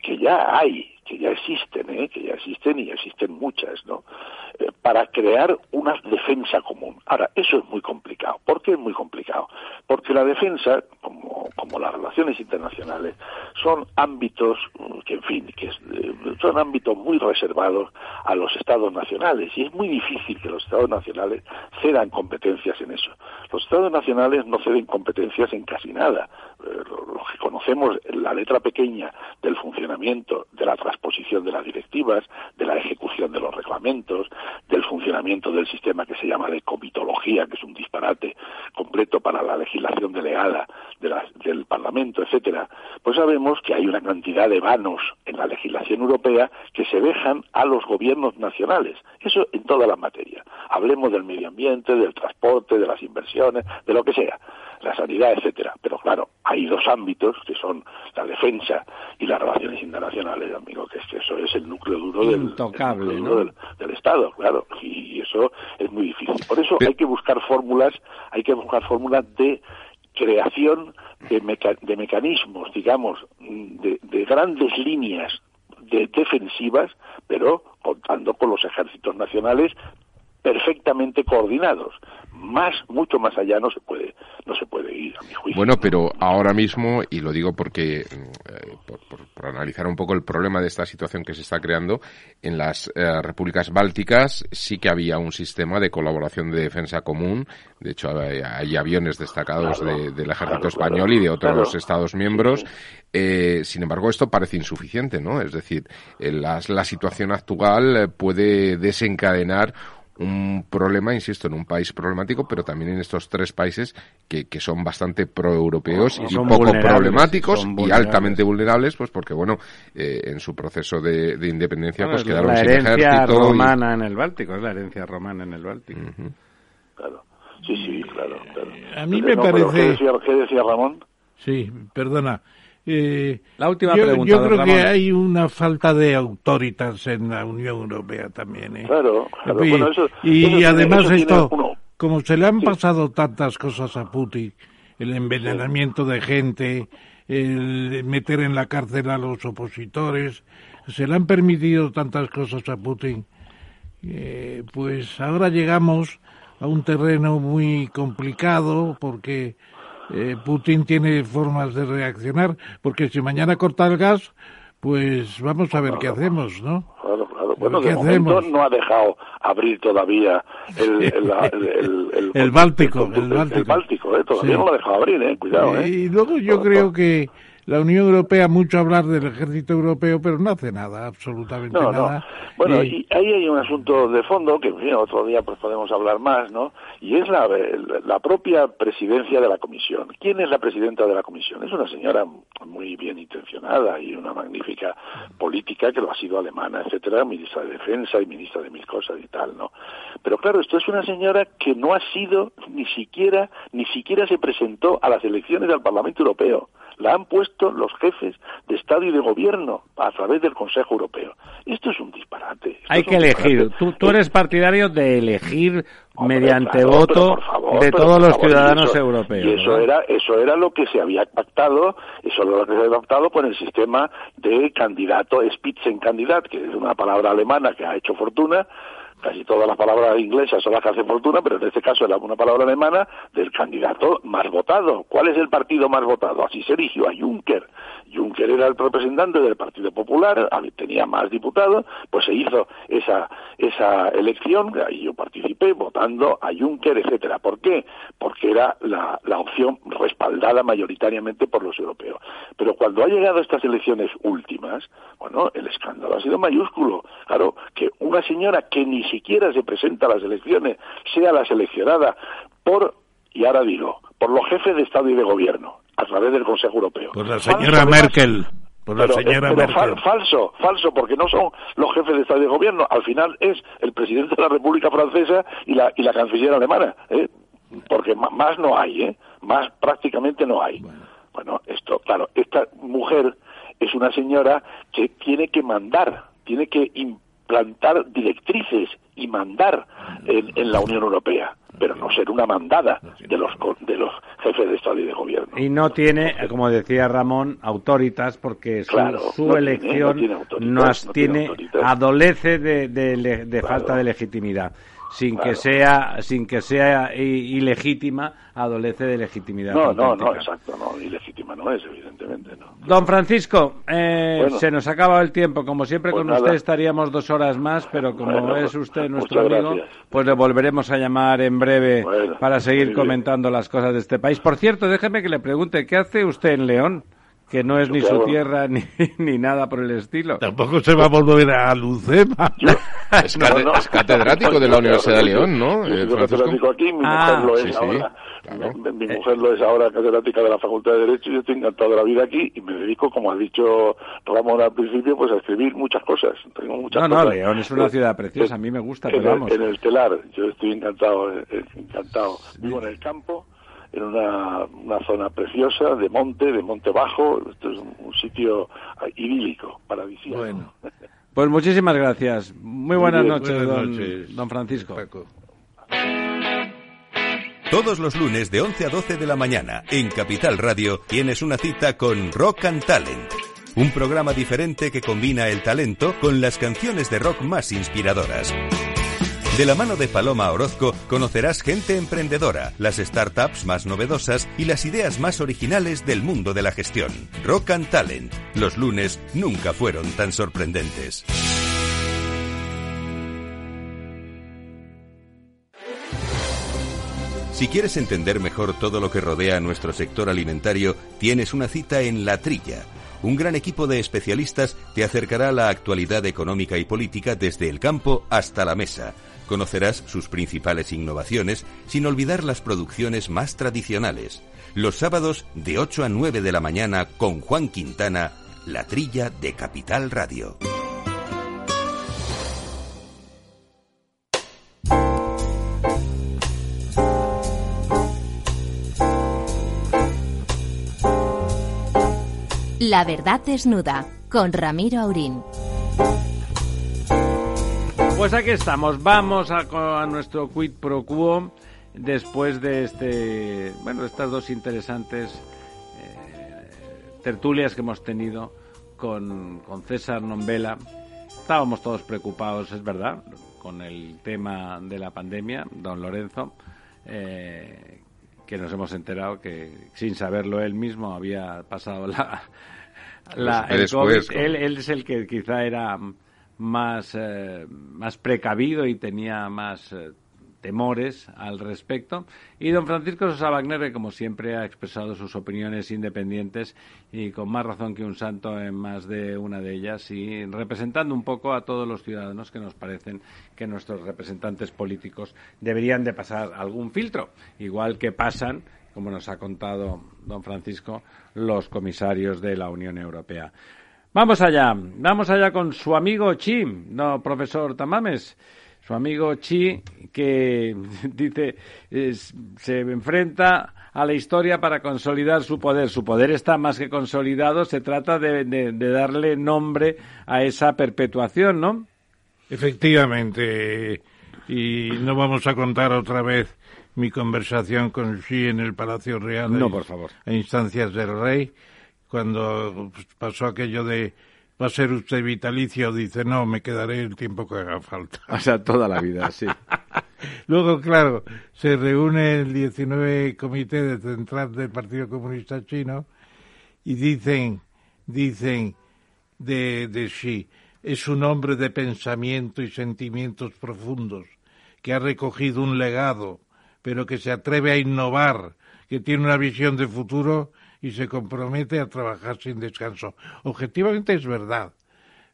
[SPEAKER 10] que ya hay, que ya existen, ¿eh? que ya existen y existen muchas, ¿no? Eh, para crear una defensa común. Ahora, eso es muy complicado. ¿Por qué es muy complicado? Porque la defensa, como, como las relaciones internacionales, son ámbitos mm, que, en fin, que eh, son ámbitos muy reservados a los estados nacionales y es muy difícil que los estados nacionales cedan competencias en eso. Los estados nacionales no ceden competencias en casi nada. Eh, lo que conocemos, la letra pequeña del funcionamiento, de la transposición de las directivas, de la ejecución de los reglamentos, del funcionamiento del sistema que se llama de comitología, que es un disparate completo para la legislación delegada del Parlamento, etcétera, pues sabemos que hay una cantidad de vanos en la legislación europea que se dejan a los gobiernos nacionales. Eso en todas las materias. Hablemos del medio ambiente, del transporte, de las inversiones, de lo que sea la sanidad, etcétera. Pero claro, hay dos ámbitos que son la defensa y las relaciones internacionales, amigo, que es que eso es el núcleo duro del, del, Estado, claro, y eso es muy difícil. Por eso hay que buscar fórmulas, hay que buscar fórmulas de creación de, de mecanismos, digamos, de, de grandes líneas de defensivas, pero contando con los ejércitos nacionales perfectamente coordinados. Más, mucho más allá no se puede, no se puede ir, a mi juicio.
[SPEAKER 4] Bueno, pero ahora mismo, y lo digo porque, eh, por, analizar un poco el problema de esta situación que se está creando, en las eh, repúblicas bálticas sí que había un sistema de colaboración de defensa común. De hecho, hay, aviones destacados del ejército español y de otros Estados miembros. Eh, sin embargo, esto parece insuficiente, ¿no? Es decir, la situación actual puede desencadenar un problema, insisto, en un país problemático, pero también en estos tres países que, que son bastante proeuropeos y poco problemáticos y altamente vulnerables, pues porque, bueno, eh, en su proceso de, independencia, pues quedaron
[SPEAKER 2] sin
[SPEAKER 4] ejército.
[SPEAKER 2] La herencia romana en el Báltico, es la herencia romana en el Báltico.
[SPEAKER 10] Claro, sí, sí, claro.
[SPEAKER 3] A mí me parece...
[SPEAKER 10] ¿qué decía Ramón?
[SPEAKER 3] Sí, perdona. Eh,
[SPEAKER 2] la última
[SPEAKER 3] yo,
[SPEAKER 2] pregunta.
[SPEAKER 3] Yo creo que hay una falta de autoritas en la Unión Europea también. ¿eh?
[SPEAKER 10] Claro,
[SPEAKER 3] y, además esto, como se le han pasado tantas cosas a Putin, el envenenamiento de gente, el meter en la cárcel a los opositores, se le han permitido tantas cosas a Putin eh, pues ahora llegamos a un terreno muy complicado porque eh, Putin tiene formas de reaccionar, porque si mañana corta el gas, pues vamos a ver qué hacemos, ¿no?
[SPEAKER 10] Claro, claro. Bueno, de momento no ha dejado abrir todavía el, el,
[SPEAKER 3] el, Báltico.
[SPEAKER 10] El, Báltico, ¿eh? todavía no lo ha dejado abrir, ¿eh? Cuidado, ¿eh?
[SPEAKER 3] Y luego yo creo que la Unión Europea mucho hablar del ejército europeo, pero no hace nada, absolutamente nada.
[SPEAKER 10] Bueno, y... ahí hay un asunto de fondo que otro día pues podemos hablar más, ¿no? Y es la, la propia presidencia de la Comisión. ¿Quién es la presidenta de la Comisión? Es una señora muy bien intencionada y una magnífica política que lo ha sido alemana, etcétera, ministra de Defensa y ministra de mil cosas y tal, ¿no? Pero claro, esto es una señora que no ha sido ni siquiera ni siquiera se presentó a las elecciones del Parlamento Europeo la han puesto los jefes de Estado y de Gobierno a través del Consejo Europeo. Esto es un disparate.
[SPEAKER 2] Hay que elegir. Tú, tú eres partidario de elegir mediante voto de todos los ciudadanos europeos.
[SPEAKER 10] Y eso era eso era lo que se había pactado, eso era lo que se había pactado con el sistema de candidato Spitzenkandidat, que es una palabra alemana que ha hecho fortuna casi todas las palabras inglesas son las que hacen fortuna, pero en este caso era una palabra alemana del candidato más votado. ¿Cuál es el partido más votado? Así se eligió a Juncker. Juncker era el representante del Partido Popular, tenía más diputados, pues se hizo esa, esa elección, ahí yo participé votando a Juncker, etcétera. ¿Por qué? Porque era la, opción respaldada mayoritariamente por los europeos. Pero cuando ha llegado estas elecciones últimas, bueno, el escándalo ha sido mayúsculo. Claro, que una señora que ni siquiera se presenta a las elecciones sea la seleccionada por, y ahora digo, por los jefes de Estado y de Gobierno, a través del Consejo Europeo.
[SPEAKER 3] Por la señora Merkel. Por la señora Merkel.
[SPEAKER 10] falso, falso, porque no son los jefes de Estado y de Gobierno. Al final es el presidente de la República Francesa y la, y la canciller alemana. ¿eh? Porque más no hay, ¿eh? Más prácticamente no hay. bueno, esto, claro, esta mujer es una señora que tiene que mandar, tiene que plantar directrices y mandar en, la Unión Europea pero no ser una mandada de los de los jefes de Estado y de Gobierno.
[SPEAKER 2] Y no tiene, como decía Ramón, autoritas porque su, elección no tiene, adolece de, de, falta de legitimidad. Sin que sea sin que sea ilegítima adolece de legitimidad
[SPEAKER 10] no no no exacto no ilegítima no es evidentemente
[SPEAKER 2] don Francisco eh, se nos acaba el tiempo. Como siempre pues con usted estaríamos dos horas más pero como es usted nuestro amigo pues le volveremos a llamar en breve para seguir comentando las cosas de este país. Por cierto déjeme que le pregunte qué hace usted en León que no es ni su tierra ni, ni, nada por el estilo.
[SPEAKER 3] Tampoco se va a volver a Lucema.
[SPEAKER 4] es, catedrático de la Universidad de León, ¿no?
[SPEAKER 10] Yo soy catedrático aquí, mi mujer lo es ahora. Mi, mujer lo es ahora catedrática de la Facultad de Derecho y yo estoy encantado de la vida aquí y me dedico, como ha dicho Ramón al principio, pues a escribir muchas cosas. Tengo muchas
[SPEAKER 2] no, no, León es una ciudad preciosa, a mí me gusta,
[SPEAKER 10] en,
[SPEAKER 2] pero vamos.
[SPEAKER 10] En el telar, yo estoy encantado, eh, eh, encantado. Vivo en el campo en una, una, zona preciosa de monte, de monte bajo. Esto es un, sitio idílico, paradisíaco. Bueno.
[SPEAKER 2] Pues muchísimas gracias. Muy buenas, noches, don, don, Francisco.
[SPEAKER 9] Todos los lunes de 11 a 12 de la mañana en Capital Radio tienes una cita con Rock and Talent. Un programa diferente que combina el talento con las canciones de rock más inspiradoras. De la mano de Paloma Orozco conocerás gente emprendedora, las startups más novedosas y las ideas más originales del mundo de la gestión. Rock and Talent. Los lunes nunca fueron tan sorprendentes. Si quieres entender mejor todo lo que rodea a nuestro sector alimentario, tienes una cita en La Trilla. Un gran equipo de especialistas te acercará a la actualidad económica y política desde el campo hasta la mesa Conocerás sus principales innovaciones sin olvidar las producciones más tradicionales. Los sábados de 8 a 9 de la mañana con Juan Quintana, La Trilla de Capital Radio.
[SPEAKER 1] La verdad desnuda con Ramiro Aurín.
[SPEAKER 2] Pues aquí estamos, vamos a, nuestro quid pro quo después de este, bueno, estas dos interesantes eh, tertulias que hemos tenido con, con César Nombela. Estábamos todos preocupados, es verdad, con el tema de la pandemia, don Lorenzo, eh, que nos hemos enterado que sin saberlo él mismo había pasado la, la el
[SPEAKER 4] Después,
[SPEAKER 2] COVID. Él, él es el que quizá era más, eh, más precavido y tenía más eh, temores al respecto. Y don Francisco Sosa Wagner, que como siempre ha expresado sus opiniones independientes y con más razón que un santo en más de una de ellas y representando un poco a todos los ciudadanos que nos parecen que nuestros representantes políticos deberían de pasar algún filtro, igual que pasan como nos ha contado don Francisco, los comisarios de la Unión Europea. Vamos allá, vamos allá con su amigo Chi, no profesor Tamames, su amigo Chi que dice es- se enfrenta a la historia para consolidar su poder. Su poder está más que consolidado, se trata de, de- de darle nombre a esa perpetuación, ¿no?
[SPEAKER 3] Efectivamente, y no vamos a contar otra vez mi conversación con Xi en el Palacio Real.
[SPEAKER 2] No,
[SPEAKER 3] a-
[SPEAKER 2] por favor.
[SPEAKER 3] A instancias del rey, cuando pues, pasó aquello de va a ser usted vitalicio, dice no, me quedaré el tiempo que haga falta.
[SPEAKER 2] O sea, toda la vida, sí.
[SPEAKER 3] Luego, claro, se reúne el 19 Comité de Central del Partido Comunista Chino y dicen, dicen de, de Xi, es un hombre de pensamiento y sentimientos profundos, que ha recogido un legado, pero que se atreve a innovar, que tiene una visión de futuro y se compromete a trabajar sin descanso. Objetivamente es verdad.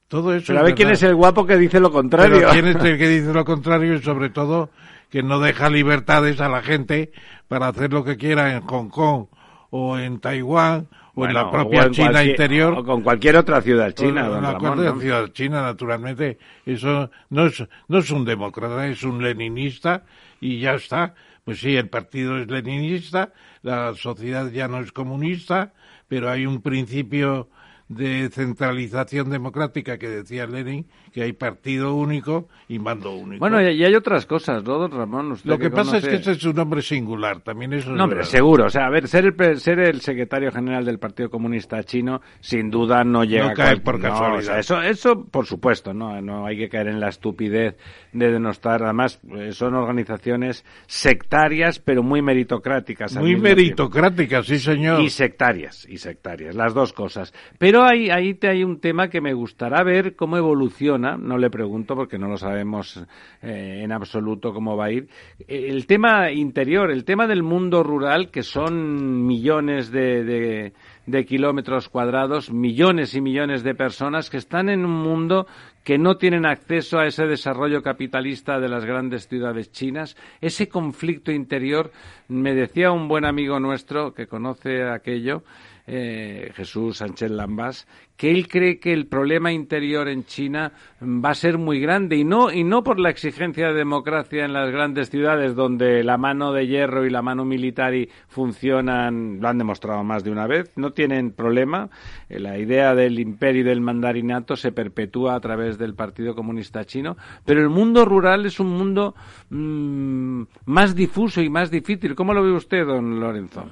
[SPEAKER 3] Todo eso
[SPEAKER 2] Pero a ver quién es el guapo que dice lo contrario.
[SPEAKER 3] Pero quién es el que dice lo contrario y sobre todo que no deja libertades a la gente para hacer lo que quiera en Hong Kong o en Taiwán o en la propia
[SPEAKER 2] en
[SPEAKER 3] China
[SPEAKER 2] cualquier-
[SPEAKER 3] interior.
[SPEAKER 2] O con cualquier otra ciudad china,
[SPEAKER 3] en la
[SPEAKER 2] ¿no?
[SPEAKER 3] ciudad china, naturalmente. Eso no es, no es un demócrata, es un leninista y ya está. Pues sí, el partido es leninista, la sociedad ya no es comunista, pero hay un principio de centralización democrática que decía Lenin, que hay partido único y mando único.
[SPEAKER 2] Bueno, y y hay otras cosas, ¿no, don Ramón? Usted
[SPEAKER 3] Lo que pasa es
[SPEAKER 2] conoce-
[SPEAKER 3] que ese es un hombre singular, también es
[SPEAKER 2] No, hombre,
[SPEAKER 3] verdad.
[SPEAKER 2] seguro. O sea, a ver, ser el, ser el secretario general del Partido Comunista Chino, sin duda no llega
[SPEAKER 3] No cae
[SPEAKER 2] cual-
[SPEAKER 3] por
[SPEAKER 2] no,
[SPEAKER 3] casualidad.
[SPEAKER 2] o sea, eso, eso, por supuesto, no, no hay que caer en la estupidez de denostar. Además, eh, son organizaciones sectarias, pero muy meritocráticas.
[SPEAKER 3] Muy
[SPEAKER 2] mismo tiempo.
[SPEAKER 3] meritocrática, sí señor.
[SPEAKER 2] Y sectarias, y sectarias, las dos cosas. Pero ahí, ahí te hay un tema que me gustará ver cómo evoluciona, no le pregunto porque no lo sabemos eh, en absoluto cómo va a ir. El tema interior, el tema del mundo rural, que son millones de, de kilómetros cuadrados, millones y millones de personas que están en un mundo que no tienen acceso a ese desarrollo capitalista de las grandes ciudades chinas, ese conflicto interior, me decía un buen amigo nuestro que conoce aquello, eh, Jesús Sánchez Lambás, que él cree que el problema interior en China va a ser muy grande y no y no por la exigencia de democracia en las grandes ciudades donde la mano de hierro y la mano militar y funcionan, lo han demostrado más de una vez, no tienen problema. Eh, La idea del imperio y del mandarinato se perpetúa a través del Partido Comunista Chino, pero el mundo rural es un mundo mm, más difuso y más difícil. ¿Cómo lo ve usted, don Lorenzo?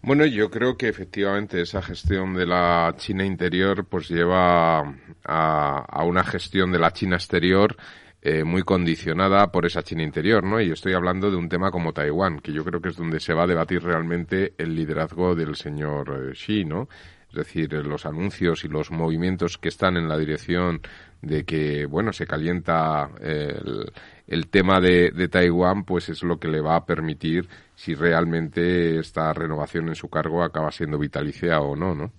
[SPEAKER 4] Bueno, yo creo que efectivamente esa gestión de la China interior pues lleva a, una gestión de la China exterior eh, muy condicionada por esa China interior, ¿no? Y estoy hablando de un tema como Taiwán, que yo creo que es donde se va a debatir realmente el liderazgo del señor eh, Xi, ¿no? Es decir, eh, los anuncios y los movimientos que están en la dirección de que, bueno, se calienta eh, el, el tema de, de Taiwán, pues es lo que le va a permitir si realmente esta renovación en su cargo acaba siendo vitalicia o no, ¿no?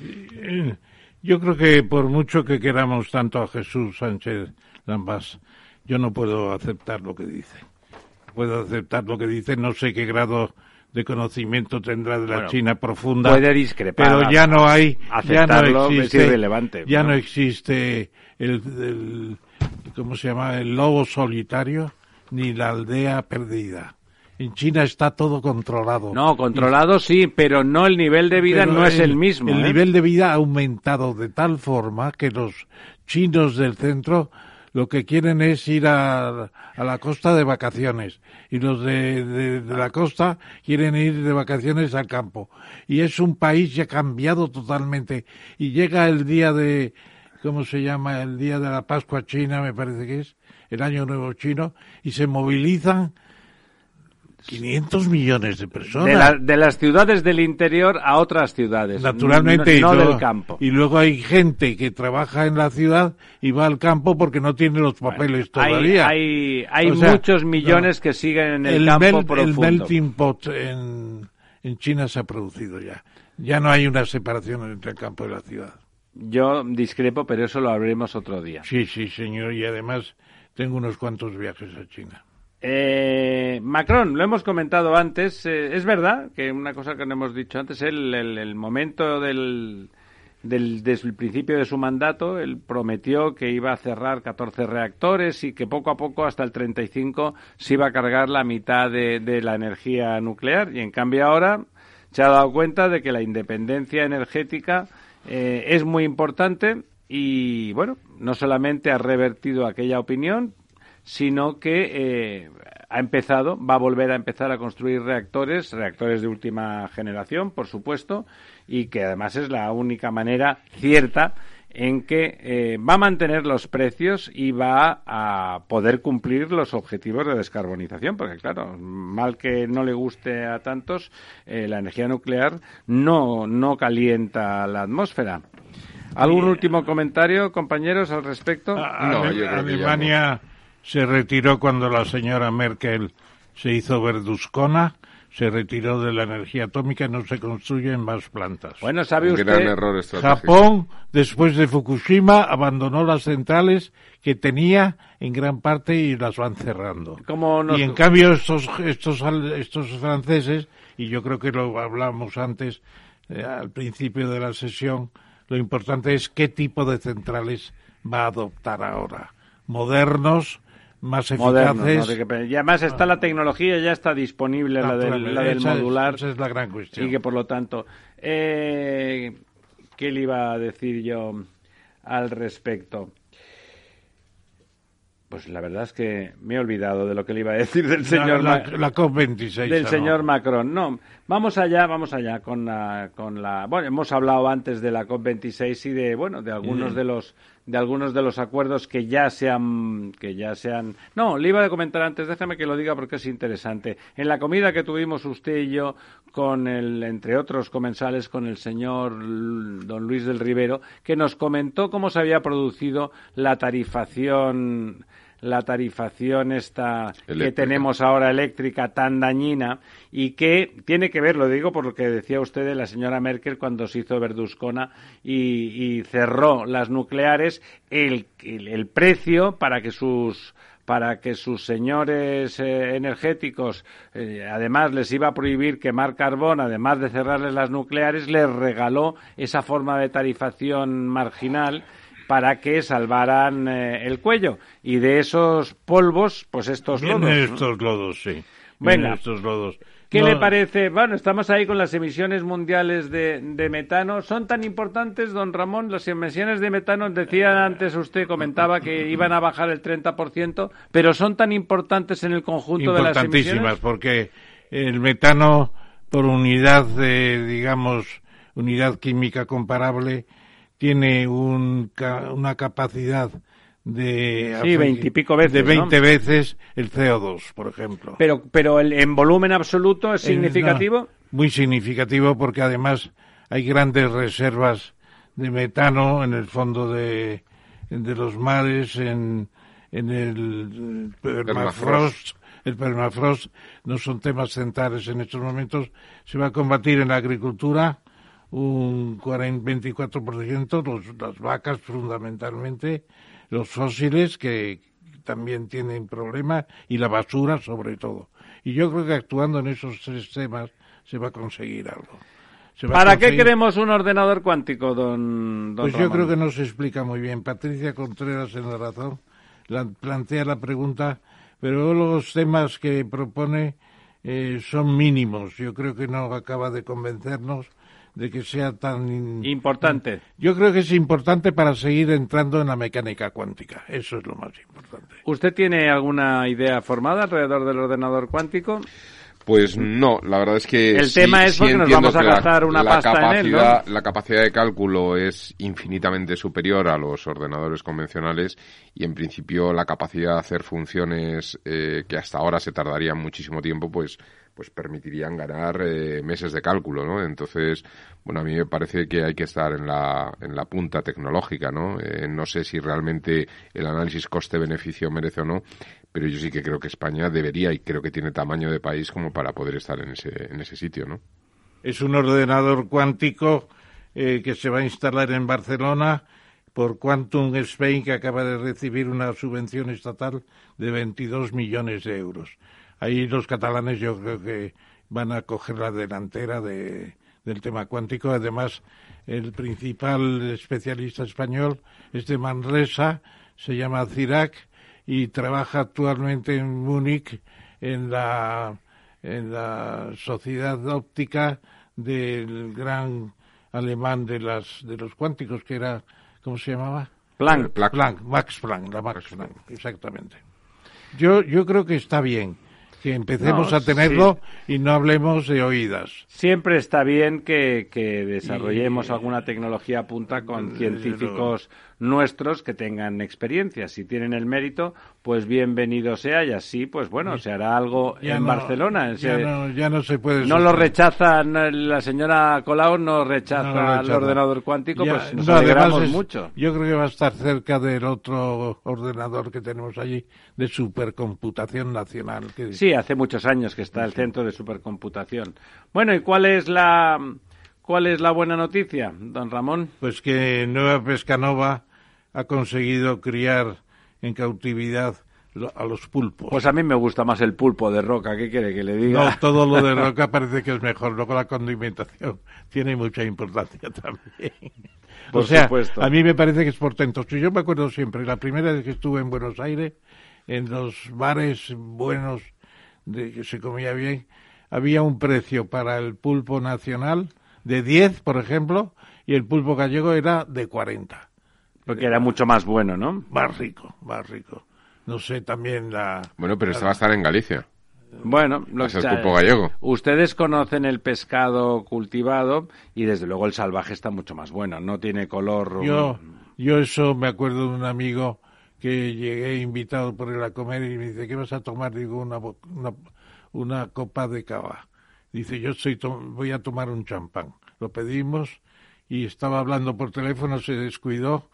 [SPEAKER 3] Eh, Yo creo que por mucho que queramos tanto a Jesús Sánchez Lambás, yo no puedo aceptar lo que dice. Puedo aceptar lo que dice, no sé qué grado de conocimiento tendrá de la
[SPEAKER 2] Bueno,
[SPEAKER 3] China profunda.
[SPEAKER 2] puede discrepar,
[SPEAKER 3] Pero ya no hay, ya no
[SPEAKER 2] aceptarlo es
[SPEAKER 3] existe,
[SPEAKER 2] irrelevante,
[SPEAKER 3] ya
[SPEAKER 2] ¿no?
[SPEAKER 3] no existe el, el- ¿cómo se llama? El lobo solitario ni la aldea perdida. En China está todo controlado.
[SPEAKER 2] No, controlado sí, pero no el nivel de vida
[SPEAKER 3] Pero
[SPEAKER 2] no es el mismo.
[SPEAKER 3] El
[SPEAKER 2] ¿eh?
[SPEAKER 3] nivel de vida ha aumentado de tal forma que los chinos del centro lo que quieren es ir a, a la costa de vacaciones y los de, de- de la costa quieren ir de vacaciones al campo. Y es un país ya cambiado totalmente. Y llega el día de, ¿cómo se llama? El día de la Pascua China, me parece que es, el Año Nuevo Chino, y se movilizan 500 millones de personas.
[SPEAKER 2] De, la- de las ciudades del interior a otras ciudades.
[SPEAKER 3] Naturalmente,
[SPEAKER 2] No,
[SPEAKER 3] y
[SPEAKER 2] no
[SPEAKER 3] luego-
[SPEAKER 2] del campo.
[SPEAKER 3] Y luego hay gente que trabaja en la ciudad y va al campo porque no tiene los papeles todavía.
[SPEAKER 2] hay, hay
[SPEAKER 3] sea,
[SPEAKER 2] muchos millones
[SPEAKER 3] no.
[SPEAKER 2] que siguen en el,
[SPEAKER 3] el,
[SPEAKER 2] campo
[SPEAKER 3] mel- el
[SPEAKER 2] profundo.
[SPEAKER 3] melting pot en, en China se ha producido ya. Ya no hay una separación entre el campo y la ciudad.
[SPEAKER 2] Yo discrepo, pero eso lo hablaremos otro día.
[SPEAKER 3] Sí, sí, señor. Y además tengo unos cuantos viajes a China.
[SPEAKER 2] Eh, Macron, lo hemos comentado antes, eh, es verdad que una cosa que no hemos dicho antes, el, el, el momento del, del, desde el principio de su mandato, él prometió que iba a cerrar 14 reactores y que poco a poco, hasta el 35, se iba a cargar la mitad de, de la energía nuclear. Y en cambio ahora se ha dado cuenta de que la independencia energética eh, es muy importante y, bueno, no solamente ha revertido aquella opinión, sino que eh, ha empezado, va a volver a empezar a construir reactores, reactores de última generación, por supuesto, y que además es la única manera cierta en que eh, va a mantener los precios y va a poder cumplir los objetivos de descarbonización, porque claro, mal que no le guste a tantos, eh, la energía nuclear no, no calienta la atmósfera. ¿Algún último comentario, compañeros, al respecto?
[SPEAKER 3] A- Alemania se retiró cuando la señora Merkel se hizo verduzcona, se retiró de la energía atómica y no se construyen más plantas.
[SPEAKER 2] Bueno, ¿sabe
[SPEAKER 4] Un
[SPEAKER 2] usted?
[SPEAKER 4] gran error estratégico.
[SPEAKER 3] Japón, después de Fukushima, abandonó las centrales que tenía en gran parte y las van cerrando.
[SPEAKER 2] Nos-
[SPEAKER 3] Y en cambio estos, estos, al- estos franceses, y yo creo que lo hablamos antes, eh, al principio de la sesión, lo importante es qué tipo de centrales va a adoptar ahora. Modernos, más eficaces.
[SPEAKER 2] no sé qué- y además está la tecnología, ya está disponible la del, la del
[SPEAKER 3] Esa es-
[SPEAKER 2] modular.
[SPEAKER 3] esa es la gran cuestión.
[SPEAKER 2] Y que por lo tanto, eh, ¿qué le iba a decir yo al respecto? Pues la verdad es que me he olvidado de lo que le iba a decir del señor
[SPEAKER 3] la,
[SPEAKER 2] Ma-
[SPEAKER 3] la COP26.
[SPEAKER 2] del
[SPEAKER 3] ¿no?
[SPEAKER 2] señor Macron. No, vamos allá, vamos allá con la, con la. Bueno, hemos hablado antes de la COP 26 y de bueno de algunos
[SPEAKER 3] Mm.
[SPEAKER 2] de los de algunos de los acuerdos que ya se han que ya se han. No, le iba a comentar antes. Déjame que lo diga porque es interesante. En la comida que tuvimos usted y yo con el entre otros comensales con el señor don Luis del Rivero que nos comentó cómo se había producido la tarifación la tarifación esta que tenemos ahora eléctrica tan dañina y que tiene que ver, lo digo por lo que decía usted de la señora Merkel cuando se hizo verduzcona y, y cerró las nucleares, el, el, el precio para que sus para que sus señores eh, energéticos, eh, además les iba a prohibir quemar carbón, además de cerrarles las nucleares, les regaló esa forma de tarifación marginal para que salvaran eh, el cuello. Y de esos polvos, pues estos
[SPEAKER 3] Vienen
[SPEAKER 2] lodos.
[SPEAKER 3] estos lodos, sí.
[SPEAKER 2] Venga.
[SPEAKER 3] Estos lodos.
[SPEAKER 2] ¿Qué
[SPEAKER 3] No,
[SPEAKER 2] le parece? Bueno, estamos ahí con las emisiones mundiales de, de metano. ¿Son tan importantes, don Ramón? Las emisiones de metano, decía antes usted, comentaba que iban a bajar el 30%, pero ¿son tan importantes en el conjunto de las
[SPEAKER 3] Importantísimas,
[SPEAKER 2] emisiones?
[SPEAKER 3] porque el metano, por unidad de, digamos, unidad química comparable, tiene un una capacidad de...
[SPEAKER 2] Sí, veintipico veces,
[SPEAKER 3] De
[SPEAKER 2] ¿no?
[SPEAKER 3] 20 veces el CO2, por ejemplo.
[SPEAKER 2] Pero, pero el, en volumen absoluto es significativo.
[SPEAKER 3] no, muy significativo porque además hay grandes reservas de metano en el fondo de, de los mares, en, en el permafrost. El permafrost no son temas centrales en estos momentos. Se va a combatir en la agricultura un 40, 24%, los, las vacas fundamentalmente, los fósiles que también tienen problemas y la basura sobre todo. Y yo creo que actuando en esos tres temas se va a conseguir algo.
[SPEAKER 2] ¿Para qué queremos un ordenador cuántico, don, don
[SPEAKER 3] Pues yo creo que no se explica muy bien. Patricia Contreras en la razón la- plantea la pregunta, pero los temas que propone eh, son mínimos. Yo creo que no acaba de convencernos de que sea tan in-
[SPEAKER 2] Importante.
[SPEAKER 3] Yo creo que es importante para seguir entrando en la mecánica cuántica. Eso es lo más importante.
[SPEAKER 2] ¿Usted tiene alguna idea formada alrededor del ordenador cuántico?
[SPEAKER 4] Pues no, la verdad es que
[SPEAKER 2] el
[SPEAKER 4] sí-
[SPEAKER 2] tema es
[SPEAKER 4] sí
[SPEAKER 2] porque nos vamos a gastar una
[SPEAKER 4] la
[SPEAKER 2] pasta en él,
[SPEAKER 4] capacidad,
[SPEAKER 2] ¿no?
[SPEAKER 4] La capacidad de cálculo es infinitamente superior a los ordenadores convencionales y en principio la capacidad de hacer funciones eh, que hasta ahora se tardarían muchísimo tiempo, pues pues permitirían ganar eh, meses de cálculo, ¿no? Entonces, bueno, a mí me parece que hay que estar en la, en la punta tecnológica, ¿no? Eh, no sé si realmente el análisis coste-beneficio merece o no, pero yo sí que creo que España debería y creo que tiene tamaño de país como para poder estar en ese, en ese sitio, ¿no?
[SPEAKER 3] Es un ordenador cuántico eh, que se va a instalar en Barcelona por Quantum Spain, que acaba de recibir una subvención estatal de 22 millones de euros. Ahí los catalanes yo creo que van a coger la delantera de, del tema cuántico. Además, el principal especialista español es de Manresa, se llama Cirac y trabaja actualmente en Múnich en la en la sociedad óptica del gran alemán de las de los cuánticos que era cómo se llamaba
[SPEAKER 2] Planck.
[SPEAKER 3] Planck, Max Planck la Max Planck exactamente yo yo creo que está bien que empecemos
[SPEAKER 2] No,
[SPEAKER 3] a tenerlo y no hablemos de oídas.
[SPEAKER 2] Siempre está bien que, que desarrollemos
[SPEAKER 3] Y-
[SPEAKER 2] alguna tecnología punta con científicos nuestros que tengan experiencia. Si tienen el mérito, pues bienvenido sea y así, pues bueno, se hará algo
[SPEAKER 3] Ya
[SPEAKER 2] en
[SPEAKER 3] no-
[SPEAKER 2] Barcelona.
[SPEAKER 3] ya
[SPEAKER 2] Se-
[SPEAKER 3] no, ya no se puede
[SPEAKER 2] no lo rechaza, no- la señora Colau no rechaza,
[SPEAKER 3] No lo
[SPEAKER 2] el
[SPEAKER 3] rechaza.
[SPEAKER 2] ordenador cuántico,
[SPEAKER 3] Ya,
[SPEAKER 2] pues nos alegramos
[SPEAKER 3] es-
[SPEAKER 2] mucho.
[SPEAKER 3] Yo creo que va a estar cerca del otro ordenador que tenemos allí de supercomputación nacional. que-
[SPEAKER 2] Sí, hace muchos años que está el centro de supercomputación. Bueno, ¿y cuál es la cuál es la buena noticia, don Ramón?
[SPEAKER 3] Pues que Nueva Pescanova ha conseguido criar en cautividad a los pulpos.
[SPEAKER 2] Pues a mí me gusta más el pulpo de roca, ¿qué quiere que le diga?
[SPEAKER 3] No, todo lo de roca parece que es mejor. Luego la condimentación tiene mucha importancia también.
[SPEAKER 2] Por
[SPEAKER 3] o sea,
[SPEAKER 2] supuesto.
[SPEAKER 3] a mí me parece que es portentoso. Yo me acuerdo siempre, la primera vez que estuve en Buenos Aires, en los bares buenos de que se comía bien, había un precio para el pulpo nacional de 10, por ejemplo, y el pulpo gallego era de 40.
[SPEAKER 2] Porque era mucho más bueno, ¿no?
[SPEAKER 3] Más rico, más rico. No sé, también la...
[SPEAKER 4] Bueno, pero este va a estar en Galicia.
[SPEAKER 2] Bueno, lo
[SPEAKER 4] Es el
[SPEAKER 2] que-
[SPEAKER 4] pulpo gallego.
[SPEAKER 2] Ustedes conocen el pescado cultivado y desde luego el salvaje está mucho más bueno. No tiene color.
[SPEAKER 3] Yo, yo eso me acuerdo de un amigo que llegué invitado por él a comer y me dice, ¿qué vas a tomar? Digo, una, una, una copa de cava. Dice, yo to- voy a tomar un champán. Lo pedimos y estaba hablando por teléfono, se descuidó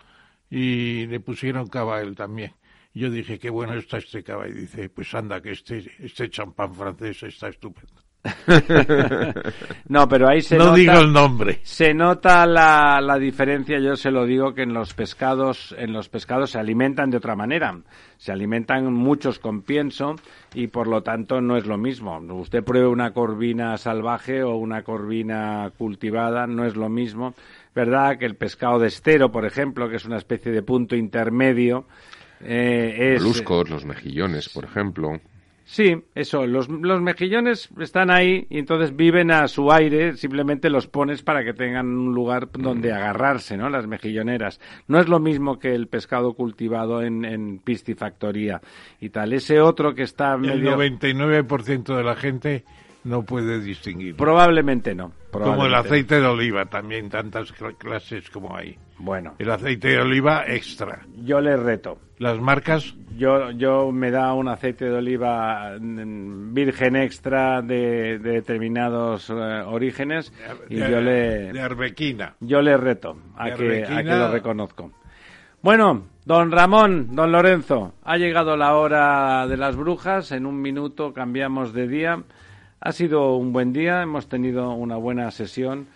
[SPEAKER 3] y le pusieron cava a él también. Yo dije, qué bueno está este cava. Y dice, pues anda, que este, este champán francés está estupendo.
[SPEAKER 2] No, pero ahí se
[SPEAKER 3] no
[SPEAKER 2] nota,
[SPEAKER 3] digo el nombre.
[SPEAKER 2] se nota la, la diferencia. Yo se lo digo que en los pescados, en los pescados se alimentan de otra manera. Se alimentan muchos con pienso y por lo tanto no es lo mismo. Usted pruebe una corvina salvaje o una corvina cultivada, no es lo mismo. Verdad que el pescado de estero, por ejemplo, que es una especie de punto intermedio, eh, es
[SPEAKER 4] Moluscos, los mejillones, por ejemplo.
[SPEAKER 2] Sí, eso, los, los mejillones están ahí y entonces viven a su aire, simplemente los pones para que tengan un lugar donde agarrarse, ¿no? Las mejilloneras. No es lo mismo que el pescado cultivado en, en piscifactoría y tal. Ese otro que está
[SPEAKER 3] El
[SPEAKER 2] medio...
[SPEAKER 3] 99% de la gente no puede distinguir.
[SPEAKER 2] Probablemente no.
[SPEAKER 3] Como el aceite de oliva, también tantas cl- clases como hay.
[SPEAKER 2] no. Bueno,
[SPEAKER 3] El aceite de oliva extra.
[SPEAKER 2] yo le reto.
[SPEAKER 3] Las marcas,
[SPEAKER 2] Yo, yo me da un aceite de oliva mm, virgen extra de, de determinados eh, orígenes y
[SPEAKER 3] de,
[SPEAKER 2] yo le...
[SPEAKER 3] de arbequina.
[SPEAKER 2] Yo le reto a
[SPEAKER 3] De
[SPEAKER 2] que, a que lo reconozco. Bueno, don Ramón, don Lorenzo, ha llegado la hora de las brujas. En un minuto cambiamos de día. Ha sido un buen día, hemos tenido una buena sesión.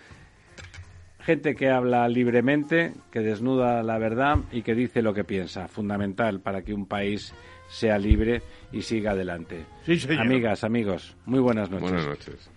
[SPEAKER 2] Gente que habla libremente, que desnuda la verdad y que dice lo que piensa. Fundamental para que un país sea libre y siga adelante.
[SPEAKER 3] Sí, señor.
[SPEAKER 2] Amigas, amigos, muy buenas noches.
[SPEAKER 4] Buenas noches.